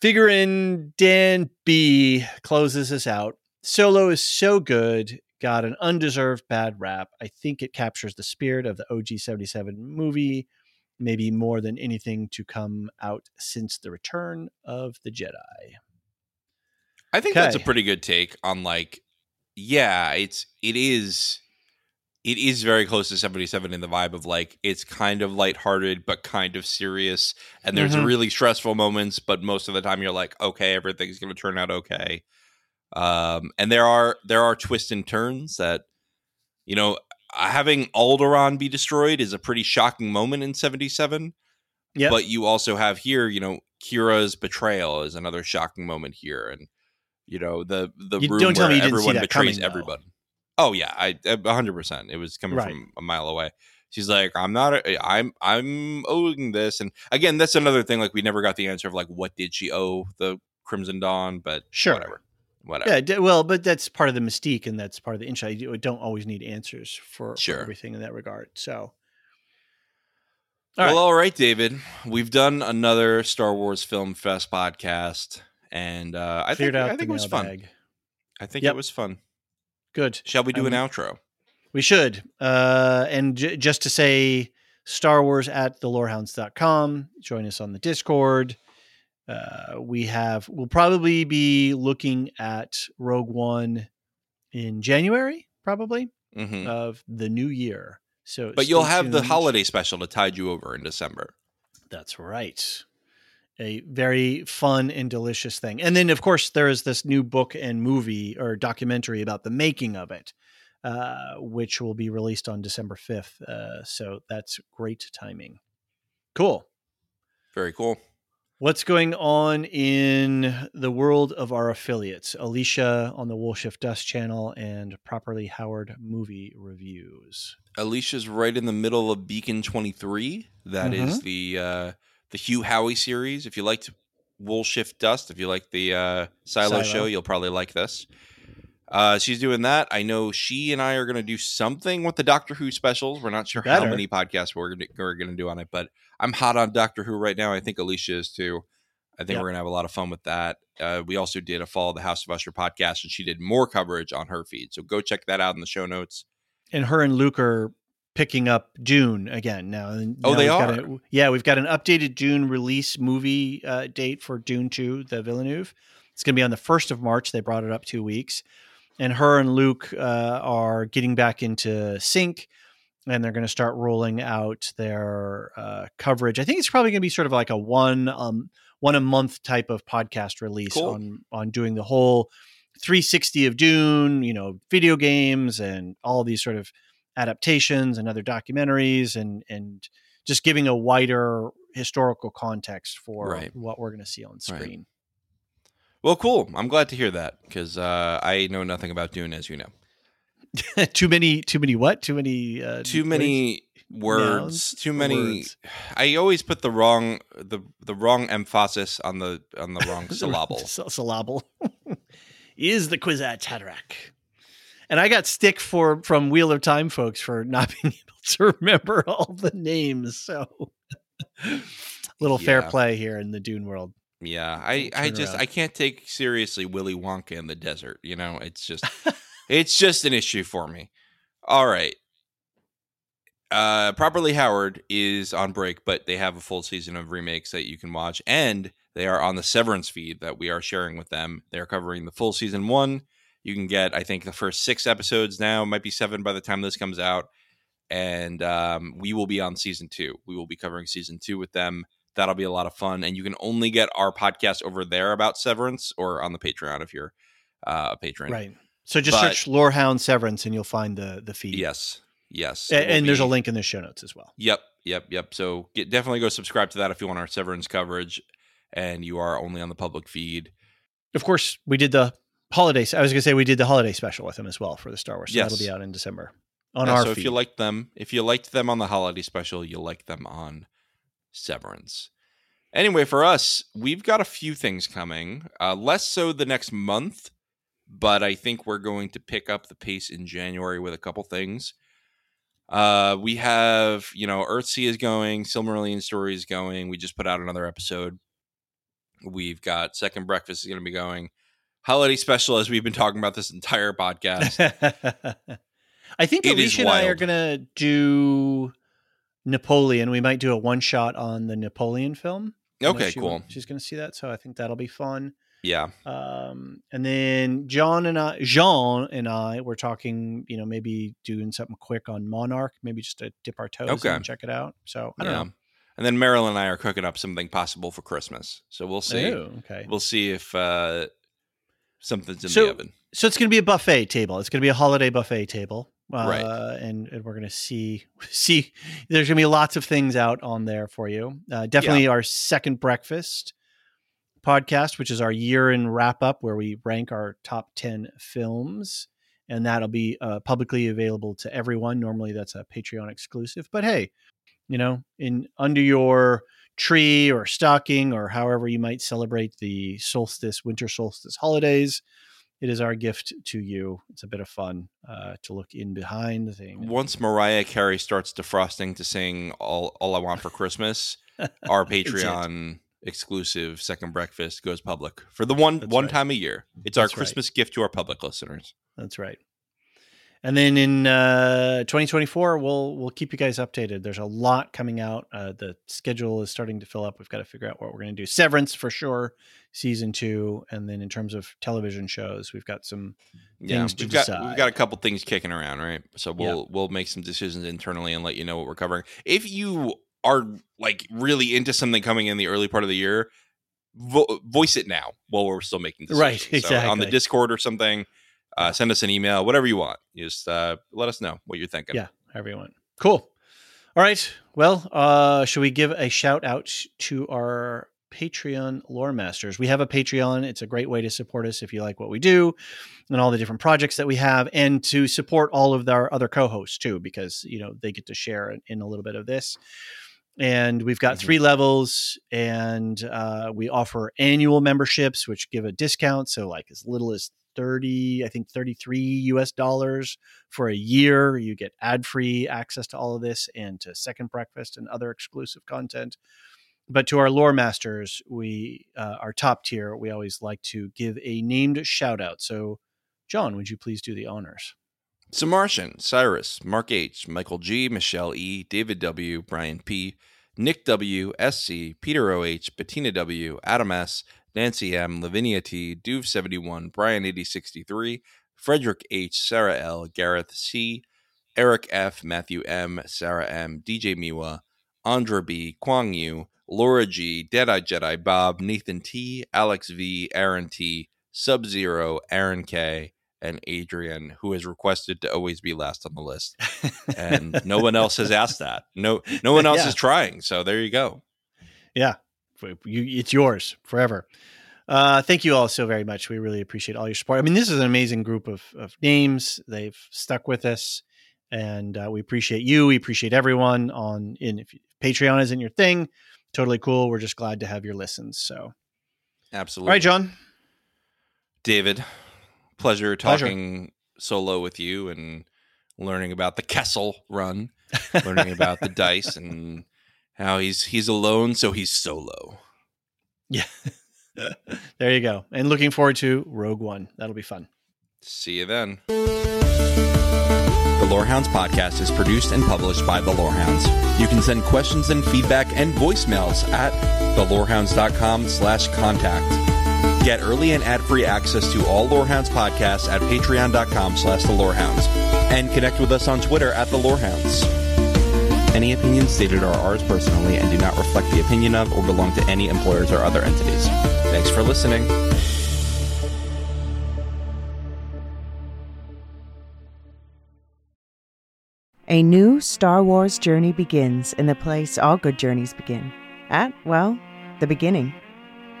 [SPEAKER 1] Figure in Dan B closes us out. Solo is so good, got an undeserved bad rap. I think it captures the spirit of the OG 77 movie, maybe more than anything to come out since the return of the Jedi.
[SPEAKER 2] I think that's a pretty good take on like, yeah, it's it is it is very close to 77 in the vibe of like it's kind of lighthearted but kind of serious. And there's
[SPEAKER 1] Mhm.
[SPEAKER 2] really stressful moments, but most of the time you're like, okay, everything's gonna turn out okay. Um, and there are there are twists and turns that you know having Alderaan be destroyed is a pretty shocking moment in 77
[SPEAKER 1] Yeah.
[SPEAKER 2] but you also have here you know Qi'ra's betrayal is another shocking moment here and you know the the
[SPEAKER 1] You-
[SPEAKER 2] room
[SPEAKER 1] don't tell
[SPEAKER 2] where
[SPEAKER 1] me you didn't see
[SPEAKER 2] everyone betrays
[SPEAKER 1] coming, though.
[SPEAKER 2] everybody oh yeah I 100% it was coming
[SPEAKER 1] Right.
[SPEAKER 2] from a mile away she's like i'm not a, i'm i'm owing this and again that's another thing like we never got the answer of like what did she owe the crimson dawn but
[SPEAKER 1] Sure.
[SPEAKER 2] whatever whatever
[SPEAKER 1] Yeah, d- well, but that's part of the mystique and that's part of the insight. You don't always need answers for, for everything in that regard. So, All
[SPEAKER 2] well,
[SPEAKER 1] right.
[SPEAKER 2] all right, David. We've done another Star Wars Film Fest podcast, and uh, I think
[SPEAKER 1] out
[SPEAKER 2] I think it was fun.
[SPEAKER 1] mailbag.
[SPEAKER 2] I think
[SPEAKER 1] Yep.
[SPEAKER 2] it was fun.
[SPEAKER 1] Good.
[SPEAKER 2] Shall we do an outro?
[SPEAKER 1] We should. Uh, and j- just to say, Star Wars at thelorehounds.com. Join us on the Discord. Uh, we have, we'll probably be looking at Rogue One in January, probably,
[SPEAKER 2] hmm
[SPEAKER 1] of the new year. So,
[SPEAKER 2] but you'll have the holiday special to tide you over in December.
[SPEAKER 1] That's right. A very fun and delicious thing. And then, of course, there is this new book and movie or documentary about the making of it, uh, which will be released on December 5th. Uh, so that's great timing. Cool.
[SPEAKER 2] Very cool.
[SPEAKER 1] What's going on in the world of our affiliates? Elysia on the Woolshift Dust channel and Properly Howard movie reviews.
[SPEAKER 2] Elysia's right in the middle of Beacon 23. That is
[SPEAKER 1] Mm-hmm.
[SPEAKER 2] the uh, the Hugh Howey series. If you liked Wool Shift Dust, if you like the uh, Silo,
[SPEAKER 1] Silo.
[SPEAKER 2] show, you'll probably like this. Uh, she's doing that. I know she and I are going to do something with the Doctor Who specials. We're not sure how many podcasts we're going to do on it, but I'm hot on Doctor Who right now. I think Elysia is too. I think
[SPEAKER 1] Yep.
[SPEAKER 2] we're going to have a lot of fun with that. Uh, we also did a Fall of the House of Usher podcast, and she did more coverage on her feed. So go check that out in the show notes.
[SPEAKER 1] and her and Luke are picking up Dune again now. And
[SPEAKER 2] Oh, they are?
[SPEAKER 1] a- yeah, we've got an updated Dune release movie uh, date for Dune Two, the Villeneuve. It's going to be on the first of March. They brought it up two weeks, and her and Luke uh, are getting back into sync. And they're going to start rolling out their uh, coverage. I think it's probably going to be sort of like a one um, one a month type of podcast release
[SPEAKER 2] Cool.
[SPEAKER 1] on on doing the whole 360 of Dune, you know, video games and all these sort of adaptations and other documentaries and and just giving a wider historical context for
[SPEAKER 2] Right.
[SPEAKER 1] what we're going to see on screen.
[SPEAKER 2] Well, cool. I'm glad to hear that because uh, I know nothing about Dune, as you know.
[SPEAKER 1] too many too many what? Too many uh
[SPEAKER 2] Too many words.
[SPEAKER 1] Nouns?
[SPEAKER 2] Too many.
[SPEAKER 1] Words.
[SPEAKER 2] I always put the wrong the the wrong emphasis on the on the wrong syllable.
[SPEAKER 1] Syllable. is the Kwisatz Haderach. And I got stick for from Wheel of Time folks for not being able to remember all the names. So little fair play here in the Dune world.
[SPEAKER 2] Yeah, I I just
[SPEAKER 1] around.
[SPEAKER 2] I can't take seriously Willy Wonka in the desert. You know, it's just it's just an issue for me. All right. Uh, Properly Howard is on break, but they have a full season of remakes that you can watch, and they are on the Severance feed that we are sharing with them. They're covering the full season one. You can get, I think, the first six episodes now. Might be seven by the time this comes out, and um, we will be on season two. We will be covering season two with them. That'll be a lot of fun, and you can only get our podcast over there about Severance or on the Patreon if you're uh, a patron.
[SPEAKER 1] Right. So just
[SPEAKER 2] But-
[SPEAKER 1] search Lorehound Severance and you'll find the the feed.
[SPEAKER 2] Yes. Yes.
[SPEAKER 1] A- And, there's a link in the show notes as well.
[SPEAKER 2] Yep, yep, yep. So get, definitely go subscribe to that if you want our Severance coverage, and you are only on the public feed.
[SPEAKER 1] Of course, we did the holiday. I was going to say we did the holiday special with them as well for the Star Wars. So
[SPEAKER 2] Yes.
[SPEAKER 1] that'll be out in December on
[SPEAKER 2] Yeah,
[SPEAKER 1] our
[SPEAKER 2] so
[SPEAKER 1] feed.
[SPEAKER 2] if you liked them, if you liked them on the holiday special, you'll like them on Severance. Anyway, for us, we've got a few things coming. Uh, less so the next month, but I think we're going to pick up the pace in January with a couple things. Uh, we have, you know, Earthsea is going, Silmarillion story is going. We just put out another episode. We've got Second Breakfast is going to be going. Holiday special, as we've been talking about this entire podcast.
[SPEAKER 1] I think
[SPEAKER 2] It
[SPEAKER 1] Elysia and I are going to do Napoleon. We might do a one shot on the Napoleon film.
[SPEAKER 2] Okay,
[SPEAKER 1] she
[SPEAKER 2] cool.
[SPEAKER 1] She's going to see that, so I think that'll be fun.
[SPEAKER 2] Yeah.
[SPEAKER 1] Um, and then John and I, Jean and I, were talking. You know, maybe doing something quick on Monarch, maybe just to dip our toes
[SPEAKER 2] Okay.
[SPEAKER 1] and check it out. So I don't
[SPEAKER 2] yeah.
[SPEAKER 1] know.
[SPEAKER 2] And then Marilyn and I are cooking up something possible for Christmas. So we'll see.
[SPEAKER 1] Oh, okay.
[SPEAKER 2] We'll see if uh, something's in
[SPEAKER 1] So-
[SPEAKER 2] the oven.
[SPEAKER 1] So it's going to be a buffet table. It's going to be a holiday buffet table, uh,
[SPEAKER 2] Right.
[SPEAKER 1] And, and we're going to see see. There's going to be lots of things out on there for you. Uh, definitely our second breakfast podcast, which is our year in wrap up, where we rank our top ten films, and that'll be uh, publicly available to everyone. Normally, that's a Patreon exclusive, but hey, you know, in under your tree or stocking or however you might celebrate the solstice, winter solstice holidays it is our gift to you. It's a bit of fun uh, to look in behind the thing.
[SPEAKER 2] Once Mariah Carey starts defrosting to sing "All All I Want for Christmas," our Patreon exclusive second breakfast goes public for the one
[SPEAKER 1] That's
[SPEAKER 2] one
[SPEAKER 1] right.
[SPEAKER 2] time a year. It's
[SPEAKER 1] That's
[SPEAKER 2] our
[SPEAKER 1] right.
[SPEAKER 2] Christmas gift to our public listeners.
[SPEAKER 1] That's right. And then in uh, 2024, we'll we'll keep you guys updated. There's a lot coming out. Uh, the schedule is starting to fill up. We've got to figure out what we're going to do. Severance for sure, season two, and then in terms of television shows, we've got some.
[SPEAKER 2] Yeah,
[SPEAKER 1] Things to
[SPEAKER 2] we've got we've got a couple things kicking around, right? So we'll we'll make some decisions internally and let you know what we're covering. If you are like really into something coming in the early part of the year, vo- voice it now while we're still making decisions.
[SPEAKER 1] Right,
[SPEAKER 2] So on the. Discord or something, uh, send us an email, whatever you want. Just uh, let us know what you're thinking.
[SPEAKER 1] Yeah, however you want. Cool. All right. Well, uh, should we give a shout out to our Patreon lore masters? We have a Patreon. It's a great way to support us if you like what we do and all the different projects that we have, and to support all of our other co-hosts too, because you know they get to share in, in a little bit of this. And we've got
[SPEAKER 2] Mhm.
[SPEAKER 1] three levels, and uh, we offer annual memberships, which give a discount. So, like as little as thirty, I think thirty-three U.S. dollars for a year. You get ad free access to all of this and to Second Breakfast and other exclusive content. But to our lore masters, we uh, our top tier, we always like to give a named shout out. So, John, would you please do the honors?
[SPEAKER 2] So Martian, Cyrus, Mark H, Michael G, Michelle E, David W, Brian P, Nick W, SC, Peter OH, Bettina W, Adam S, Nancy M, Lavinia T, Duve 71, Brian 8063, Frederick H, Sarah L, Gareth C, Eric F, Matthew M, Sarah M, DJ Miwa, Andra B, Kwang Yu, Laura G, Deadeye Jedi, Bob, Nathan T, Alex V, Aaron T, Sub Zero, Aaron K, and Adrian, who has requested to always be last on the list. And no one else has asked that. No, no one else
[SPEAKER 1] Yeah.
[SPEAKER 2] is trying. So there you go.
[SPEAKER 1] Yeah, you, it's yours forever. Uh, thank you all so very much. We really appreciate all your support. I mean, this is an amazing group of, of names. They've stuck with us, and uh, we appreciate you. We appreciate everyone on. In if Patreon isn't your thing, totally cool. We're just glad to have your listens. So,
[SPEAKER 2] Absolutely.
[SPEAKER 1] right, John.
[SPEAKER 2] David, pleasure
[SPEAKER 1] Pleasure.
[SPEAKER 2] talking solo with you and learning about the Kessel run, learning about the dice and how he's he's alone, so he's solo.
[SPEAKER 1] Yeah, there you go. And looking forward to Rogue One. That'll be fun.
[SPEAKER 2] See you then. The Lorehounds podcast is produced and published by The Lorehounds. You can send questions and feedback and voicemails at thelorehounds.com slash contact. Get early and ad-free access to all Lorehounds podcasts at patreon.com slash the Lorehounds. And connect with us on Twitter at The Lorehounds. Any opinions stated are ours personally and do not reflect the opinion of or belong to any employers or other entities. Thanks for listening.
[SPEAKER 3] A new Star Wars journey begins in the place all good journeys begin at, well, the beginning.